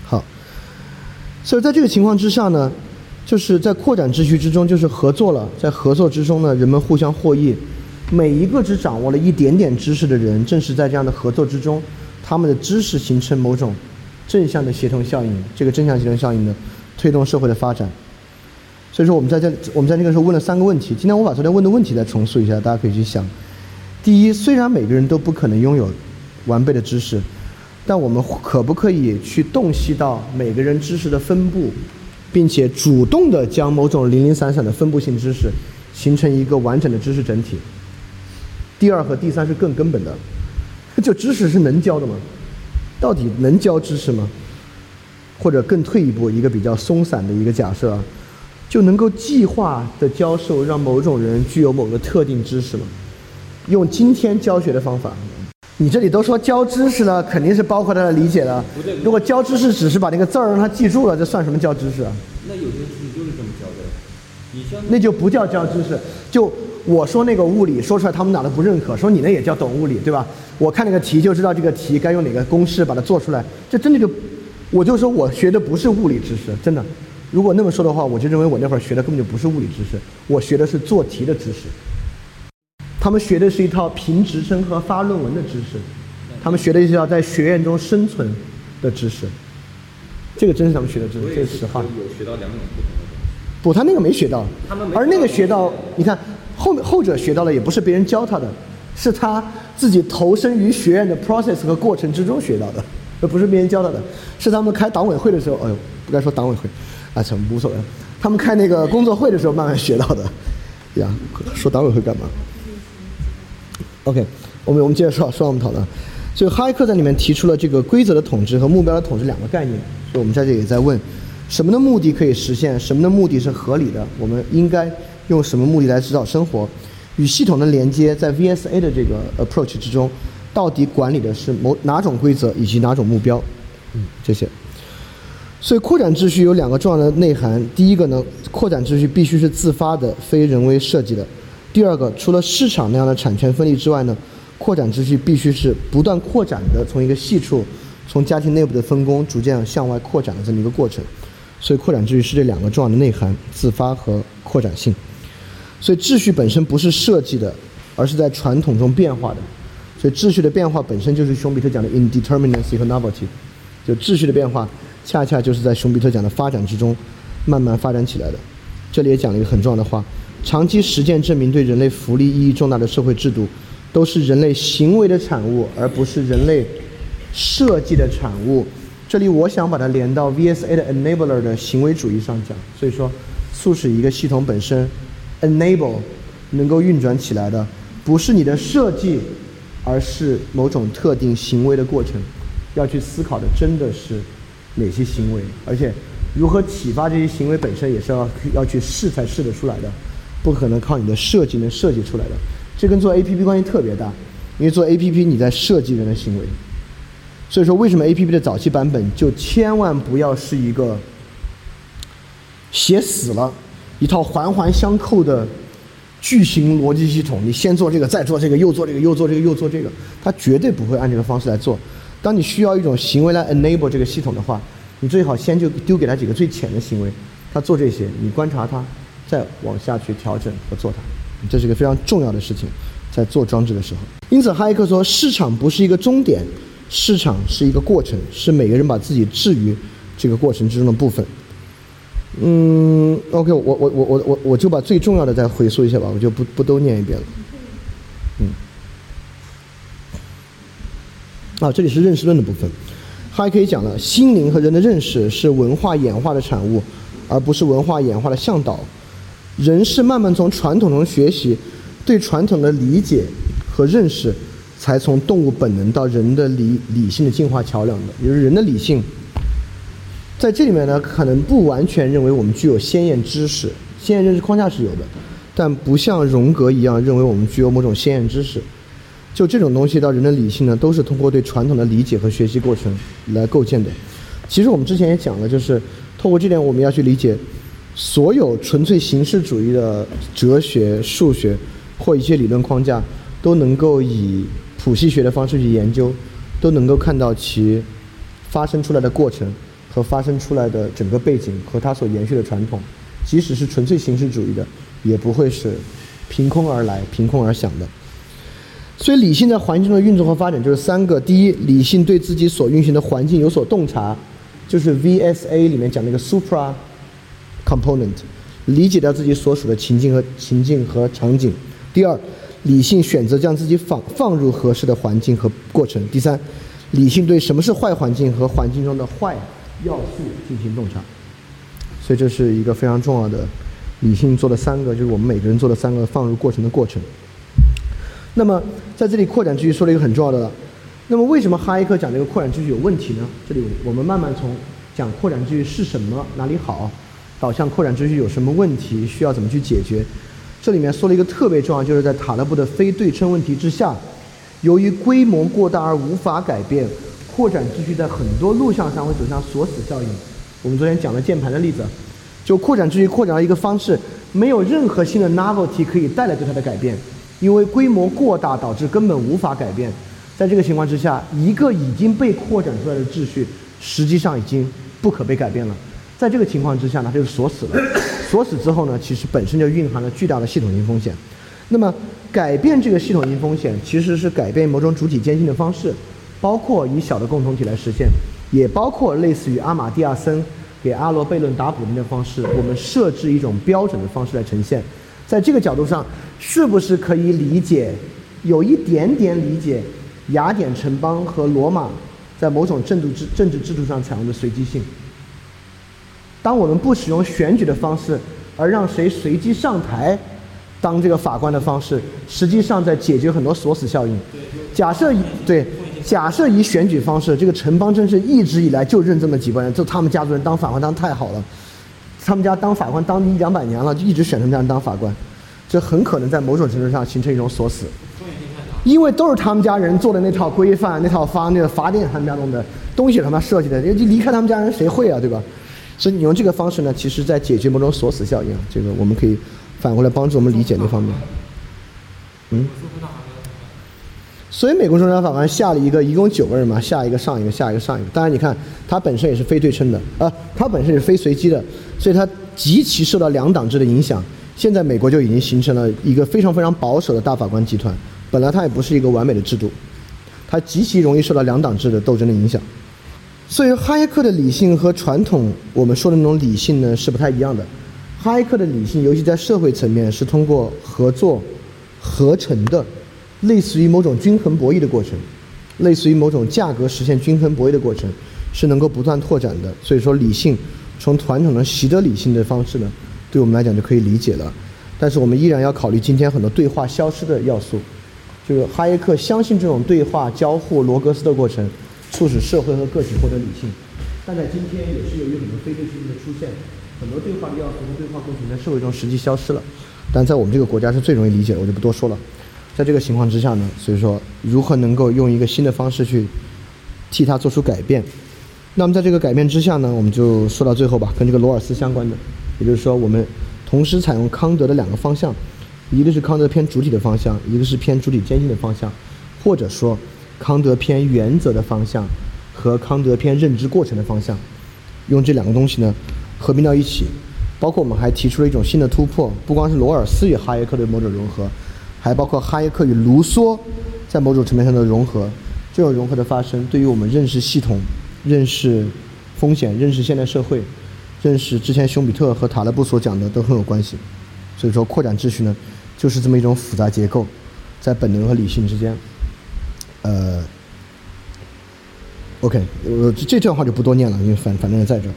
好，所以在这个情况之下呢，就是在扩展秩序之中，就是合作了，在合作之中呢，人们互相获益。每一个只掌握了一点点知识的人，正是在这样的合作之中，他们的知识形成某种正向的协同效应。这个正向协同效应呢，推动社会的发展。所以说，我们在这我们在那个时候问了三个问题。今天我把昨天问的问题再重述一下，大家可以去想。第一，虽然每个人都不可能拥有完备的知识，但我们可不可以去洞悉到每个人知识的分布，并且主动的将某种零零散散的分布性知识形成一个完整的知识整体？第二和第三是更根本的，就知识是能教的吗？到底能教知识吗？或者更退一步，一个比较松散的一个假设，就能够计划的教授让某种人具有某个特定知识吗？用今天教学的方法，你这里都说教知识了，肯定是包括他的理解了。如果教知识只是把那个字儿让他记住了，这算什么教知识啊？那有些知识就是这么教的。你像那就不叫教知识。就我说那个物理说出来，他们哪都不认可，说你那也叫懂物理，对吧？我看那个题就知道这个题该用哪个公式把它做出来，这真的就，我就说我学的不是物理知识，真的。如果那么说的话，我就认为我那会儿学的根本就不是物理知识，我学的是做题的知识。他们学的是一套评职称和发论文的知识，他们学的是一套在学院中生存的知识。这个真是他们学的知识，这是实话。有学到两种不同的。不，他那个没学到他们，而那个学到，你看后面后者学到了，也不是别人教他的，是他自己投身于学院的 process 和过程之中学到的，而不是别人教他的，是他们开党委会的时候，哎呦，不该说党委会，啊，什么无所谓，他们开那个工作会的时候慢慢学到的，呀，说党委会干嘛？OK，我们我们接着说，说我们讨论。所以哈耶克在里面提出了这个规则的统治和目标的统治两个概念。所以我们在这里也在问，什么的目的可以实现，什么的目的是合理的？我们应该用什么目的来指导生活？与系统的连接，在 VSA 的这个 approach 之中，到底管理的是某哪种规则以及哪种目标？嗯，这些。所以扩展秩序有两个重要的内涵。第一个呢，扩展秩序必须是自发的，非人为设计的。第二个，除了市场那样的产权分立之外呢，扩展秩序必须是不断扩展的，从一个细处，从家庭内部的分工，逐渐向外扩展的这么一个过程。所以，扩展秩序是这两个重要的内涵：自发和扩展性。所以，秩序本身不是设计的，而是在传统中变化的。所以，秩序的变化本身就是熊彼特讲的 indeterminacy 和 novelty。就秩序的变化，恰恰就是在熊彼特讲的发展之中慢慢发展起来的。这里也讲了一个很重要的话：长期实践证明，对人类福利意义重大的社会制度，都是人类行为的产物，而不是人类设计的产物。这里我想把它连到 VSA 的 enabler 的行为主义上讲。所以说，促使一个系统本身 enable 能够运转起来的，不是你的设计，而是某种特定行为的过程。要去思考的真的是哪些行为，而且如何启发这些行为本身也是要要去试才试得出来的，不可能靠你的设计能设计出来的。这跟做 APP 关系特别大，因为做 APP 你在设计人的行为。所以说，为什么 APP 的早期版本就千万不要是一个写死了一套环环相扣的巨型逻辑系统？你先做这个，再做这个，又做这个，又做这个，又做这个，它绝对不会按这个方式来做。当你需要一种行为来 enable 这个系统的话，你最好先就丢给他几个最浅的行为，他做这些，你观察他，再往下去调整和做它，这是一个非常重要的事情，在做装置的时候。因此，哈耶克说，市场不是一个终点，市场是一个过程，是每个人把自己置于这个过程之中的部分。嗯，OK，我我我我我我就把最重要的再回溯一下吧，我就不不都念一遍了。嗯。啊，这里是认识论的部分，还可以讲了，心灵和人的认识是文化演化的产物，而不是文化演化的向导。人是慢慢从传统中学习，对传统的理解和认识，才从动物本能到人的理理性的进化桥梁的。也就是人的理性，在这里面呢，可能不完全认为我们具有先验知识，先验认知框架是有的，但不像荣格一样认为我们具有某种先验知识。就这种东西到人的理性呢，都是通过对传统的理解和学习过程来构建的。其实我们之前也讲了，就是透过这点，我们要去理解所有纯粹形式主义的哲学、数学或一些理论框架，都能够以谱系学的方式去研究，都能够看到其发生出来的过程和发生出来的整个背景和它所延续的传统，即使是纯粹形式主义的，也不会是凭空而来、凭空而想的。所以，理性在环境中的运作和发展就是三个：第一，理性对自己所运行的环境有所洞察，就是 VSA 里面讲那个 supra component，理解到自己所属的情境和情境和场景；第二，理性选择将自己放放入合适的环境和过程；第三，理性对什么是坏环境和环境中的坏要素进行洞察。所以，这是一个非常重要的理性做的三个，就是我们每个人做的三个放入过程的过程。那么，在这里扩展秩序说了一个很重要的。那么，为什么哈耶克讲这个扩展秩序有问题呢？这里我们慢慢从讲扩展秩序是什么、哪里好，导向扩展秩序有什么问题，需要怎么去解决。这里面说了一个特别重要，就是在塔勒布的非对称问题之下，由于规模过大而无法改变，扩展秩序在很多路向上会走向锁死效应。我们昨天讲了键盘的例子，就扩展秩序扩展到一个方式，没有任何新的 novelty 可以带来对它的改变。因为规模过大，导致根本无法改变。在这个情况之下，一个已经被扩展出来的秩序，实际上已经不可被改变了。在这个情况之下呢，它就锁死了。锁死之后呢，其实本身就蕴含了巨大的系统性风险。那么，改变这个系统性风险，其实是改变某种主体坚信的方式，包括以小的共同体来实现，也包括类似于阿马蒂亚森给阿罗悖论打补丁的方式，我们设置一种标准的方式来呈现。在这个角度上，是不是可以理解，有一点点理解雅典城邦和罗马在某种政治制政治制度上采用的随机性？当我们不使用选举的方式，而让谁随机上台当这个法官的方式，实际上在解决很多锁死效应。假设以对，假设以选举方式，这个城邦真是一直以来就认这么几个人，就他们家族人当法官当太好了。他们家当法官当一两百年了，就一直选他们家人当法官，这很可能在某种程度上形成一种锁死，因为都是他们家人做的那套规范、那套法、那个法典，他们家弄的东西，他妈设计的，你离开他们家人谁会啊，对吧？所以你用这个方式呢，其实在解决某种锁死效应。这个我们可以反过来帮助我们理解那方面。嗯。所以美国终审法官下了一个，一共九个人嘛，下一个上一个，下一个上一个。当然你看，它本身也是非对称的啊，它本身是非随机的，所以它极其受到两党制的影响。现在美国就已经形成了一个非常非常保守的大法官集团。本来它也不是一个完美的制度，它极其容易受到两党制的斗争的影响。所以哈耶克的理性和传统我们说的那种理性呢是不太一样的。哈耶克的理性，尤其在社会层面，是通过合作合成的。类似于某种均衡博弈的过程，类似于某种价格实现均衡博弈的过程，是能够不断拓展的。所以说，理性从传统的习得理性的方式呢，对我们来讲就可以理解了。但是我们依然要考虑今天很多对话消失的要素。就是哈耶克相信这种对话交互罗格斯的过程，促使社会和个体获得理性。但在今天也是由于很多非对称性的出现，很多对话的要素和对话过程在社会中实际消失了。但在我们这个国家是最容易理解的，我就不多说了。在这个情况之下呢，所以说如何能够用一个新的方式去替他做出改变？那么在这个改变之下呢，我们就说到最后吧，跟这个罗尔斯相关的，也就是说我们同时采用康德的两个方向，一个是康德偏主体的方向，一个是偏主体坚信的方向，或者说康德偏原则的方向和康德偏认知过程的方向，用这两个东西呢合并到一起，包括我们还提出了一种新的突破，不光是罗尔斯与哈耶克的某种融合。还包括哈耶克与卢梭在某种层面上的融合，这种融合的发生，对于我们认识系统、认识风险、认识现代社会、认识之前熊彼特和塔勒布所讲的都很有关系。所以说，扩展秩序呢，就是这么一种复杂结构，在本能和理性之间。呃，OK，我，这段话就不多念了，因为反反正也在这儿。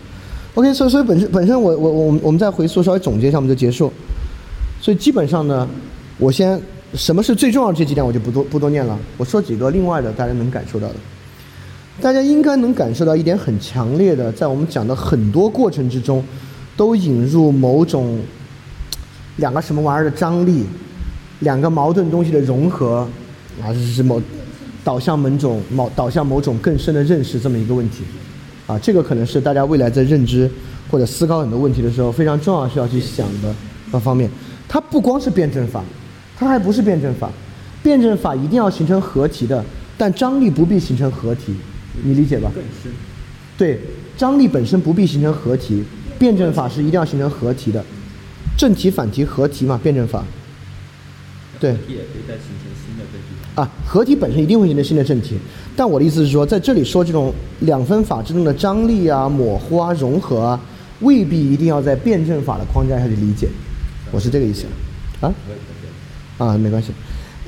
OK，所以所以本身本身我我我们我们再回溯稍微总结一下，我们就结束。所以基本上呢，我先。什么是最重要的这几点，我就不多不多念了。我说几个另外的，大家能感受到的。大家应该能感受到一点很强烈的，在我们讲的很多过程之中，都引入某种两个什么玩意儿的张力，两个矛盾东西的融合，啊，是某导向某种某导向某种更深的认识这么一个问题。啊，这个可能是大家未来在认知或者思考很多问题的时候非常重要需要去想的一方面。它不光是辩证法。它还不是辩证法，辩证法一定要形成合题的，但张力不必形成合题，你理解吧？对，张力本身不必形成合题，辩证法是一定要形成合题的。正题、反题、合题嘛，辩证法。对也可以再形成新的。啊，合体本身一定会形成新的正题，但我的意思是说，在这里说这种两分法之中的张力啊、模糊啊、融合啊，未必一定要在辩证法的框架下去理解，我是这个意思啊。啊，没关系，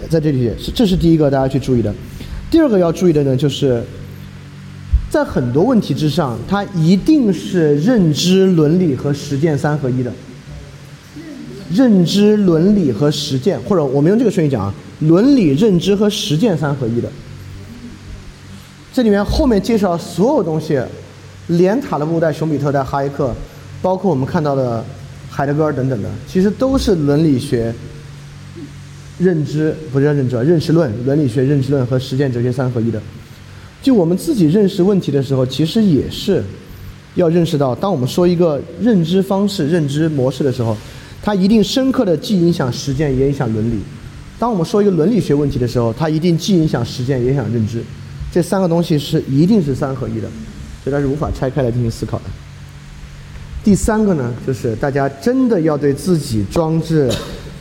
在这里是这是第一个大家去注意的。第二个要注意的呢，就是在很多问题之上，它一定是认知、伦理和实践三合一的。认知、伦理和实践，或者我们用这个顺序讲啊，伦理、认知和实践三合一的。这里面后面介绍所有东西，连塔勒布带、熊彼特带、哈耶克，包括我们看到的海德格尔等等的，其实都是伦理学、认知不是认知，认识论、伦理学、认知论和实践哲学三合一的。就我们自己认识问题的时候，其实也是要认识到，当我们说一个认知方式、认知模式的时候。它一定深刻的既影响实践也影响伦理。当我们说一个伦理学问题的时候，它一定既影响实践也影响认知。这三个东西是一定是三合一的，所以它是无法拆开来进行思考的。第三个呢，就是大家真的要对自己装置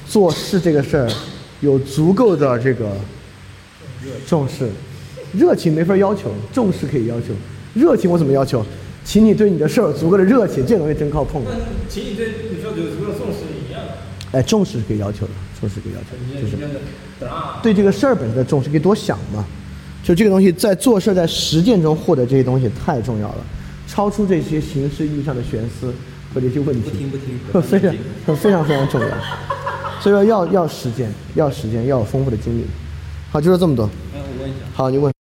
做事这个事儿有足够的这个重视，热情没法要求，重视可以要求。热情我怎么要求？请你对你的事儿有足够的热情，这东西真靠碰。请你对你说有足够的重视一样。哎，重视是可以要求的，重视可以要求，就是对这个事儿本身的重视，可以多想嘛。就这个东西在做事、在实践中获得这些东西太重要了，超出这些形式意义上的悬思和这些问题，不听不听，非常非常非常重要。所以说要要实践，要实践，要有丰富的经历。好，就说这么多。哎，我问一下。好，你问。